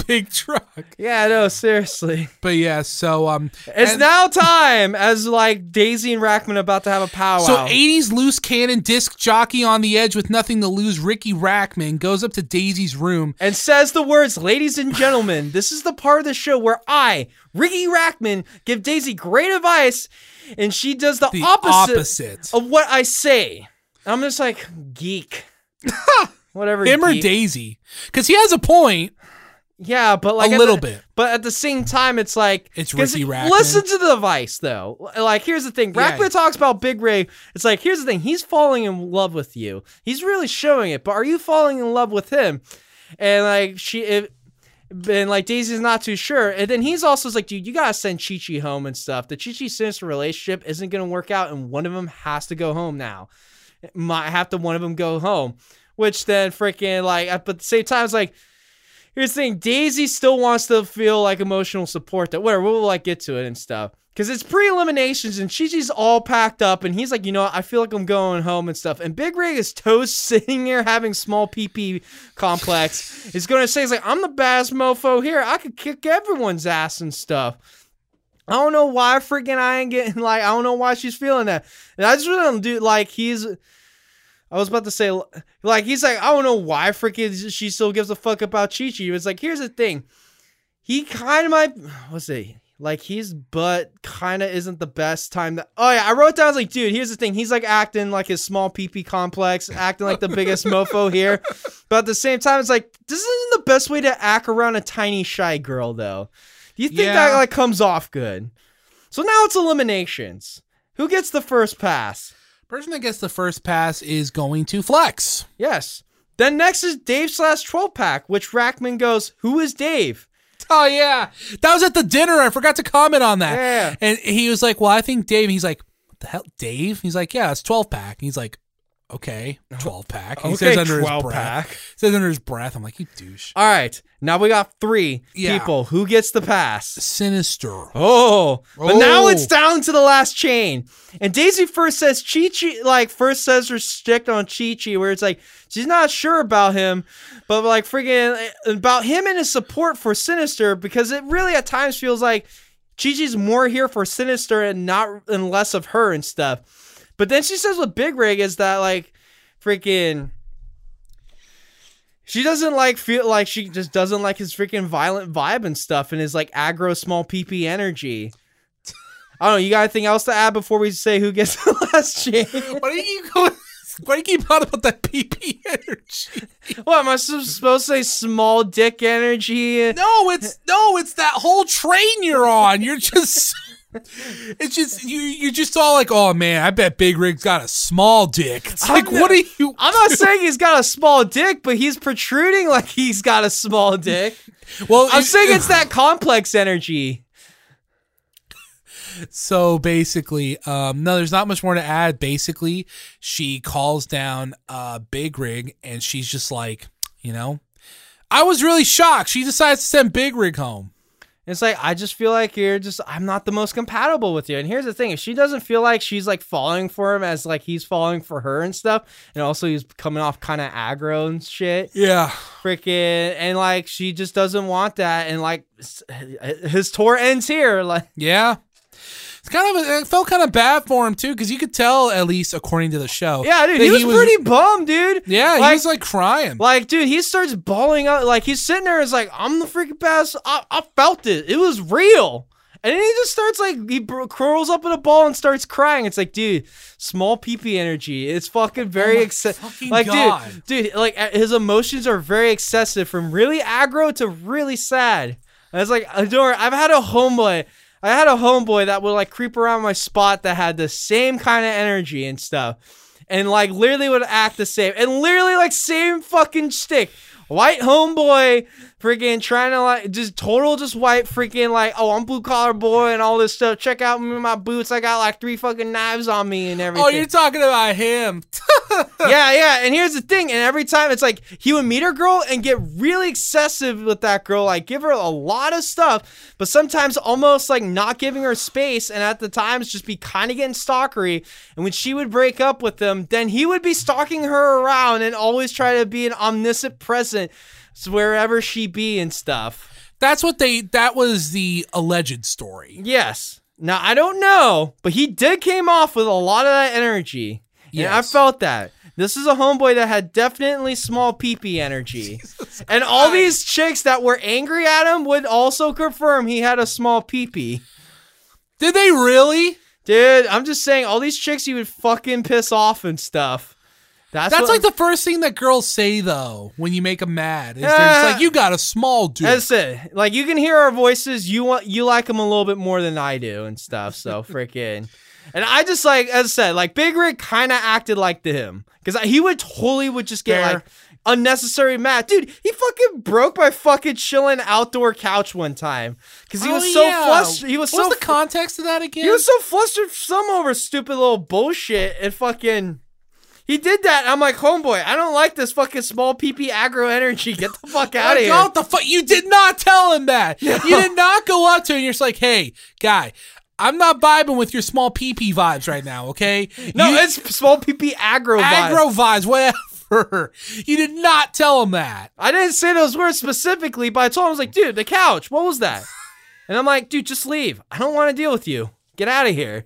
big truck? Yeah, no, seriously. But yeah, so um, It's and- now time as like Daisy and Rachtman about to have a powwow. So 80s loose cannon disc jockey on the edge with nothing to lose. Riki Rachtman goes up to Daisy's room. and says the words, ladies and gentlemen, this is the part of the show where I, Riki Rachtman, give Daisy great advice, and she does the, The opposite, opposite. of what I say. I'm just like, geek. Whatever. Him or. Daisy? Because he has a point. Yeah, but like A little the- bit. But at the same time, it's like it's Riki Rachtman. Listen to the advice though. Like, here's the thing. Yeah. Talks about Big Rig. It's like, here's the thing. He's falling in love with you. He's really showing it. But are you falling in love with him? And like she, it, and like Daisy's not too sure. And then he's also like, dude, you gotta send Chi Chi home and stuff. The Chi Chi Sinister relationship isn't gonna work out, and one of them has to go home now. Might have to one of them go home. Which then freaking like, but at the same time, it's like. Here's the thing, Daisy still wants to feel like emotional support. That whatever, we'll like get to it and stuff. Cause it's pre-eliminations and Chi-Chi's all packed up and he's like, you know, what, I feel like I'm going home and stuff. And Big Rig is toast sitting here having small PP complex. is gonna say, he's like, I'm the baddest mofo here. I could kick everyone's ass and stuff. I don't know why freaking I ain't getting like I don't know why she's feeling that. And I just really don't do like he's I was about to say like he's like I don't know why freaking she still gives a fuck about Chi Chi. It's like here's the thing. He kind of might what's it like his butt kind of isn't the best time that oh yeah I wrote down I was like dude here's the thing. He's like acting like his small PP complex acting like the biggest mofo here. But at the same time it's like this isn't the best way to act around a tiny shy girl though. Do you think Yeah. that like comes off good? So now it's eliminations. Who gets the first pass Person that gets the first pass is going to Flex. Yes. Then next is Dave slash 12 pack, which Rachtman goes, Who is Dave? Oh yeah, that was at the dinner. I forgot to comment on that. Yeah. And he was like, "Well, I think Dave." He's like, "What the hell, Dave?" He's like, "Yeah, it's twelve pack." He's like, "Okay, uh-huh. twelve pack." He says under his 12 breath. pack. Says under his breath. I'm like, "You douche." All right. Now we got three Yeah. people. Who gets the pass? Sinister. Oh, but now Oh. it's down to the last chain. And Daisy first says Chi Chi, like, first says her stick on Chi Chi, where it's like, she's not sure about him, but like, freaking eh, about him and his support for Sinister, because it really at times feels like Chi Chi's more here for Sinister and not, and less of her and stuff. But then she says with Big Rig is that, like, freaking. She doesn't like feel like she just doesn't like his freaking violent vibe and stuff and his like aggro small PP energy. I don't know. You got anything else to add before we say who gets the last chain? Why do you keep going? Why do you keep on about that PP energy? what am I supposed to say? Small dick energy. No, it's no, it's that whole train you're on. You're just. It's just you. You're just all like, "Oh man, I bet Big Rig's got a small dick." It's I'm like, not- what are you? I'm not saying he's got a small dick, but he's protruding like he's got a small dick. Well, I'm it- saying it's that complex energy. So basically, um, no, there's not much more to add. Basically, she calls down uh, Big Rig, and she's just like, you know, I was really shocked. She decides to send Big Rig home. It's like I just feel like you're just I'm not the most compatible with you. And here's the thing: if she doesn't feel like she's like falling for him as like he's falling for her and stuff, and also he's coming off kind of aggro and shit, Yeah, freaking, and like she just doesn't want that, and like his tour ends here. Like yeah. It's kind of it felt kind of bad for him too, because you could tell at least according to the show. yeah, dude, that he was, pretty bummed, dude. Yeah, he was like crying. Like, dude, he starts bawling out. Like, he's sitting there. Is like, I'm the freaking best. I, I felt it. It was real. And then he just starts like he curls up in a ball and starts crying. It's like, dude, small peepee energy. It's fucking oh very Oh excessive. Like, God. dude, dude, like his emotions are very excessive, from really aggro to really sad. And it's like, adore. I've had a homeboy. I had a homeboy that would like creep around my spot that had the same kind of energy and stuff, and like literally would act the same, and literally like same fucking stick. White homeboy, freaking trying to like just total just white freaking like oh I'm blue collar boy and all this stuff. Check out me my boots. I got like three fucking knives on me and oh, everything Oh, you're talking about him. yeah, yeah. And here's the thing. And every time it's like he would meet her girl and get really excessive with that girl, like give her a lot of stuff, but sometimes almost like not giving her space. And at the times just be kind of getting stalkery. And when she would break up with him, then he would be stalking her around and always try to be an omniscient presence wherever she be and stuff. That's what they. That was the alleged story. Yes. Now I don't know, but he did came off with a lot of that energy. Yeah, I felt that. This is a homeboy that had definitely small peepee energy. and all these chicks that were angry at him would also confirm he had a small peepee. Did they really? Dude, I'm just saying, all these chicks he would fucking piss off and stuff. That's, That's like the first thing that girls say though when you make them mad. Is they're just like, "You got a small dude." That's it. Like you can hear our voices. You want you like them a little bit more than I do and stuff. So freaking. And I just like as I said, like Big Rig kind of acted like to him because he would totally would just get Fair. like unnecessary mad. Dude, he fucking broke my fucking chilling outdoor couch one time because he Oh, was so yeah. flustered. He was What's so the context of that again? he was so flustered some over stupid little bullshit and fucking. He did that. I'm like, homeboy, I don't like this fucking small PP aggro energy. Get the fuck out of here. What the fuck? You did not tell him that. You did not go up to him and you're just like, hey, guy, I'm not vibing with your small PP vibes right now, okay? No, You- it's small PP aggro vibe. aggro vibes, whatever. You did not tell him that. I didn't say those words specifically, but I told him I was like, dude, the couch. What was that? and I'm like, dude, just leave. I don't want to deal with you. Get out of here.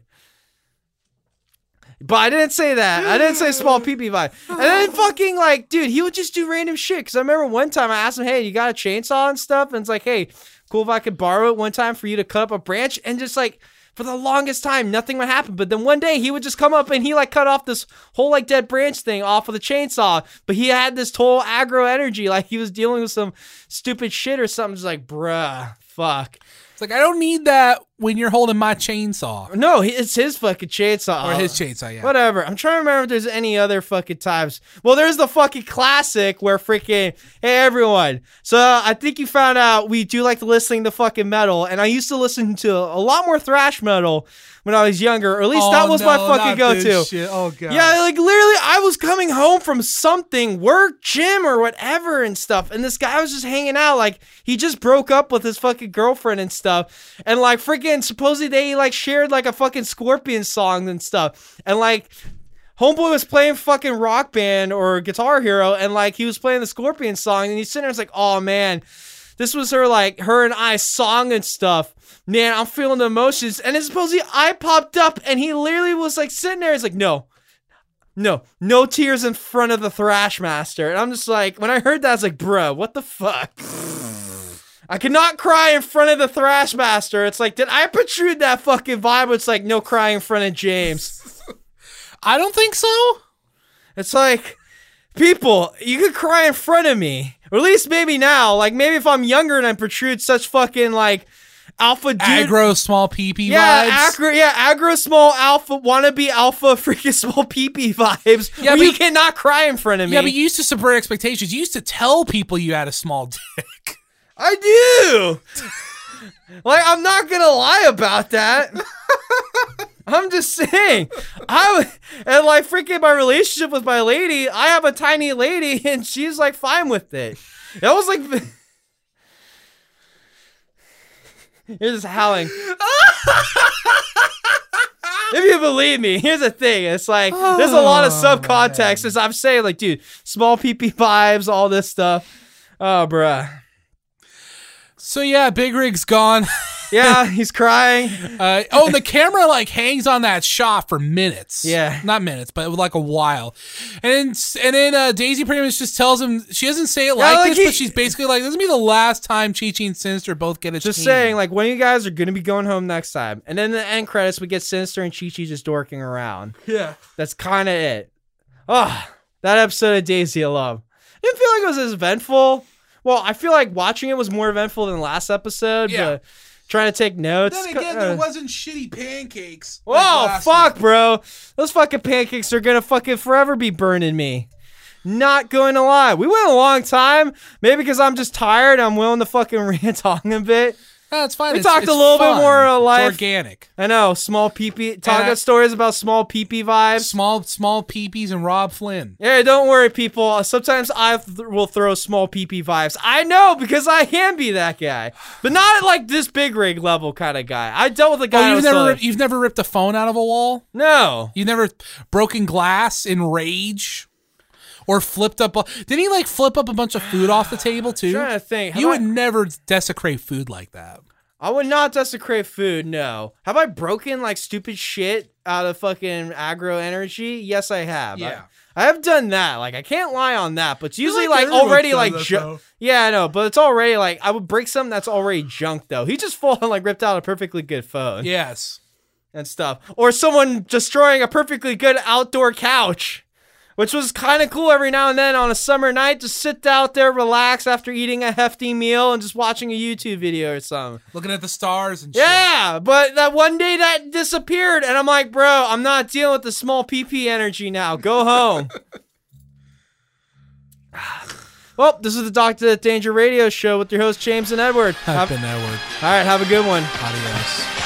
But I didn't say that. I didn't say small PP vibe. And then fucking like, dude, he would just do random shit. Because I remember one time I asked him, hey, you got a chainsaw and stuff? And it's like, hey, cool if I could borrow it one time for you to cut up a branch. And just like, for the longest time, nothing would happen. But then one day he would just come up and he like cut off this whole like dead branch thing off of the chainsaw. But he had this total aggro energy, like he was dealing with some stupid shit or something. Just like, bruh, fuck. It's like, I don't need that when you're holding my chainsaw. No, it's his fucking chainsaw. Or his chainsaw, yeah. Whatever. I'm trying to remember if there's any other fucking times. Well, there's the fucking classic where freaking, hey everyone. So I think you found out we do like listening to fucking metal, and I used to listen to a lot more thrash metal when I was younger, or at least that Oh, was my fucking go to. Oh, God. Yeah, like literally, I was coming home from something, work, gym, or whatever and stuff. And this guy was just hanging out. Like, he just broke up with his fucking girlfriend and stuff. And like, freaking, supposedly they like shared like a fucking Scorpion song and stuff. And like, Homeboy was playing fucking rock band or guitar hero. And like, he was playing the Scorpion song. And he's sitting there, it's like, oh man. This was her like her and I song and stuff. Man, I'm feeling the emotions. And then supposedly I popped up and he literally was like sitting there. He's like, no, no, no tears in front of the Thrash Master. And I'm just like, when I heard that, I was like, bro, what the fuck? I cannot cry in front of the Thrash Master. It's like, did I protrude that fucking vibe? It's like, no crying in front of James. I don't think so. It's like, people, you could cry in front of me. Or at least maybe now. Like, maybe if I'm younger and I protrude such fucking, like, alpha dude. Aggro small PP Yeah, vibes. aggro, yeah, aggro small alpha, wannabe alpha, freaking small PP vibes. Yeah, but- you cannot cry in front of me. yeah, but you used to subvert expectations. You used to tell people you had a small dick. I do. like, I'm not gonna lie about that. I'm just saying, I and like freaking my relationship with my lady. I have a tiny lady, and she's like fine with it. That was like. You're just howling. if you believe me, here's the thing. It's like there's a lot of Oh, subcontext. As I'm saying, like, dude, small PP vibes, all this stuff. Oh, bruh. So yeah, Big Rig's gone. Yeah, he's crying. Uh, oh, the camera like hangs on that shot for minutes. Yeah. not minutes, but like a while. And then and then uh, Daisy pretty much just tells him she doesn't say it like, like this, he- but she's basically like, "This is gonna be the last time Chi Chi and Sinister both get a Just team." saying, like, when you guys are gonna be going home next time. And then the end credits, we get Sinister and Chi Chi just dorking around. yeah. That's kind of it. Oh, that episode of Daisy of Love. Didn't feel like it was as eventful. Well, I feel like watching it was more eventful than the last episode, Yeah. but trying to take notes. Then again, there wasn't shitty pancakes. Like last fuck, week. bro. Those fucking pancakes are gonna fucking forever be burning me. Not going to lie. We went a long time. Maybe because I'm just tired. I'm willing to fucking rant on a bit. No, it's fine. We It's- talked it's a little bit fun. more, uh, It's life. organic. I know, small peepee. Talk I- stories about small peepee vibes. Small, small peepees and Robb Flynn. Yeah, don't worry, people. Sometimes I th- will throw small peepee vibes. I know because I can be that guy, but not at like this big rig level kind of guy. I dealt with a guy. Oh, you've never, ripped, you've never ripped a phone out of a wall. no. You've never broken glass in rage, or flipped up. Didn't he like flip up a bunch of food off the table too? trying to think. Have You I- would never desecrate food like that. I would not desecrate food. No. Have I broken like stupid shit out of fucking aggro energy? Yes, I have. I- Yeah. I, have done that. Like I can't lie on that. But it's usually like like, already like ju- yeah, I know. But it's already like I would break something that's already junk though. He just full on like ripped out a perfectly good phone. Yes. and stuff. Or someone destroying a perfectly good outdoor couch, which was kind of cool every now and then on a summer night. Just sit out there, relax after eating a hefty meal and just watching a YouTube video or something. Looking at the stars and shit. Yeah, but that one day that disappeared, and I'm like, bro, I'm not dealing with the small PP energy now. Go home. well, this is the Doctor Death Danger Radio Show with your host James and Edward. I've Have- been Edward. all right, have a good one. Adios.